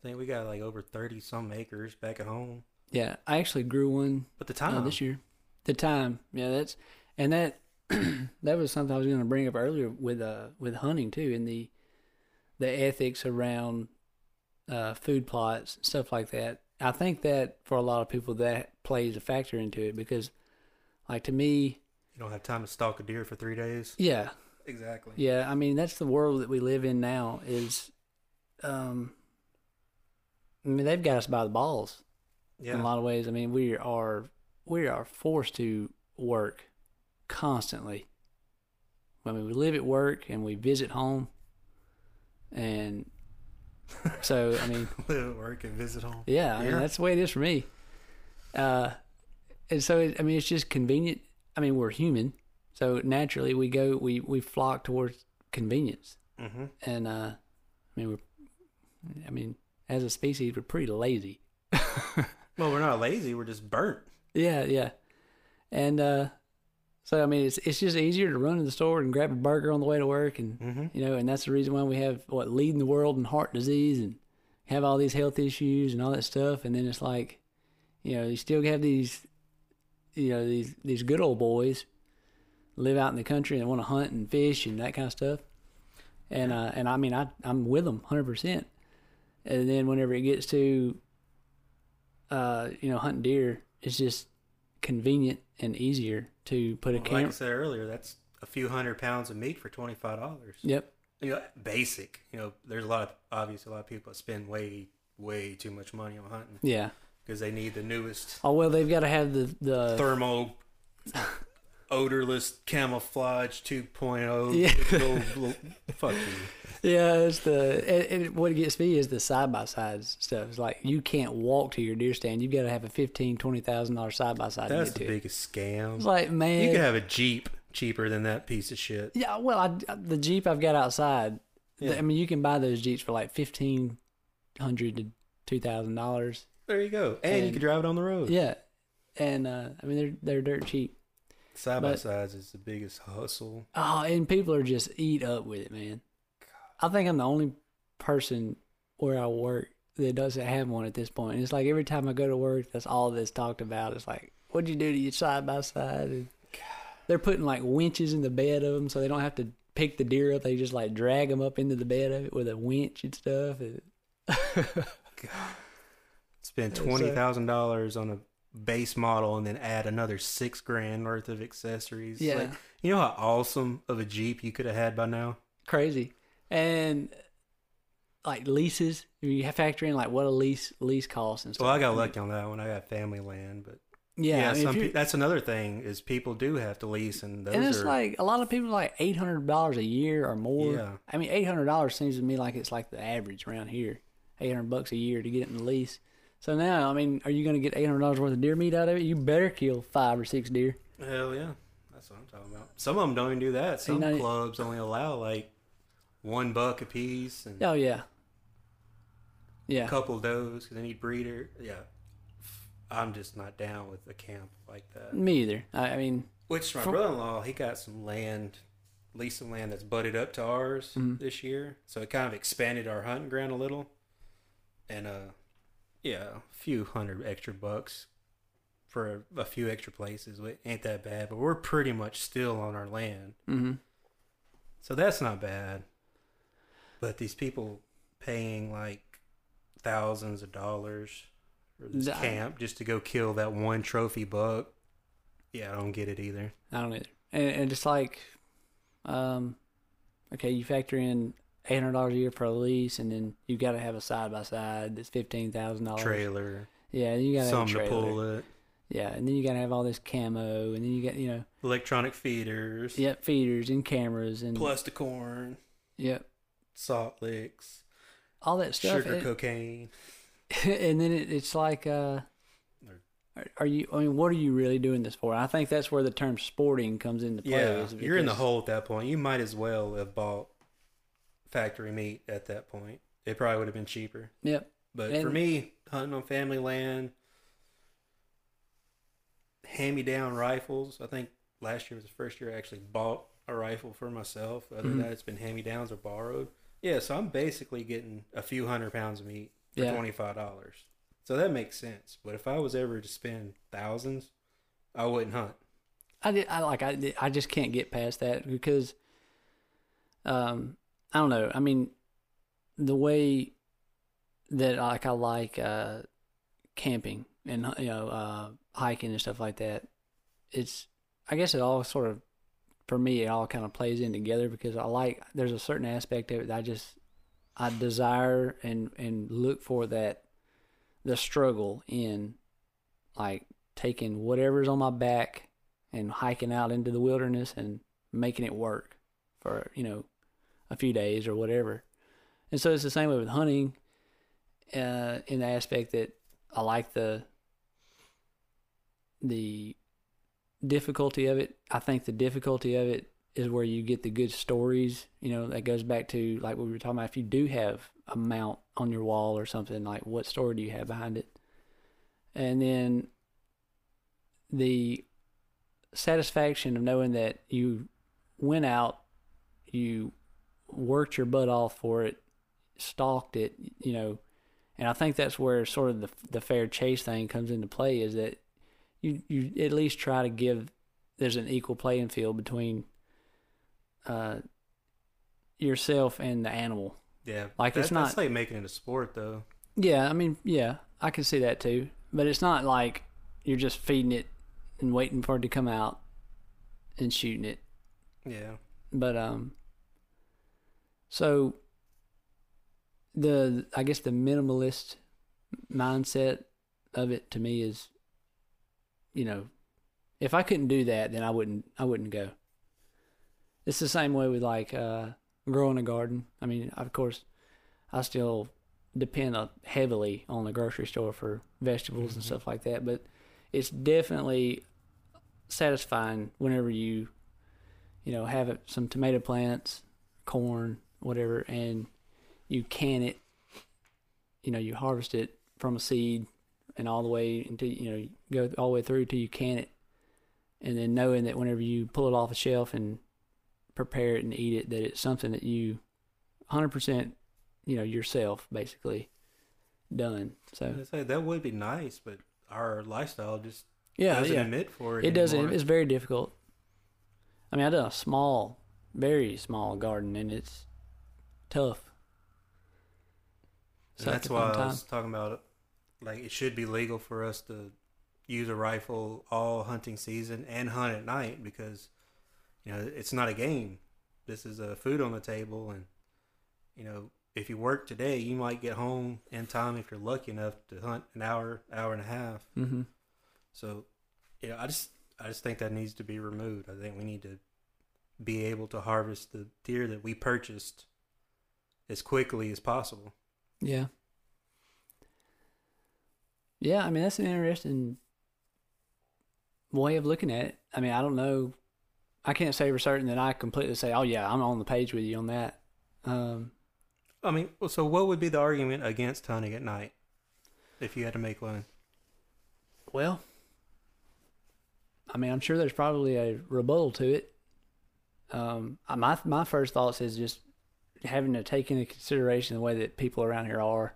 I think we got like over 30 some acres back at home. yeah, I actually grew one But the uh, time, this year. The time, yeah, that's and that that was something I was going to bring up earlier with uh with hunting too, and the the ethics around uh, food plots stuff like that. I think that for a lot of people that plays a factor into it because, like to me, you don't have time to stalk a deer for three days. yeah, Exactly. yeah. I mean that's the world that we live in now. Is um, I mean, they've got us by the balls Yeah. in a lot of ways. I mean, we are we are forced to work constantly. I mean, we live at work and we visit home, and so I mean, Live at work and visit home. yeah, I mean, Yeah. that's the way it is for me. Uh, and so it, I mean, it's just convenient. I mean, we're human, so naturally we go we we flock towards convenience, Mm-hmm. and uh, I mean, we're, I mean, as a species, we're pretty lazy. Well, we're not lazy. We're just burnt. Yeah, yeah. And uh so I mean it's it's just easier to run to the store and grab a burger on the way to work and Mm-hmm. you know, and that's the reason why we have what leading the world in heart disease and have all these health issues and all that stuff and then it's like you know, you still have these you know, these these good old boys live out in the country and want to hunt and fish and that kind of stuff. And uh and I mean I I'm with them 100%. And then whenever it gets to uh you know, hunting deer, it's just convenient and easier to put a can. Like I said earlier, that's a few hundred pounds of meat for twenty five dollars. Yep. You know, basic. You know, there's a lot of obviously a lot of people that spend way way too much money on hunting Yeah. Because they need the newest Oh well, they've got to have the the thermo odorless camouflage 2.0 Yeah. Fuck you yeah. It's the and, and what gets me is the side by sides stuff. It's like you can't walk to your deer stand. You've got to have a fifteen twenty thousand dollar side by side that's the to. biggest scam It's like man, you could have a jeep cheaper than that piece of shit yeah. Well, I, the Jeep I've got outside. Yeah. I mean, you can buy those Jeeps for like fifteen hundred to two thousand dollars. There you go and, you can drive it on the road Yeah, and uh, I mean they're they're dirt cheap. Side by sides is the biggest hustle Oh, and people are just eat up with it, man. I think I'm the only person where I work that doesn't have one at this point. And it's like every time I go to work, that's all that's talked about. It's like, what'd you do to your side by side? And they're putting like winches in the bed of them so they don't have to pick the deer up. They just like drag them up into the bed of it with a winch and stuff. And spend twenty thousand dollars on a base model and then add another six grand worth of accessories Yeah. Like, you know how awesome of a jeep you could have had by now crazy. And like leases, you have to factor in like what a lease lease costs and stuff. well i got lucky on that one i got family land but Yeah, Yeah, I mean, some pe- that's another thing is people do have to lease, and those and it's are like a lot of people like eight hundred dollars a year or more. Yeah. I mean, eight hundred dollars seems to me like it's like the average around here. Eight hundred bucks a year to get it in the lease. So now, I mean, are you going to get eight hundred dollars worth of deer meat out of it? You better kill five or six deer. hell yeah, that's what I'm talking about. Some of them don't even do that. Some know- clubs only allow like one buck a piece and Oh yeah, yeah. a couple does because they need breeder. Yeah, I'm just not down with a camp like that. Me either. I, I mean, Which my brother-in-law, he got some land, leased some land that's butted up to ours Mhm. this year, so it kind of expanded our hunting ground a little, and uh, yeah, a few hundred extra bucks for a, few extra places. It ain't that bad, but we're pretty much still on our land, hmm so that's not bad. But these people paying like thousands of dollars for this That- camp just to go kill that one trophy buck. Yeah, I don't get it either. I don't either. And, and it's like, um, okay, you factor in eight hundred dollars a year for a lease, and then you got to have a side by side that's fifteen thousand dollars. Trailer, Yeah, you got to have a something to pull it. Yeah, and then you got to have all this camo, and then you got you know, electronic feeders, yep, feeders and cameras and plus the corn, yep, salt licks, all that stuff. sugar and, cocaine. and then it, it's like, uh, are, are you? I mean, what are you really doing this for? I think that's where the term sporting comes into play. Yeah, you're in the hole at that point. You might as well have bought factory meat at that point. It probably would have been cheaper. Yep. But for me, hunting on family land, hand me down rifles. I think last year was the first year I actually bought a rifle for myself. Other than that, it's been hand me downs or borrowed. Yeah, so I'm basically getting a few hundred pounds of meat for Yeah. twenty five dollars. So that makes sense. But if I was ever to spend thousands, I wouldn't hunt. I did. I like. I. did- I just can't get past that because, um, I don't know. I mean, the way that like I like uh, camping and you know uh, hiking and stuff like that. It's. I guess it all sort of, for me, it all kind of plays in together because I like. There's a certain aspect of it that I just, I desire and and look for that the struggle in like taking whatever's on my back and hiking out into the wilderness and making it work for you know a few days or whatever. And so it's the same way with hunting, uh, in the aspect that I like the the difficulty of it. I think the difficulty of it is where you get the good stories. You know, that goes back to like what we were talking about. If you do have a mount on your wall or something, like what story do you have behind it? And then the satisfaction of knowing that you went out, you worked your butt off for it, stalked it, you know, and I think that's where sort of the the fair chase thing comes into play is that you you at least try to give there's an equal playing field between uh yourself and the animal. Yeah, Like, that- it's not- That's like making it a sport, though. Yeah, I mean, yeah, I can see that too. But it's not like you're just feeding it and waiting for it to come out and shooting it. Yeah, But um so the I guess the minimalist mindset of it to me is you know, if I couldn't do that then I wouldn't I wouldn't go. It's the same way with like uh growing a garden. I mean, of course, I still depend heavily on the grocery store for vegetables and Mhm. stuff like that, but it's definitely satisfying whenever you you know have it, some tomato plants, corn, whatever, and you can it. You know, you harvest it from a seed and all the way until you know go all the way through till you can it, and then knowing that whenever you pull it off the shelf and prepare it and eat it, that it's something that you, hundred percent, you know, yourself basically done. So I say that would be nice, but our lifestyle just yeah, doesn't yeah. admit for it. It doesn't. It's very difficult. I mean, I done a small, very small garden, and it's tough. That's why I was talking about like it should be legal for us to use a rifle all hunting season and hunt at night because you know it's not a game. This is a food on the table, and you know if you work today, you might get home in time if you're lucky enough to hunt an hour, hour and a half. Mm-hmm. So, you know, I just I just think that needs to be removed. I think we need to be able to harvest the deer that we purchased as quickly as possible. Yeah. Yeah, I mean that's an interesting way of looking at it. I mean, I don't know. I can't say for certain that I completely say, "Oh yeah, I'm on the page with you on that." Um, I mean, well, so what would be the argument against hunting at night if you had to make one? well, I mean, I'm sure there's probably a rebuttal to it. Um, my my first thoughts is just having to take into consideration the way that people around here are,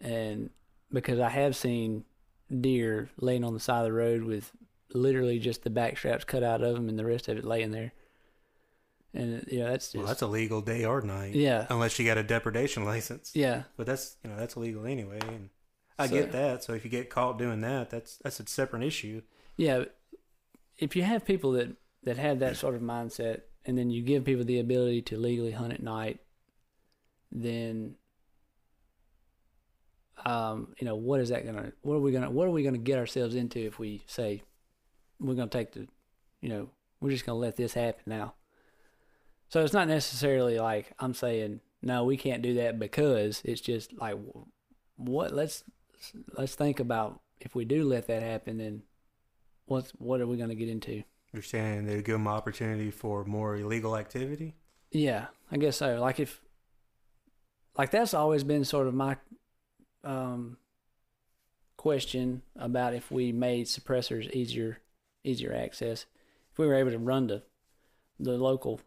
and because I have seen deer laying on the side of the road with literally just the back straps cut out of them and the rest of it laying there, and you know that's just Well, that's illegal day or night, yeah unless you got a depredation license. yeah But that's you know that's illegal anyway, and I So- get that. So if you get caught doing that, that's that's a separate issue. Yeah, if you have people that that have that sort of mindset, and then you give people the ability to legally hunt at night, then, um, you know, what is that gonna? What are we gonna? What are we gonna get ourselves into if we say we're gonna take the, you know, we're just gonna let this happen now? So it's not necessarily like I'm saying no, we can't do that because it's just like what let's let's think about if we do let that happen then what's what are we going to get into You're saying they give them opportunity for more illegal activity. yeah i guess so like if like that's always been sort of my um question about if we made suppressors easier easier access if we were able to run to the local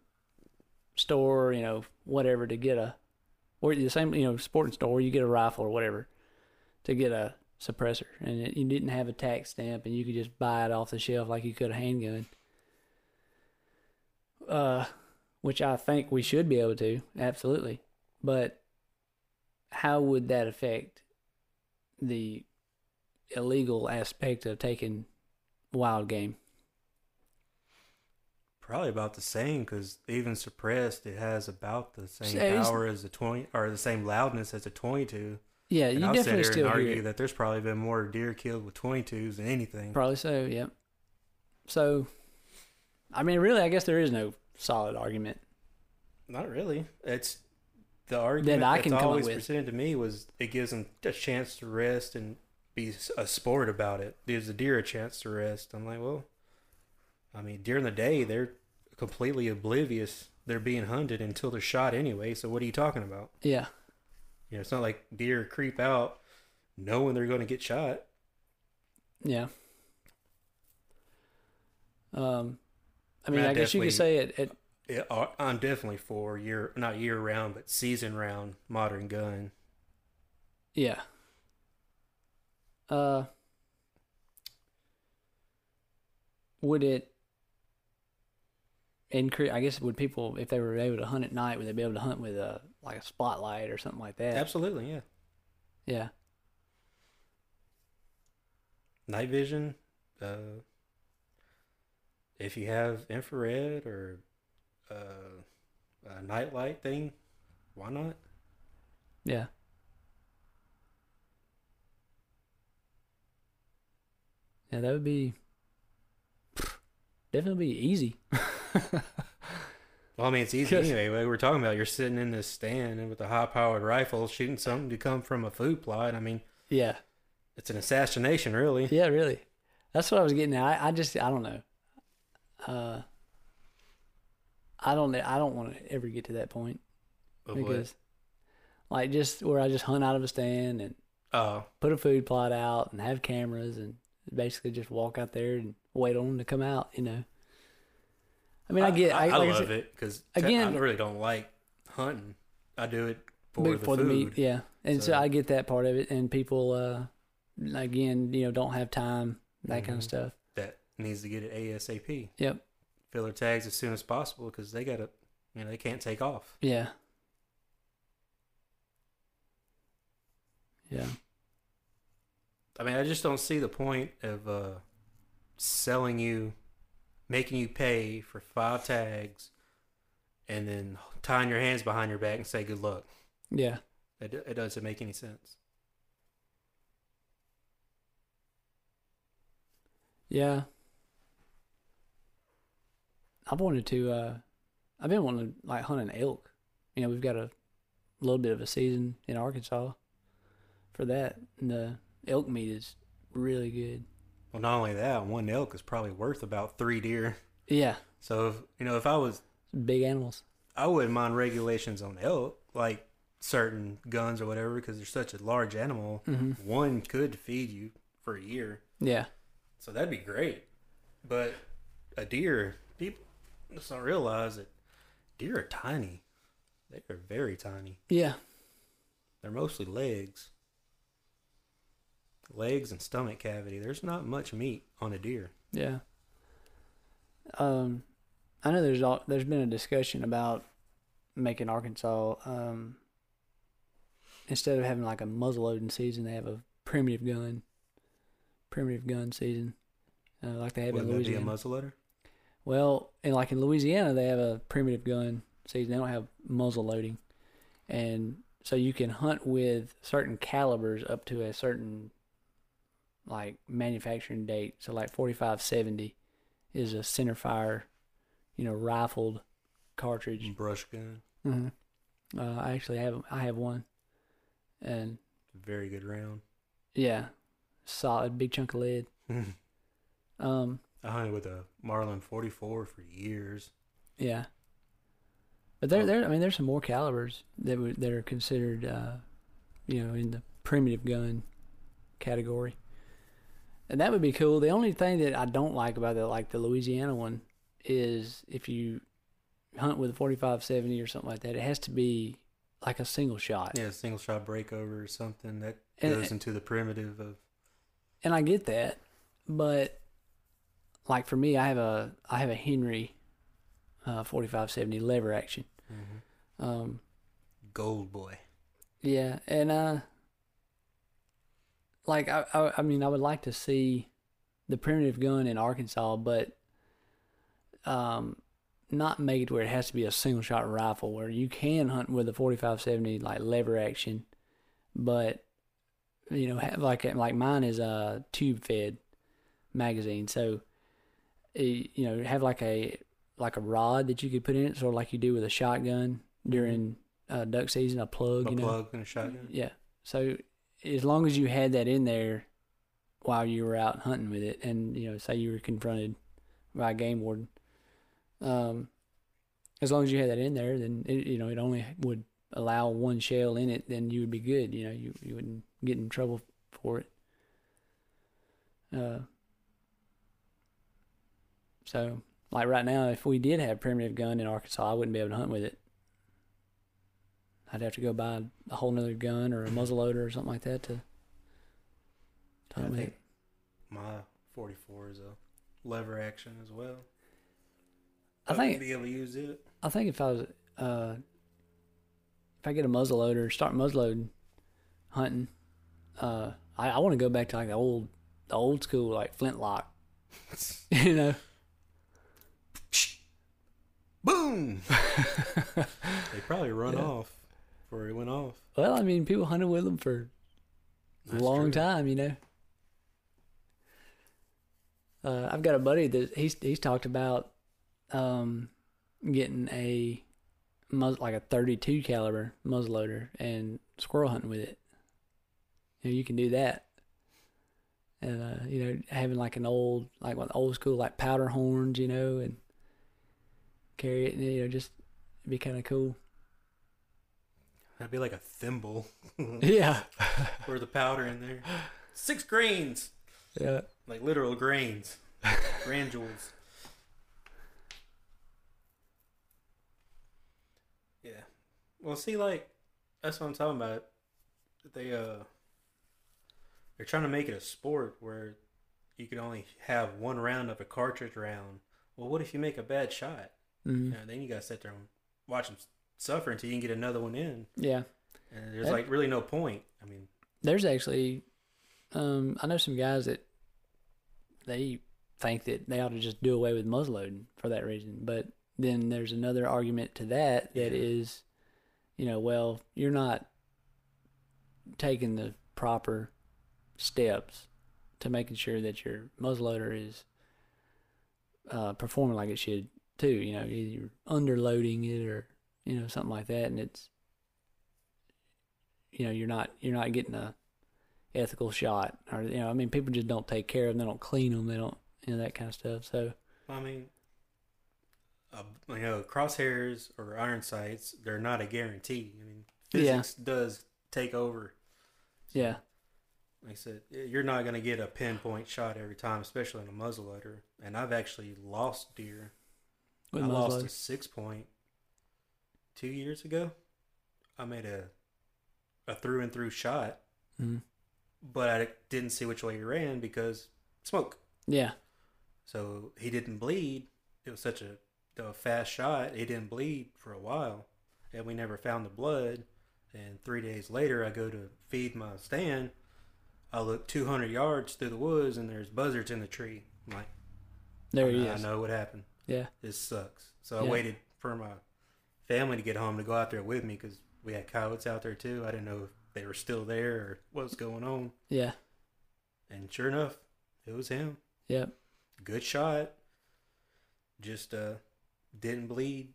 store you know whatever to get a or the same you know sporting store you get a rifle or whatever to get a suppressor and it, you didn't have a tax stamp and you could just buy it off the shelf like you could a handgun. Uh which i think we should be able to absolutely. But how would that affect the illegal aspect of taking wild game? Probably about the same because even suppressed, it has about the same So power as a twenty or the same loudness as a twenty-two. Yeah, And you I'll sit definitely here still and argue it. that there's probably been more deer killed with twenty-twos than anything. Probably so. Yep. So, I mean, really, I guess there is no solid argument. Not really. It's the argument that I that's can come always with. presented to me was it gives them a chance to rest and be a sport about it. Gives the deer a chance to rest. I'm like, well, I mean, during the day they're completely oblivious. They're being hunted until they're shot anyway. So what are you talking about? Yeah. You know, it's not like deer creep out knowing they're going to get shot. Yeah. Um, I mean, I I, guess you could say it. it Yeah, I- I'm definitely for year, not year round, but season round modern gun. yeah. Uh, would it increase? I guess would people, if they were able to hunt at night, would they be able to hunt with a like a spotlight or something like that? Absolutely, yeah. Yeah. night vision uh if you have infrared or uh a night light thing why not Yeah. Yeah, that would be definitely be easy. well i mean it's easy anyway what we're talking about you're sitting in this stand and with a high powered rifle shooting something to come from a food plot i mean Yeah. it's an assassination really Yeah, really. That's what I was getting at. I, I just I don't know. Uh I don't I don't want to ever get to that point Of what? because like just where I just hunt out of a stand and oh put a food plot out and have cameras and basically just walk out there and wait on them to come out, you know. I mean, I, get i, like I love said, it because again- i really don't like hunting i do it for the for food the meat, yeah. And so, So- I get that part of it, and people, uh, again, you know, don't have time, that kind Mhm. of stuff. that needs to get it asap Yep. filler tags as soon as possible because they gotta you know they can't take off Yeah. Yeah. I mean, I just don't see the point of uh, selling you, making you pay for five tags, and then tying your hands behind your back and say good luck. Yeah. It, it doesn't make any sense. Yeah. I've wanted to uh I've been wanting to like hunt an elk. You know, we've got a little bit of a season in Arkansas for that. And the elk meat is really good. Well, not only that, one elk is probably worth about three deer. Yeah. So, if, you know, if I was, Big animals. I wouldn't mind regulations on elk, like certain guns or whatever, because they're such a large animal. hmm One could feed you for a year. Yeah. So that'd be great. But a deer, people just don't realize that deer are tiny. They are very tiny. Yeah. They're mostly legs. Legs and stomach cavity. There's not much meat on a deer. Yeah. Um, I know there's all, there's been a discussion about making Arkansas um instead of having like a muzzleloading season, they have a primitive gun, primitive gun season, uh, like they have Would in that be a Louisiana. muzzleloader? well, and like in Louisiana, they have a primitive gun season. They don't have muzzle loading, and so you can hunt with certain calibers up to a certain like manufacturing date. So like forty five seventy is a center fire, you know, rifled cartridge. Brush gun. hmm Uh, I actually have I have one, and Very good round. yeah, solid big chunk of lead. Um, I hunted with a Marlin 44 for years. Yeah. But there, there. I mean, there's some more calibers that would that are considered, uh, you know, in the primitive gun category, and that would be cool. The only thing that I don't like about that, like the Louisiana one, is if you hunt with a 45-70 or something like that, it has to be like a single shot. Yeah, single shot breakover or something that And- goes into the primitive of. and I get that, but like for me, I have a I have a Henry uh, 45-70 lever action. Um, Gold boy. Yeah, and uh, like I, I, I mean, I would like to see the primitive gun in Arkansas, but um, not made where it has to be a single shot rifle where you can hunt with a 4570 like lever action, but you know have like like mine is a tube fed magazine, so eh, you know have like a like a rod that you could put in it, sort of like you do with a shotgun during uh, duck season, a plug, A you know. plug and a shotgun. Yeah. So as long as you had that in there while you were out hunting with it, and you know, say you were confronted by a game warden, um, as long as you had that in there, then it, you know it only would allow one shell in it. Then you would be good. You know, you you wouldn't get in trouble for it. Uh. So, like right now, if we did have primitive gun in Arkansas, I wouldn't be able to hunt with it. I'd have to go buy a whole nother gun or a muzzle loader or something like that to, to I think my 44 is a lever action as well. I wouldn't think be able to use it. I think if I was uh if I get a muzzle loader, start muzzleloading hunting, uh I, I want to go back to like the old the old school like flintlock. you know. Boom! they probably run Yeah. off before it went off. Well, I mean, people hunted with them for a long true. time, you know. Uh, I've got a buddy that he's he's talked about um, getting a mus like a 32 caliber muzzleloader and squirrel hunting with it. You know, you can do that, and uh, you know, having like an old like one old school like powder horns, you know, and carry it, and you know, just be kind of cool. That'd be like a thimble yeah, for the powder in there. Six grains, yeah. like literal grains, granules. Yeah. Well, see, like that's what I'm talking about. They uh, they're trying to make it a sport where you can only have one round of a cartridge round. Well, what if you make a bad shot? hmm You know, then you gotta sit there and watch them suffer until you can get another one in. yeah. And there's That- like really no point. I mean, there's actually um I know some guys that they think that they ought to just do away with muzzleloading for that reason. But then there's another argument to that that Yeah. is, you know, well, you're not taking the proper steps to making sure that your muzzleloader is uh, performing like it should too. You know, either you're underloading it or you know something like that, and it's you know you're not you're not getting a ethical shot or you know I mean people just don't take care of them they don't clean them they don't you know that kind of stuff so I mean, uh, you know, crosshairs or iron sights, they're not a guarantee. I mean, Yeah. physics does take over. yeah Like I said, you're not going to get a pinpoint shot every time, especially in a muzzleloader. And I've actually lost deer. with I lost a six point two years ago. I made a a through and through shot, Mhm. but I didn't see which way he ran because smoke. yeah So he didn't bleed. It was such a, a fast shot. He didn't bleed for a while, and we never found the blood. And three days later, I go to feed my stand. I look 200 yards through the woods, and there's buzzards in the tree. I'm like, there I, he is. I know what happened. yeah This sucks. So I waited for my family to get home to go out there with me because we had coyotes out there too. I didn't know if they were still there or what was going on. yeah And sure enough, it was him. yep good shot. Just uh, didn't bleed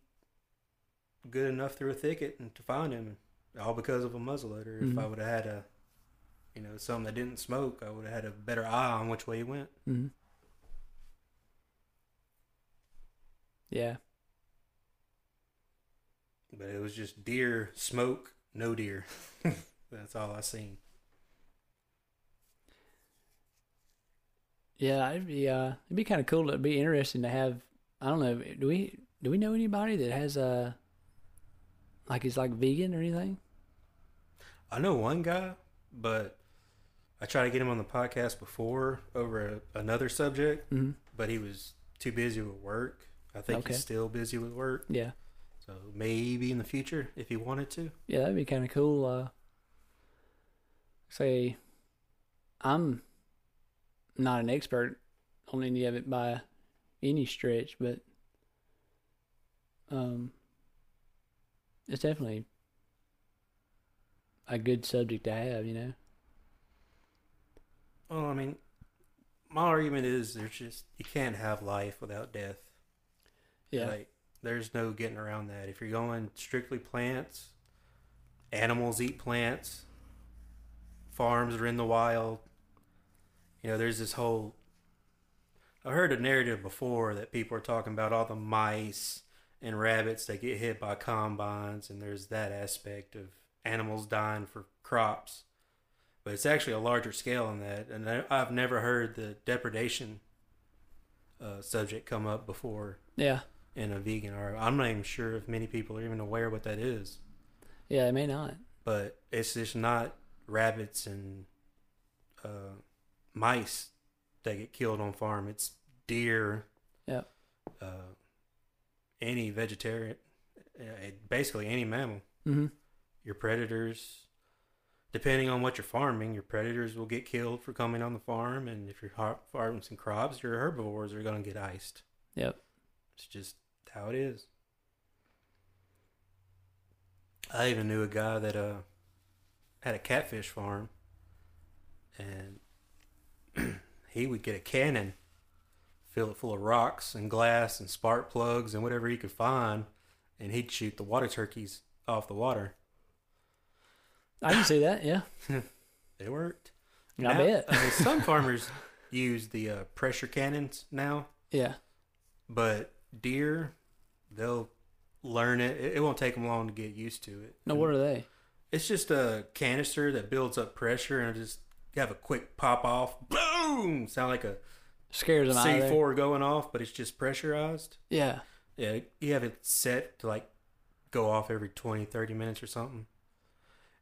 good enough through a thicket and to find him, all because of a muzzleloader. If Mhm. I would have had a, you know, something that didn't smoke, I would have had a better eye on which way he went. Mm-hmm. yeah But it was just deer, smoke, no deer. That's all I seen. yeah it'd be uh it'd be kind of cool it'd be interesting to have I don't know do we do we know anybody that has a like is like vegan or anything I know one guy, but I tried to get him on the podcast before over a, another subject, mm-hmm. but he was too busy with work. I think Okay. he's still busy with work. yeah So maybe in the future, if he wanted to. Yeah, that'd be kind of cool. Uh, say, I'm not an expert on any of it by any stretch, but um, it's definitely a good subject to have. You know. Well, I mean, my argument is there's just you can't have life without death. Yeah. Like, there's no getting around that. If you're going strictly plants, animals eat plants, farms are in the wild. You know, there's this whole. I heard a narrative before that people are talking about all the mice and rabbits that get hit by combines, and there's that aspect of animals dying for crops. But it's actually a larger scale than that, and I've never heard the depredation uh, subject come up before yeah. In a vegan or I'm not even sure if many people are even aware what that is. Yeah. It may not. But it's just not rabbits and uh, mice that get killed on farm. It's deer. Yep. Uh, any vegetarian, uh, basically any mammal. Mm-hmm. Your predators, depending on what you're farming, your predators will get killed for coming on the farm, and if you're har- farming some crops, your herbivores are going to get iced. Yep. It's just how it is. I even knew a guy that uh had a catfish farm, and he would get a cannon, fill it full of rocks and glass and spark plugs and whatever he could find, and he'd shoot the water turkeys off the water. I can see that. Yeah. It worked. I Now- bet. I mean, some farmers use the uh, pressure cannons now. Yeah. But deer, they'll learn it. It, it won't take them long to get used to it. No, what are they? It's just a canister that builds up pressure and just have a quick pop off. Boom! Sound like a Scares of there. C4 going off, but it's just pressurized. Yeah. Yeah, you have it set to like go off every 20, 30 minutes or something.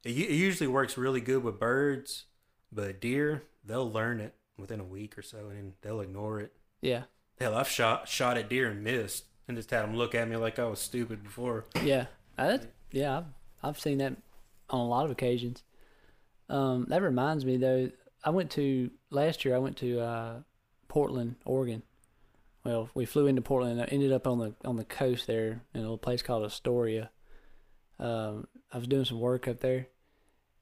It, it usually works really good with birds, but deer, they'll learn it within a week or so and then they'll ignore it. Yeah. Hell, I've shot shot at deer and missed, and just had them look at me like I was stupid before. Yeah. That, yeah. I've, I've seen that on a lot of occasions. Um, that reminds me though. I went to last year. I went to uh, Portland, Oregon. Well, we flew into Portland. and I ended up on the on the coast there in a little place called Astoria. Um, I was doing some work up there,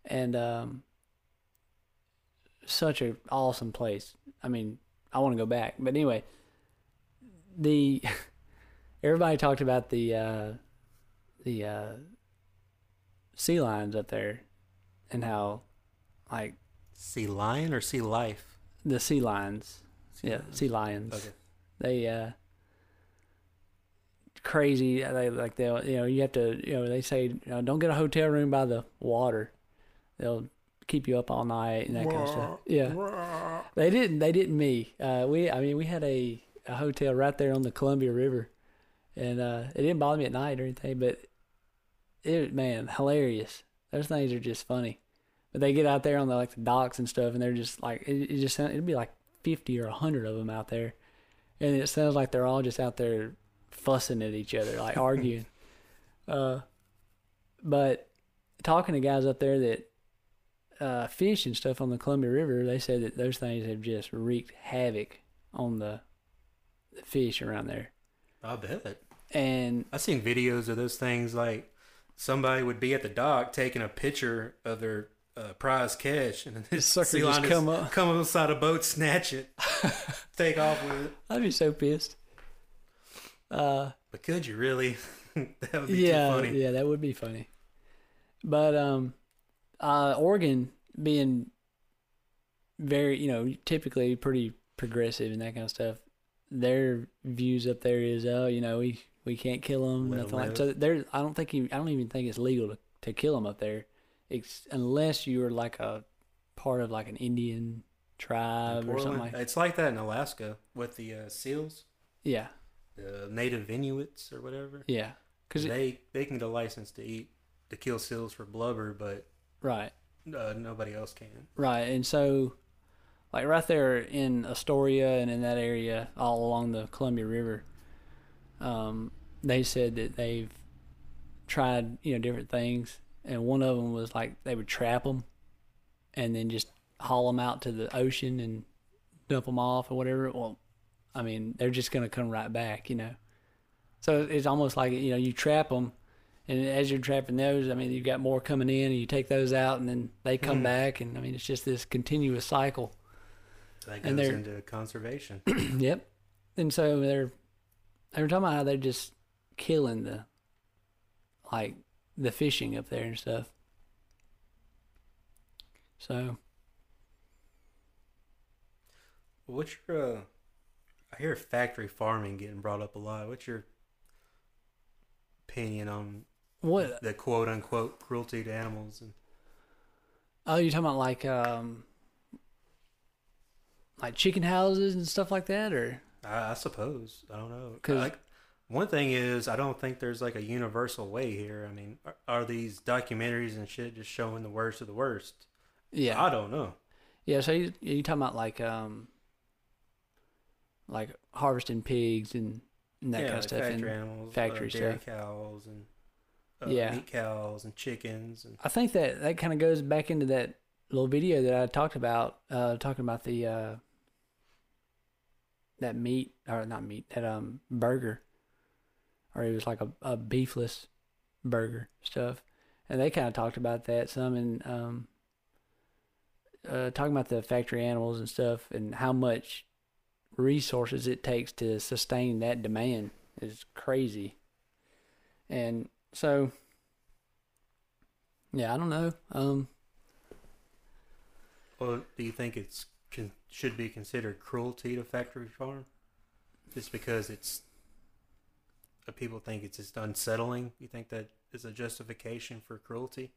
and um, such a awesome place. I mean, I want to go back. But anyway, the everybody talked about the uh, the uh, sea lions up there, and how like Sea lion or sea life? the sea lions, Sea yeah, lion. sea lions. Okay. They uh, crazy. They like they'll you know you have to you know they say you know, don't get a hotel room by the water. They'll keep you up all night and that kind of stuff. Yeah. They didn't. They didn't. Me. Uh, we. I mean, we had a, a hotel right there on the Columbia River, and uh, it didn't bother me at night or anything. But it, man, hilarious. Those things are just funny. But they get out there on the like the docks and stuff, and they're just like it, it just sound, it'd be like fifty or hundred of them out there, and it sounds like they're all just out there fussing at each other, like arguing. Uh, but talking to guys up there that uh, fish and stuff on the Columbia River, they said that those things have just wreaked havoc on the, the fish around there. I bet. And I've seen videos of those things like somebody would be at the dock taking a picture of their uh, prize catch, and then this sucker sea just come up. come inside a boat, snatch it, take off with it. I'd be so pissed. Uh, But could you really? that would be yeah, too funny. yeah, that would be funny. But um, uh, Oregon being very, you know, typically pretty progressive and that kind of stuff. Their views up there is, oh, you know, we we can't kill them, Let nothing like. live. So there, I don't think you, I don't even think it's legal to to kill them up there, it's, unless you are like a part of like an Indian tribe or something like. It's like that in Alaska with the uh, seals, Yeah, the native Inuits or whatever. yeah, because they they can get a license to eat to kill seals for blubber, but right. uh, nobody else can. Right, and so, like right there in Astoria and in that area, all along the Columbia River, um, they said that they've tried, you know, different things, and one of them was like they would trap them, and then just haul them out to the ocean and dump them off or whatever. Well, I mean, they're just gonna come right back, you know. So it's almost like you know you trap them, and as you're trapping those, I mean you've got more coming in, and you take those out, and then they come Mhm. back, and I mean it's just this continuous cycle. That goes they're- into conservation. yep. And so they're they were talking about how they're just killing the like the fishing up there and stuff. So What's your? Uh, I hear factory farming getting brought up a lot. What's your opinion on what? the quote unquote cruelty to animals? And Oh, you're talking about like um like chicken houses and stuff like that, or I, I suppose I don't know. 'Cause- Like one thing is, I don't think there's like a universal way here. I mean, are, are these documentaries and shit just showing the worst of the worst? yeah, I don't know. yeah. So you you talking about like um like harvesting pigs and, and that yeah, kind of like stuff. factory And animals, factory uh, dairy stuff. cows, and uh, Yeah. meat cows and chickens, and I think that that kind of goes back into that little video that I talked about, uh, talking about the uh, that meat or not meat that um burger, or it was like a, a beefless burger stuff, and they kind of talked about that some and um uh, talking about the factory animals and stuff and how much resources it takes to sustain that demand is crazy, and so yeah, I don't know. Um, well, do you think it's can, should be considered cruelty to factory farm, just because it's uh, people think it's just unsettling? You think that is a justification for cruelty?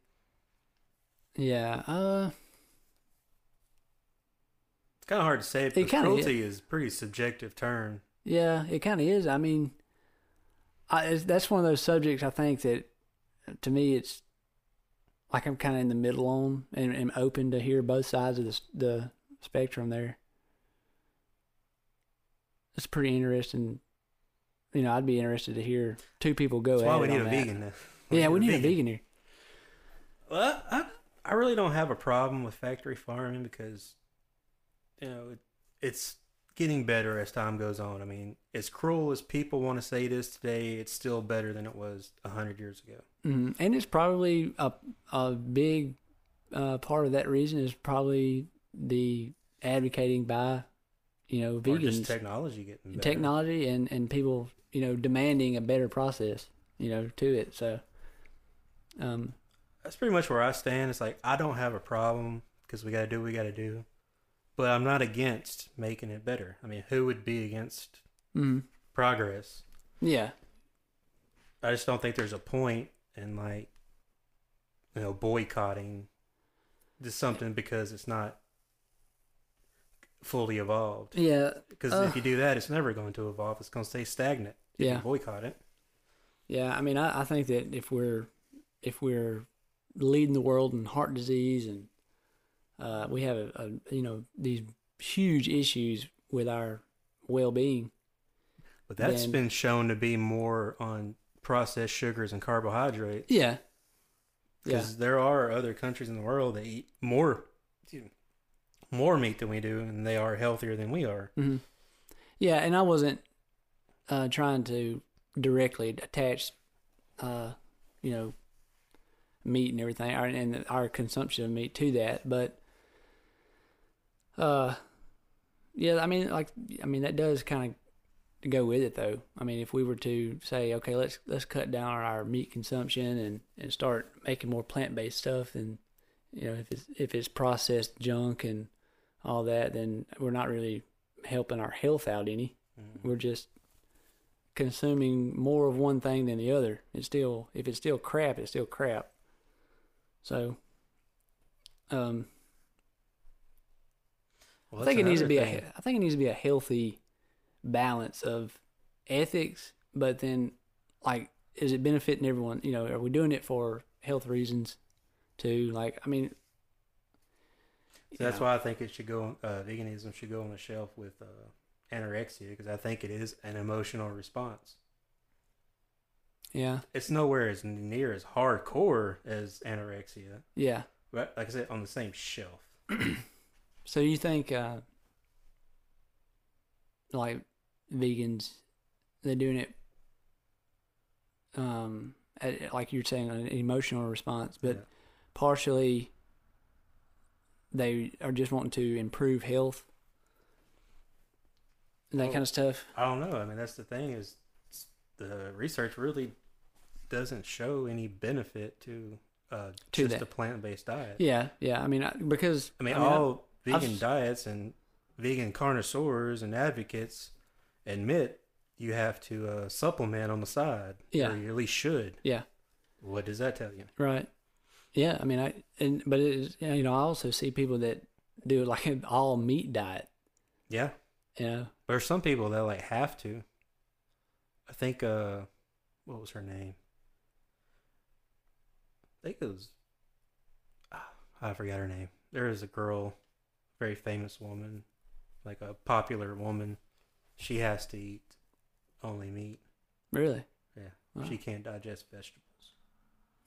yeah. Uh, It's kind of hard to say because cruelty is a pretty subjective term. yeah. It kind of is. I mean, I that's one of those subjects. I think that to me, it's like I'm kind of in the middle on and am open to hear both sides of the the spectrum. There, it's pretty interesting. You know, I'd be interested to hear two people go That's at why we need a that. vegan. now. Yeah, we need a vegan here. Well, I, I really don't have a problem with factory farming because, you know, it, it's getting better as time goes on. I mean, as cruel as people want to say it is today, it's still better than it was a hundred years ago. Mm, and it's probably a a big uh, part of that reason is probably the advocating by you know Or vegans, just technology getting better. technology, and and people you know demanding a better process you know to it. So, um, That's pretty much where I stand. It's like I don't have a problem because we got to do what we got to do, but I'm not against making it better. I mean, who would be against mm, progress? yeah, I just don't think there's a point in like you know boycotting just something because it's not fully evolved. yeah, Because Uh. if you do that, it's never going to evolve. It's going to stay stagnant. Yeah. you boycott it. yeah. I mean, I, I think that if we're if we're leading the world in heart disease and uh, we have a, a you know these huge issues with our well being. But that's Then- been shown to be more on processed sugars and carbohydrates. Yeah. Yeah. Because there are other countries in the world that eat more more meat than we do, and they are healthier than we are. hmm Yeah, and I wasn't uh, trying to directly attach, uh, you know, meat and everything, our, and our consumption of meat to that. But, uh, yeah, I mean, like, I mean, that does kind of go with it, though. I mean, if we were to say, okay, let's let's cut down our meat consumption and and start making more plant based stuff, and you know, if it's if it's processed junk and all that, then we're not really helping our health out any. Mhm. We're just consuming more of one thing than the other. It's still if it's still crap, it's still crap. So um Well, I think it needs to be thing. I think it needs to be a healthy balance of ethics, but then like is it benefiting everyone? You know, are we doing it for health reasons too? Like I mean So that's why I think it should go. Uh, veganism should go on the shelf with uh, anorexia because I think it is an emotional response. Yeah. It's nowhere as near as hardcore as anorexia, Yeah. but like I said, on the same shelf. So you think uh like vegans they're doing it um, a- like you're saying, an emotional response, but Yeah. partially they are just wanting to improve health and that Well, kind of stuff. I don't know. I mean, that's the thing is the research really doesn't show any benefit to uh, To just that. a plant based diet. Yeah, yeah. I mean, I- because I mean, I- all I've- vegan diets and vegan carnivores and advocates admit you have to uh, supplement on the side. Yeah. Or you at least should. Yeah. What does that tell you? Right. Yeah, I mean, I and but it is you know I also see people that do like an all meat diet. Yeah. You know, There some people that like have to. I think uh what was her name? I think it was ah, I forgot her name. There is a girl, very famous woman, like a popular woman. She has to eat only meat. really. Yeah. Wow. She can't digest vegetables.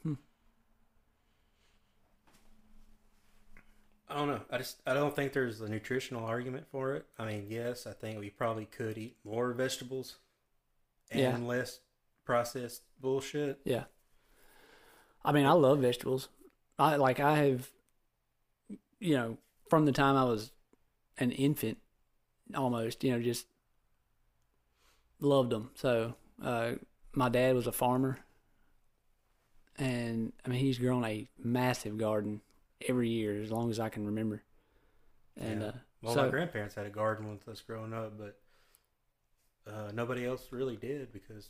Hmm. I don't know. I just I don't think there's a nutritional argument for it. I mean, yes, I think we probably could eat more vegetables and Yeah. less processed bullshit. Yeah. I mean, I love vegetables. I like I have, you know, from the time I was an infant, almost, you know, just loved them. So, uh, my dad was a farmer, and I mean, he's grown a massive garden every year as long as I can remember. And Yeah. uh, Well, so my grandparents had a garden with us growing up, but uh, nobody else really did because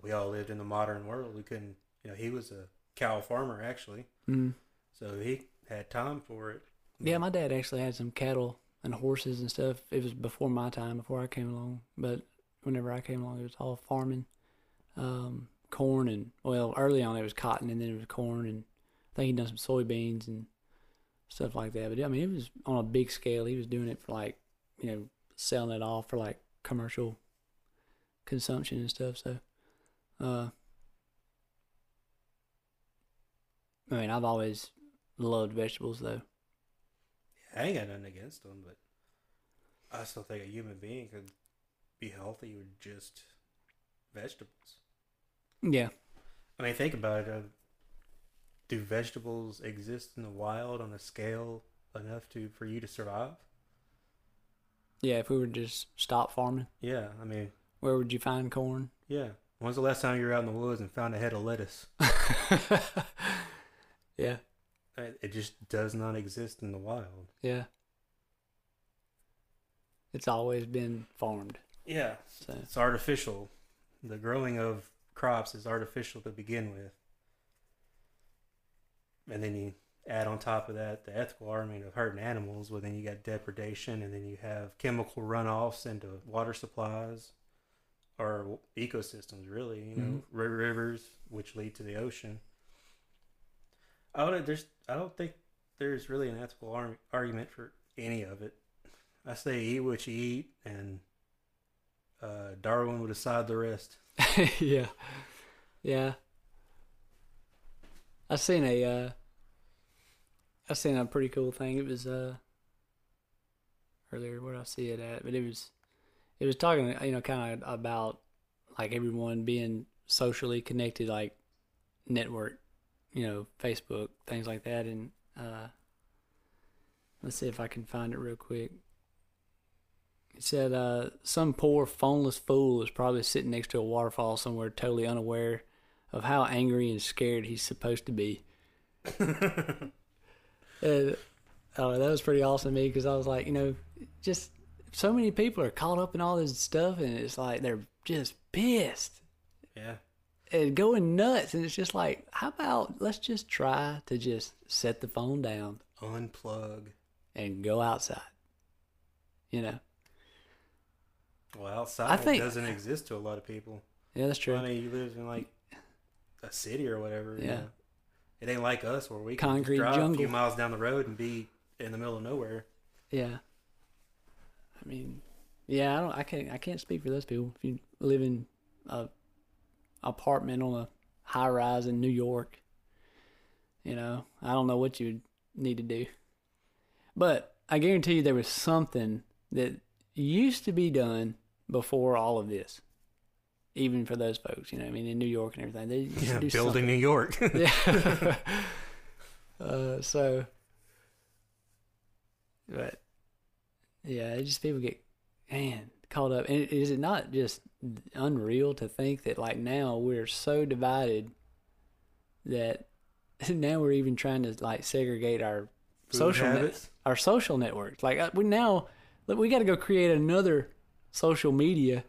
we all lived in the modern world. We couldn't, you know, he was a cow farmer actually, mm, so he had time for it. Yeah, my dad actually had some cattle and horses and stuff. It was before my time, before I came along. But whenever I came along, it was all farming, um, corn and well, early on it was cotton, and then it was corn, and think he'd done some soybeans and stuff like that. But I mean, it was on a big scale. He was doing it for like, you know, selling it off for like commercial consumption and stuff. So, uh, I mean, I've always loved vegetables though. I ain't got nothing against them, but I still think a human being could be healthy with just vegetables. Yeah. I mean, think about it. Uh, do vegetables exist in the wild on a scale enough to for you to survive? Yeah, if we were to just stop farming, Yeah, I mean, where would you find corn? yeah. When's the last time you were out in the woods and found a head of lettuce? yeah, It it just does not exist in the wild. yeah. It's always been farmed. Yeah, So it's artificial. The growing of crops is artificial to begin with. And then you add on top of that the ethical argument of hurting animals, well, then you got depredation, and then you have chemical runoffs into water supplies or ecosystems, really, you know, ri- rivers, which lead to the ocean. I don't, there's, I don't think there's really an ethical ar- argument for any of it. I say eat what you eat, and uh, Darwin will decide the rest. yeah, yeah. I seen a, uh, I seen a pretty cool thing. It was uh earlier. Where I see it at? But it was, it was talking, you know, kind of about like everyone being socially connected, like network, you know, Facebook, things like that. And uh, let's see if I can find it real quick. It said, uh, some poor phoneless fool is probably sitting next to a waterfall somewhere, totally unaware of how angry and scared he's supposed to be. Uh, and, oh, that was pretty awesome to me because I was like, you know, just so many people are caught up in all this stuff, and it's like they're just pissed Yeah. and going nuts. And it's just like, how about let's just try to just set the phone down Unplug. and go outside? You know? Well, outside I think- doesn't exist to a lot of people. Yeah, that's true. I mean, you live in like a city or whatever. you Yeah. know. It ain't like us where we Concrete drive a few miles down the road and be in the middle of nowhere. Yeah. I mean, yeah, I don't. I can't. I can't speak for those people. If you live in a apartment on a high rise in New York, you know, I don't know what you would need to do. But I guarantee you, there was something that used to be done before all of this. Even for those folks. You know, I mean, in New York and everything, they Yeah, building New York. Yeah. uh, so, but yeah, it just people get man caught up. And is it not just unreal to think that like now we're so divided that now we're even trying to like segregate our Food social net, our social networks. Like uh, we now look, we got to go create another social media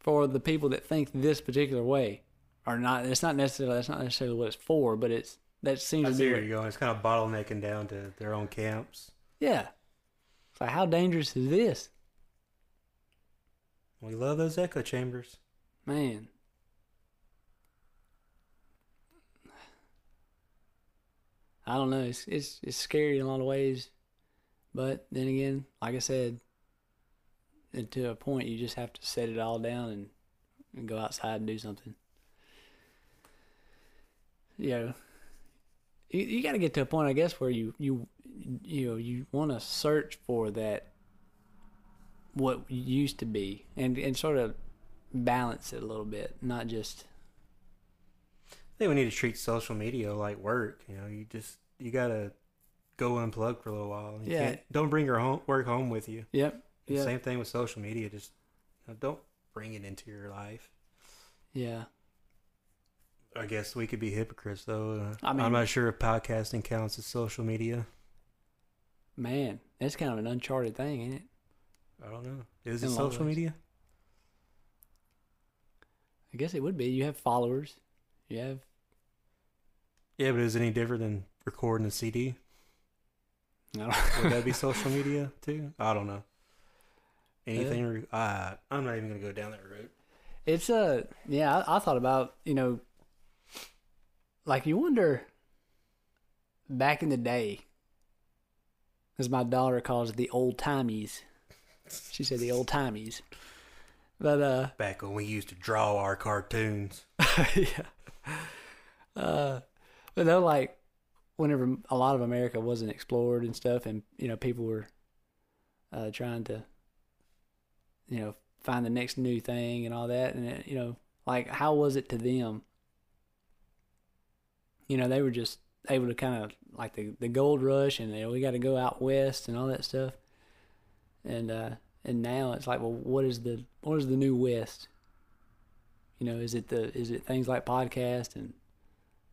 for the people that think this particular way, are not. It's not necessarily that's not necessarily what it's for, but it's that seems I to see be where you're going. It's kind of bottlenecking down to their own camps. yeah. It's like how dangerous is this, We love those echo chambers. man? I don't know. It's it's it's scary in a lot of ways, but then again, like I said, and to a point, you just have to set it all down and, and go outside and do something. You know, you, you got to get to a point, I guess, where you you you know you want to search for that what used to be and and sort of balance it a little bit, not just I think we need to treat social media like work. You know, you just you gotta go unplug for a little while. You Yeah. don't bring your home, work home with you. yep yeah Same thing with social media. Just you know, don't bring it into your life. yeah I guess we could be hypocrites though. Uh, I mean- I'm not sure if podcasting counts as social media. man, that's kind of an uncharted thing, ain't it? I don't know. Is In it a lot of social ways. media? I guess it would be. You have followers. You have Yeah, but is it any different than recording a CD? I don't Would that be social media too? I don't know. Anything? Uh, I'm not even gonna go down that road. It's a yeah. I, I thought about you know, like you wonder back in the day, as my daughter calls it, the old timies. She said the old timies, but uh, Back when we used to draw our cartoons. yeah. Uh, but though, like, whenever a lot of America wasn't explored and stuff, and you know, people were uh, trying to, you know, find the next new thing and all that, and it, you know, like, how was it to them? You know, they were just able to kind of like the the gold rush, and you know, we got to go out west and all that stuff, and uh, and now it's like, well, what is the what is the new west? You know, is it the is it things like podcast and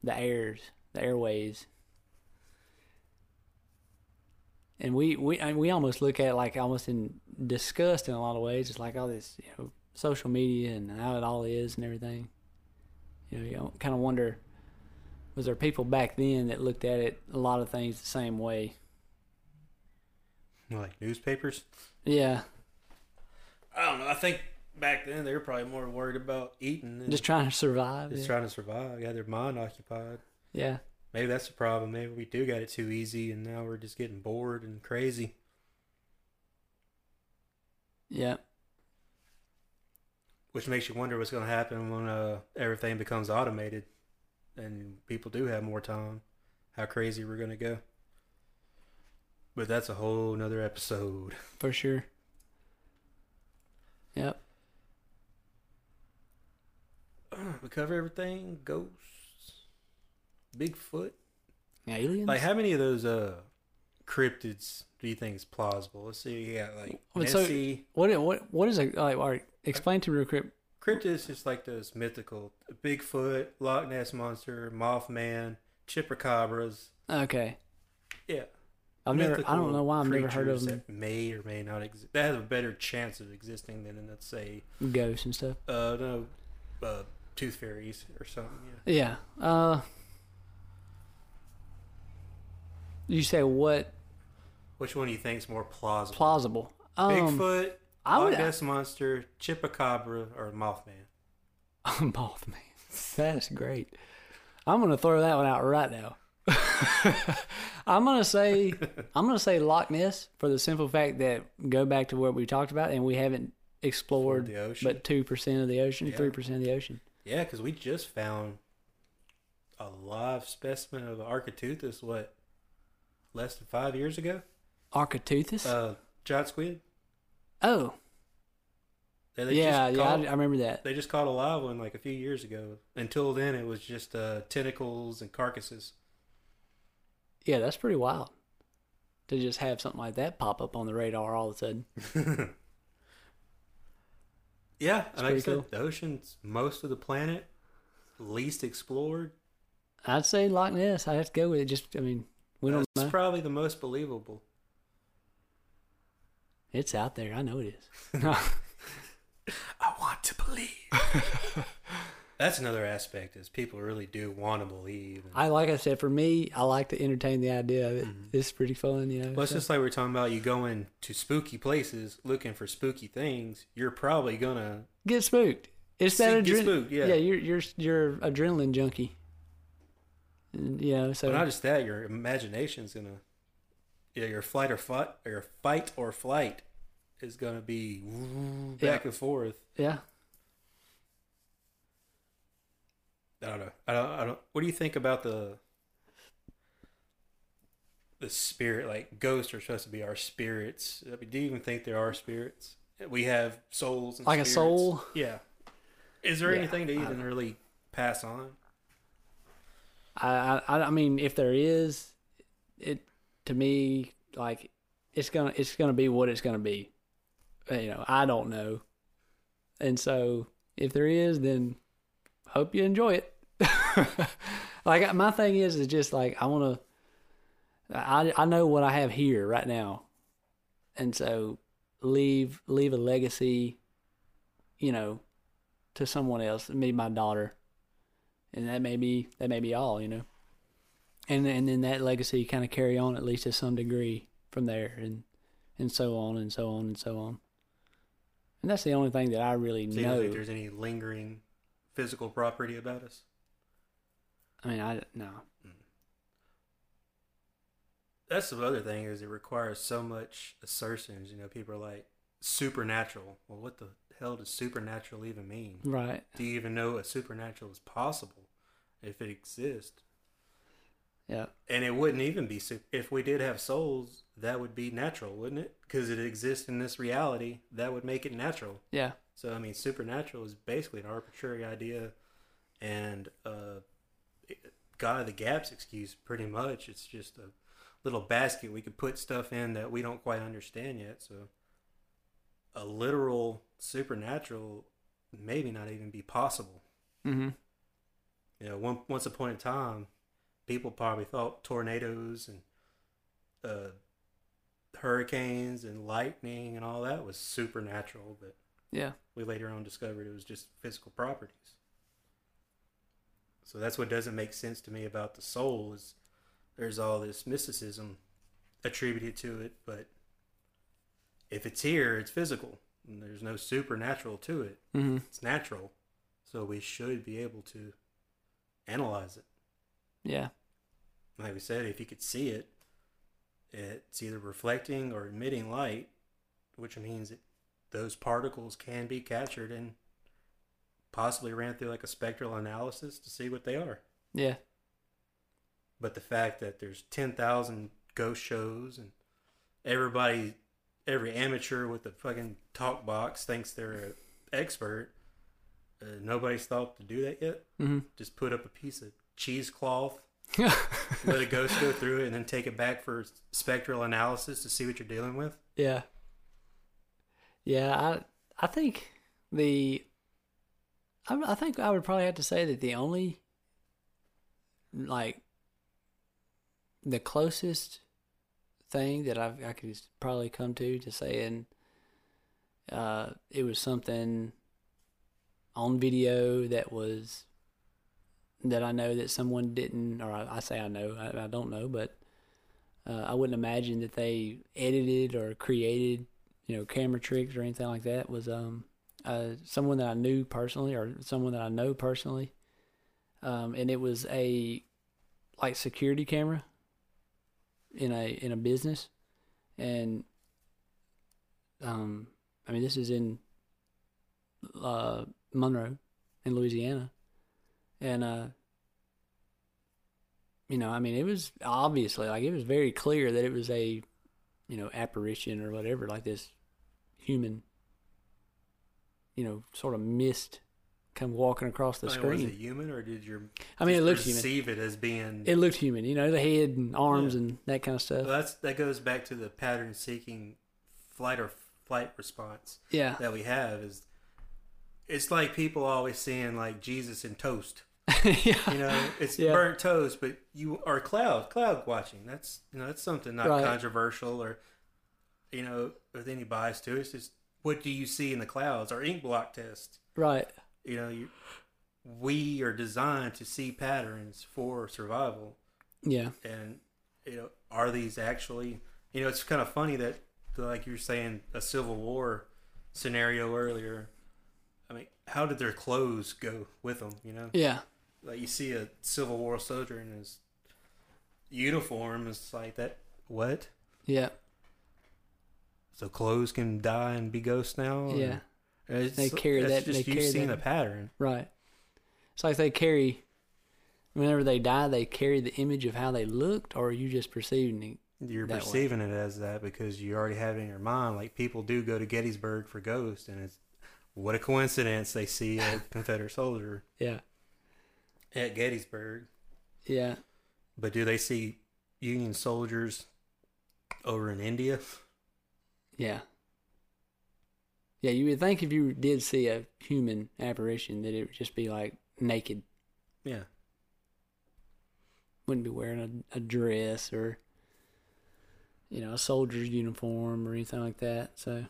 the airs, the airways? And we we I mean, we almost look at it like almost in disgust in a lot of ways. It's like all this you know social media and how it all is and everything. You know, you kind of wonder was there people back then that looked at it a lot of things the same way? Like newspapers. Yeah, I don't know. I think back then they were probably more worried about eating than just trying to survive. just yeah. trying to survive. Got their mind occupied. yeah. Maybe that's the problem. Maybe we do got it too easy, and now we're just getting bored and crazy. Yeah. Which makes you wonder what's going to happen when uh, everything becomes automated, and people do have more time. How crazy we're going to go. But that's a whole nother episode. For sure. Yep. we cover everything. Ghosts, Bigfoot. Aliens. Like, how many of those uh cryptids do you think is plausible? Let's see. You got like Well, so- Nessie. What what what is a like? All right, explain to me real quick. Cryptids is just like those mythical Bigfoot, Loch Ness monster, Mothman, chupacabras. Okay, Yeah, I've never. I don't know why I've never heard of them. May or may not exist. That has a better chance of existing than let's say, Ghosts and stuff. uh, no, uh, tooth fairies or something. Yeah. Yeah. Uh. You say what Which one do you think is more plausible? plausible? Um, Bigfoot, I Loch would. Ness monster, chupacabra, or Mothman? Mothman. That's great. I'm gonna throw that one out right now. I'm gonna say I'm gonna say Loch Ness for the simple fact that go back to what we talked about and we haven't explored the ocean. but two percent of the ocean, Yeah. three percent of the ocean. Yeah, because we just found a live specimen of Architeuthis, what, less than five years ago? Architeuthis. Uh, giant squid. oh, They- they yeah, just yeah, caught- I, I remember that. They just caught a live one like a few years ago. Until then, it was just uh, tentacles and carcasses. Yeah, that's pretty wild to just have something like that pop up on the radar all of a sudden. Yeah, and like I said, cool. the ocean's most of the planet, least explored. I'd say Loch Ness. I have to go with it. Just, I mean, we don't That's know. probably the most believable. It's out there. I know it is. I want to believe. That's another aspect is people really do want to believe. And- I like I said, for me, I like to entertain the idea of it. Mm-hmm. It's pretty fun, you know. well, it's so- just like we are talking about. You going to spooky places looking for spooky things. You're probably gonna get spooked. It's that adrenaline. yeah. yeah, you're you're you're adrenaline junkie. And, you know, so But not just that, your imagination's gonna, yeah, your flight or fight, or your fight or flight is gonna be woo, back and forth. yeah. I don't know. I don't. I don't. What do you think about the the spirit? Like ghosts are supposed to be our spirits. I mean, do you even think there are spirits? We have souls. And Like a soul? Yeah. Is there Yeah, anything to even really pass on? I, I I mean, if there is, it to me like it's gonna it's gonna be what it's gonna be. Uh, You know, I don't know, and so if there is, then hope you enjoy it. like my thing is, is just like I want to. I I know what I have here right now, and so leave leave a legacy. You know, to someone else, me, my daughter and that may be that may be all you know and and then that legacy kind of carry on at least to some degree from there and and so on and so on and so on and that's the only thing that i really So you know think there's any lingering physical property about us? i mean i no mm. That's the other thing is it requires so much assertions. You know, people are like supernatural. Well, what the hell does supernatural even mean? right Do you even know a supernatural is possible if it exists? yeah And it wouldn't even be if we did have souls. That would be natural, wouldn't it? Because it exists in this reality. That would make it natural. yeah So I mean, supernatural is basically an arbitrary idea, and uh, God of the gaps excuse. Pretty much, it's just a little basket we could put stuff in that we don't quite understand yet. So a literal supernatural maybe not even be possible. mm-hmm You know, one, once upon a time, people probably thought tornadoes and uh, hurricanes and lightning and all that was supernatural, but yeah we later on discovered it was just physical properties. So that's what doesn't make sense to me about the soul is there's all this mysticism attributed to it, but if it's here, it's physical. And there's no supernatural to it. mm-hmm It's natural. So we should be able to analyze it. yeah Like we said, if you could see it, it's either reflecting or emitting light, which means that those particles can be captured and possibly ran through like a spectral analysis to see what they are. yeah But the fact that there's 10,000 ghost shows and everybody, every amateur with a fucking talk box thinks they're an expert, uh, nobody's thought to do that yet. mm-hmm Just put up a piece of cheesecloth let a ghost go through it and then take it back for spectral analysis to see what you're dealing with. Yeah. Yeah, I I think the I, I think I would probably have to say that the only like the closest thing that I've, I could probably come to to saying uh, it was something on video that was that I know that someone didn't, or I, I say I know, I, I don't know, but uh, I wouldn't imagine that they edited or created, you know, camera tricks or anything like that. Was um, uh, someone that I knew personally, or someone that I know personally, um, and it was a like security camera in a in a business, and um, I mean this is in uh, Monroe, in Louisiana, and uh, you know, I mean, it was obviously like it was very clear that it was a, you know, apparition or whatever, like this human, you know, sort of mist come walking across the I mean, was screen. it human or did your I mean, it looked human. perceive it as being? It looked human, you know, the head and arms Yeah. and that kind of stuff. well, that's that goes back to the pattern seeking flight or flight response yeah, that we have. Is it's like people always saying like Jesus and toast. yeah, You know, it's Yeah. burnt toast, but you are cloud cloud watching. That's you know that's something not Right. controversial or you know with any bias to it. It's just what do you see in the clouds? Our inkblot test. right. You know, you, we are designed to see patterns for survival, Yeah, and you know, are these actually? You know, it's kind of funny that like you were saying a civil war scenario earlier. How did their clothes go with them? You know, yeah, like you see a Civil War soldier in his uniform, it's like that. What? yeah, So clothes can die and be ghosts now? Yeah. They carry that- Just they you've carry seen that- a pattern. Right. It's like they carry, whenever they die, they carry the image of how they looked, or are you just perceiving it? You're That way. perceiving it as that because you already have it in your mind. Like people do go to Gettysburg for ghosts, and it's what a coincidence they see a Confederate soldier Yeah. at Gettysburg. Yeah. But do they see Union soldiers over in India? Yeah. Yeah, you would think if you did see a human apparition that it would just be like naked. Yeah. Wouldn't be wearing a, a dress or, you know, a soldier's uniform or anything like that. So,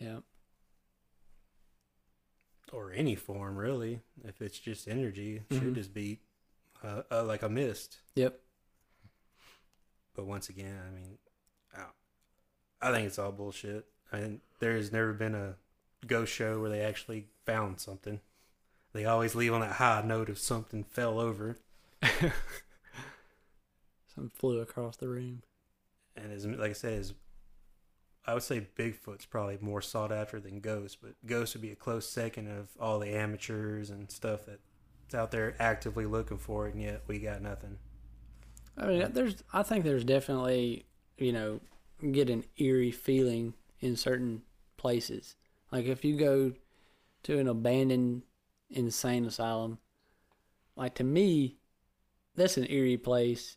yeah. or any form really. If it's just energy, it Mhm. should just be uh, uh, like a mist. Yep. But once again, I mean, I- I think it's all bullshit. And there's never been a ghost show where they actually found something. They always leave on that high note if something fell over. Something flew across the room. And as like I said, is I would say Bigfoot's probably more sought after than ghosts, but ghosts would be a close second of all the amateurs and stuff that's out there actively looking for it, and yet we got nothing. I mean, there's. I think there's definitely, you know, get an eerie feeling in certain places. Like if you go to an abandoned insane asylum, like to me, that's an eerie place.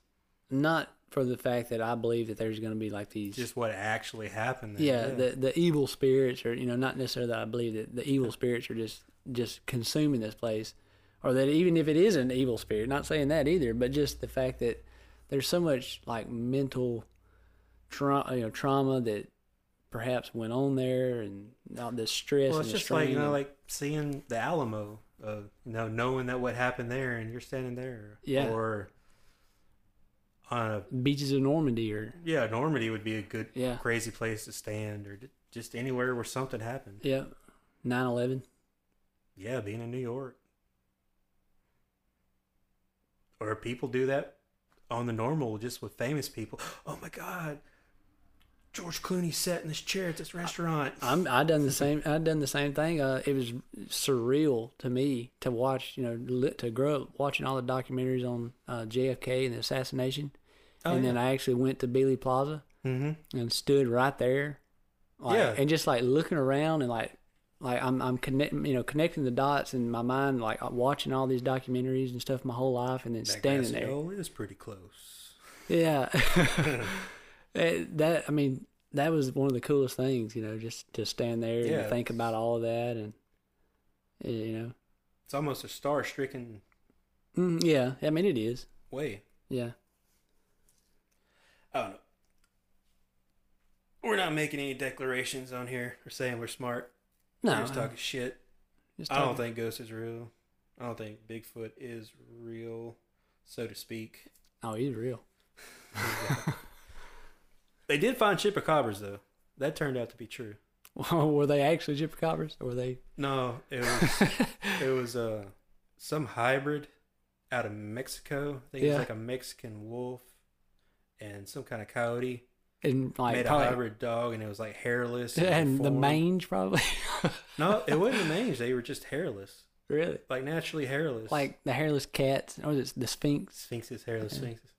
Not for the fact that I believe that there's going to be like these. Just what actually happened. There. yeah, the the evil spirits, or you know, not necessarily that I believe that the evil spirits are just just consuming this place, or that even if it is an evil spirit, not saying that either, but just the fact that there's so much like mental trauma, you know, trauma that perhaps went on there, and all this stress Well, and it's just like you know, like seeing the Alamo, uh, you know, knowing that what happened there, and you're standing there, Yeah. or on a beaches of Normandy, or yeah, Normandy would be a good yeah, crazy place to stand, or just anywhere where something happened. yeah, 9/11. Yeah, being in New York, or people do that on the normal, just with famous people. Oh my God, George Clooney sat in this chair at this restaurant. I'm I done the same. I done the same thing. Uh, it was surreal to me to watch. You know, to grow up watching all the documentaries on uh, JFK and the assassination, Oh, and then I actually went to Dealey Plaza mm-hmm. and stood right there, like, Yeah. and just like looking around and like like I'm I'm connecting you know connecting the dots in my mind, like uh, watching all these documentaries and stuff my whole life, and then That standing there. knoll is pretty close. Yeah. That I mean, that was one of the coolest things, you know, just to stand there Yeah. and think about all of that, and you know, It's almost a star-stricken mm, yeah. I mean, it is. way. Yeah. I don't know. We're not making any declarations on here or saying we're smart. No, we're just talking shit. just I don't think ghost is real. I don't think Bigfoot is real, so to speak. Oh, he's real. They did find chupacabras though. That turned out to be true. were they actually chupacabras, or were they? No, it was it was uh some hybrid out of Mexico. I think it Yeah. was like a Mexican wolf and some kind of coyote. And like made a probably, hybrid dog, and it was like hairless. and the deformed. mange probably. No, it wasn't the mange. They were just hairless, really, like naturally hairless. like the hairless cats, or is it the Sphynx? sphinxes, hairless sphinxes,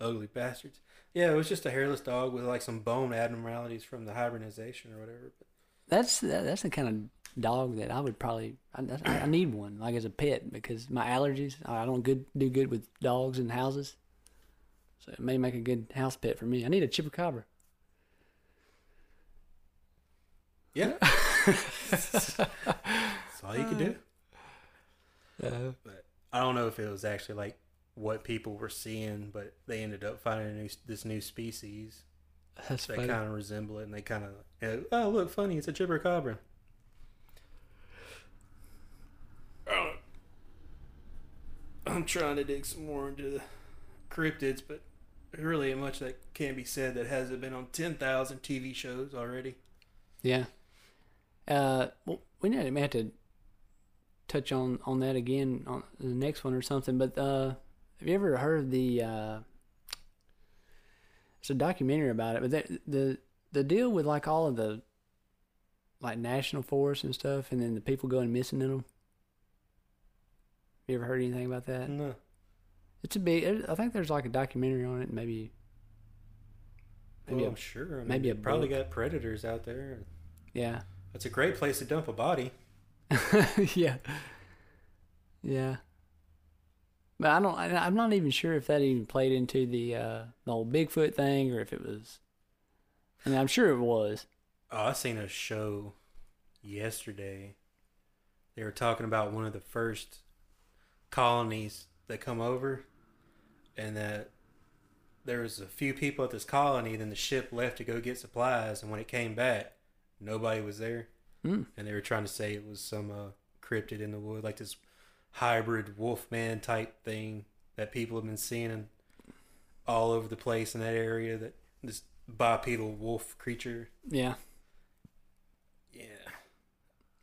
ugly bastards. Yeah, it was just a hairless dog with like some bone abnormalities from the hibernization or whatever. But That's that, that's the kind of dog that I would probably I, I need one like as a pet because my allergies I don't good do good with dogs in houses, so it may make a good house pet for me. I need a chupacabra. yeah, that's all you could do. Uh, But I don't know if it was actually like what people were seeing, but they ended up finding a new, this new species that's that funny. kind of resemble it, and they kind of you know, oh look funny, it's a chupacabra. Oh. I'm trying to dig some more into the cryptids, but really much that can be said that hasn't been on ten thousand TV shows already. Yeah. Uh, well, we may may have to touch on on that again on the next one or something. But uh, have you ever heard the? Uh, it's a documentary about it, but the the the deal with like all of the like national forests and stuff, and then the people going missing in them. Have you ever heard anything about that? No. It's a big. I think there's like a documentary on it. Maybe. Maybe well, a- I'm sure. I mean, maybe a probably book. got predators out there. yeah. That's a great place to dump a body. yeah, yeah. But I don't. I, I'm not even sure if that even played into the uh, the whole Bigfoot thing, or if it was. I mean, I'm sure it was. Oh, I seen a show yesterday. They were talking about one of the first colonies that come over, and that there was a few people at this colony. Then the ship left to go get supplies, and when it came back, nobody was there. Mm. And they were trying to say it was some uh, cryptid in the wood, like this hybrid wolfman type thing that people have been seeing all over the place in that area. That this bipedal wolf creature. Yeah. Yeah.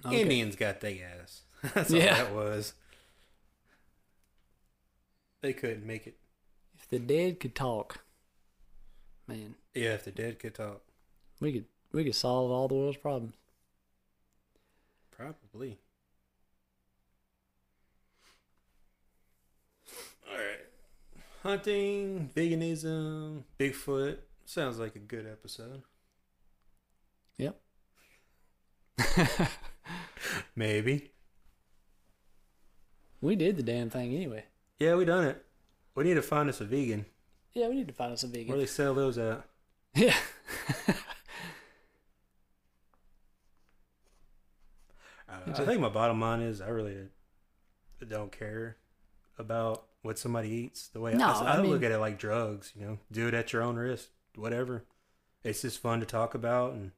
Okay. Indians got they ass. That's all Yeah. that was. They couldn't make it. If the dead could talk, man, Yeah, if the dead could talk. we could we could solve all the world's problems. Probably. Alright. Hunting, veganism, Bigfoot. Sounds like a good episode. Yep. Maybe. We did the damn thing anyway. Yeah, we done it. We need to find us a vegan. Yeah, we need to find us a vegan. Where they sell those at? Yeah. Uh, I think my bottom line is I really don't care about what somebody eats. The way No, I, I I mean- look at it like drugs, you know, do it at your own risk, whatever. It's just fun to talk about, and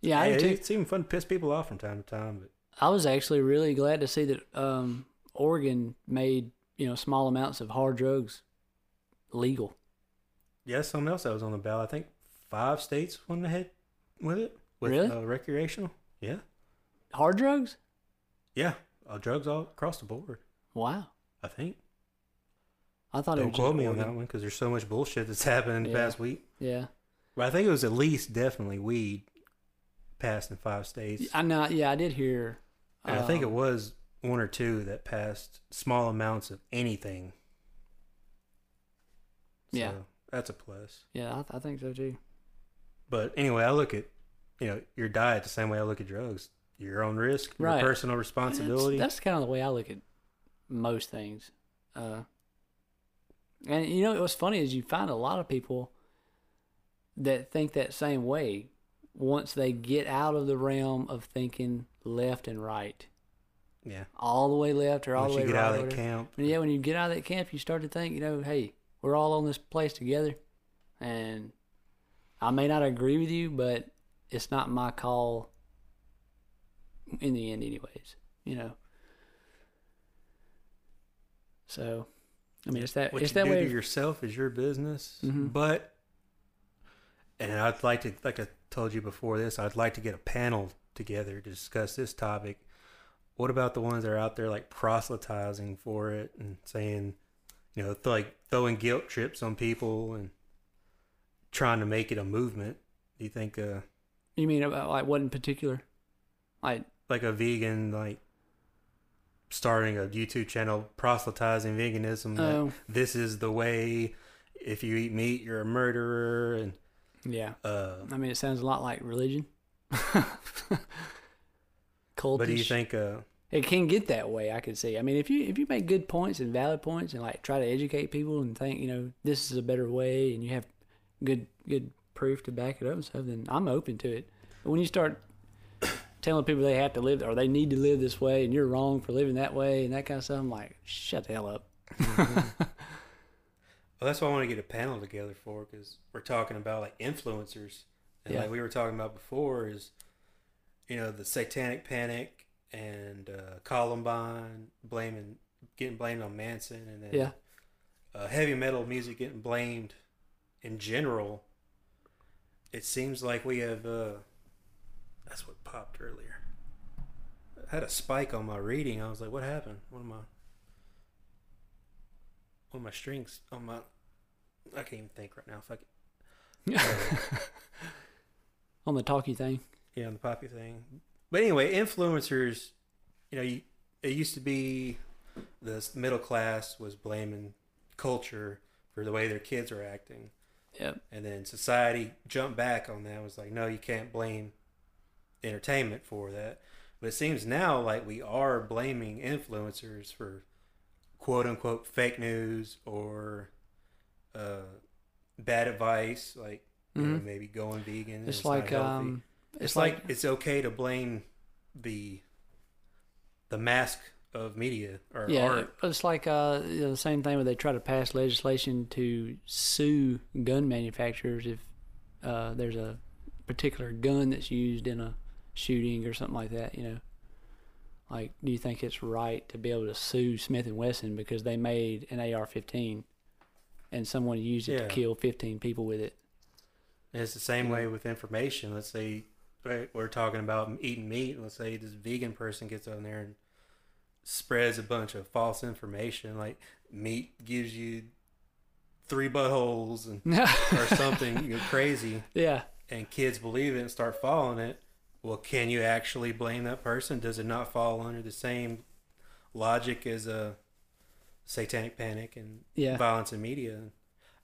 Yeah, I Hey, do it's even fun to piss people off from time to time. But I was actually really glad to see that um, Oregon made you know small amounts of hard drugs legal. yeah, something else that was on the ballot. I think five states went ahead with it. With, Really? Uh, recreational. Yeah, Hard drugs? yeah, uh, drugs all across the board. Wow. I think. I thought it Don't was quote me on that one because there's so much bullshit that's happened in the Yeah. past week. Yeah. But I think it was at least definitely weed passed in five states. I know. Yeah, I did hear. And I think it um, was one or two that passed small amounts of anything. So Yeah. That's a plus. Yeah, I, th- I think so too. But anyway, I look at you know your diet the same way I look at drugs. Your own risk, your Right. personal That's, responsibility. that's kind of the way I look at most things. Uh, and you know what's funny is you find a lot of people that think that same way once they get out of the realm of thinking left and right, yeah. all the way left or all Once the you way get right. out of that camp, And yeah, when you get out of that camp, you start to think, you know, hey, we're all on this place together, and I may not agree with you, but it's not my call in the end, anyways. You know. So, I mean, it's that what it's you that do way. to yourself is your business. Mhm. But, and I'd like to, like I told you before this, I'd like to get a panel together to discuss this topic. What about the ones that are out there like proselytizing for it and saying, you know, th- like throwing guilt trips on people and trying to make it a movement? Do you think, uh, you mean about like what in particular? Like, like a vegan, like starting a YouTube channel proselytizing veganism? that oh, this is the way if you eat meat, you're a murderer, and Yeah. uh, I mean, it sounds a lot like religion. Cultish. but do you think uh, it can get that way? I could see. I mean, if you if you make good points and valid points and like try to educate people and think you know this is a better way and you have good good proof to back it up and stuff, then I'm open to it. But when you start telling people they have to live or they need to live this way and you're wrong for living that way and that kind of stuff, I'm like, shut the hell up. Well, that's why I want to get a panel together for because we're talking about like influencers, and Yeah. like we were talking about before is, you know, the Satanic Panic and uh, Columbine blaming, getting blamed on Manson, and then Yeah. uh, heavy metal music getting blamed in general. It seems like we have. Uh, that's what popped earlier. I had a spike on my reading. I was like, "What happened? What am I?" One of my strings on my. I can't even think right now. Fuck it. On the talkie thing. Yeah, on the poppy thing. But anyway, influencers. You know, you, it used to be the middle class was blaming culture for the way their kids are acting, Yep. and then society jumped back on that. and Was like, no, you can't blame entertainment for that. But it seems now like we are blaming influencers for quote unquote fake news or uh, bad advice, like you know, maybe going vegan. and It's like um, it's, like, it's okay to blame the the mask of media or Yeah, art. it's like uh, you know, the same thing where they try to pass legislation to sue gun manufacturers if uh, there's a particular gun that's used in a shooting or something like that. You know, like do you think it's right to be able to sue Smith and Wesson because they made an AR-15 and someone used it Yeah. to kill 15 people with it? And it's the same way with information. Let's say right, we're talking about eating meat. Let's say this vegan person gets on there and spreads a bunch of false information, like meat gives you three buttholes and or something you know, crazy, yeah, and kids believe it and start following it. Well, can you actually blame that person? Does it not fall under the same logic as a satanic panic and yeah, violence in media?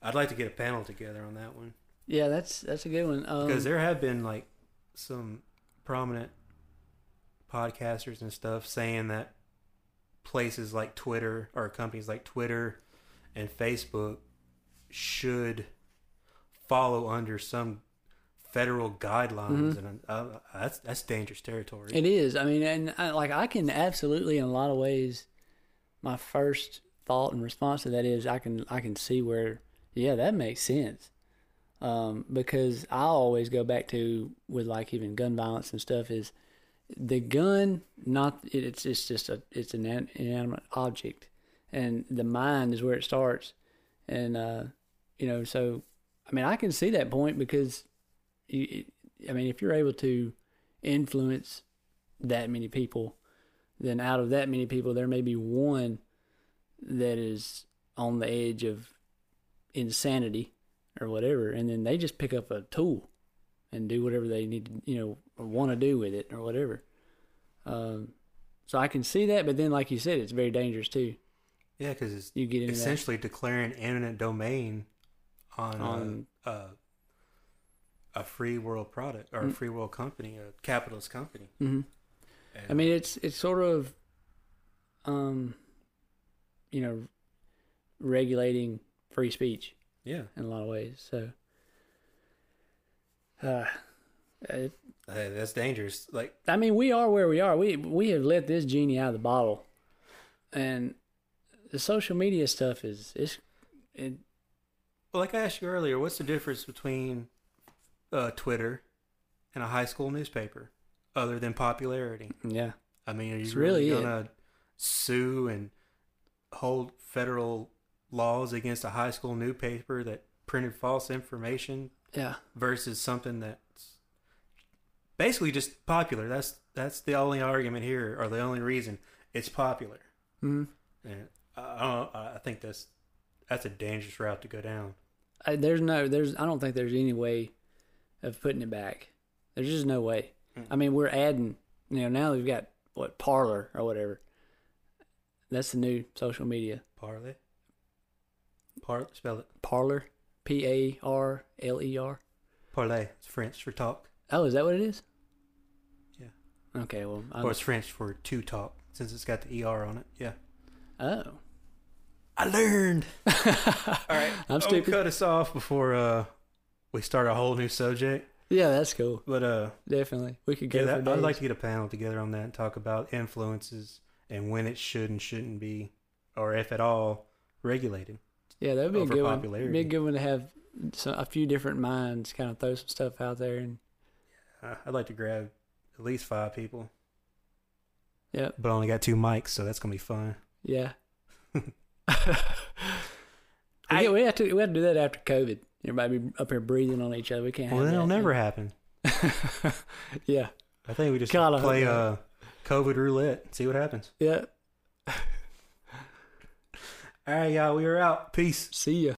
I'd like to get a panel together on that one yeah. That's that's a good one. Um, because there have been like some prominent podcasters and stuff saying that places like Twitter or companies like Twitter and Facebook should follow under some federal guidelines, Mhm. and uh, that's that's dangerous territory. It is. I mean, and I, like I can absolutely, in a lot of ways, my first thought and response to that is I can I can see where yeah that makes sense, um, because I always go back to with like even gun violence and stuff is the gun not it, it's it's just a it's an an inanimate object, and the mind is where it starts, and uh, you know so I mean I can see that point because I mean if you're able to influence that many people, then out of that many people, there may be one that is on the edge of insanity or whatever, and then they just pick up a tool and do whatever they need to, you know, want to do with it or whatever. Um, so I can see that, but then, like you said, it's very dangerous too. yeah, because You get into that. essentially declaring eminent domain on, On- a, a a free world product or a Mm. free world company, a capitalist company. hmm I mean, it's it's sort of, um, you know, regulating free speech. yeah, in a lot of ways. So, uh, it, Hey, that's dangerous. Like I mean, we are where we are. We we have let this genie out of the bottle, and the social media stuff is it's it, Well, like I asked you earlier, what's the difference between uh, Twitter and a high school newspaper, other than popularity? yeah I mean, are you It's really, really gonna sue and hold federal laws against a high school newspaper that printed false information yeah versus something that's basically just popular? That's that's the only argument here, or the only reason it's popular. hmm And I, I don't. I think that's that's a dangerous route to go down. I, there's no there's I don't think there's any way of putting it back. There's just no way. Mm. I mean, we're adding you know now we've got what Parler or whatever. That's the new social media. Parlay. Par- spell it. Parler, P A R L E R. Parler. It's French for talk. Oh, is that what it is? Yeah. Okay. Well, I'm, Or it's French for to talk, since it's got the ER on it. Yeah. oh, I learned. All right. I'm stupid. cut us off before uh, we start a whole new subject. Yeah, that's cool. But uh, Definitely, we could go yeah, that. I'd like to get a panel together on that and talk about influences and when it should and shouldn't be, or if at all, regulated. yeah, that would be a good one. Be a good one to have some, a few different minds, kind of throw some stuff out there, and Uh, I'd like to grab at least five people, yeah, but I only got two mics, so that's gonna be fun. yeah. we, get- we have to we have to do that after COVID. Everybody be up here breathing on each other. We can't. Well, have that'll that. never happen. yeah, I think we just God, play uh, COVID roulette, and see what happens. yeah. All right, y'all, we are out. Peace. See ya.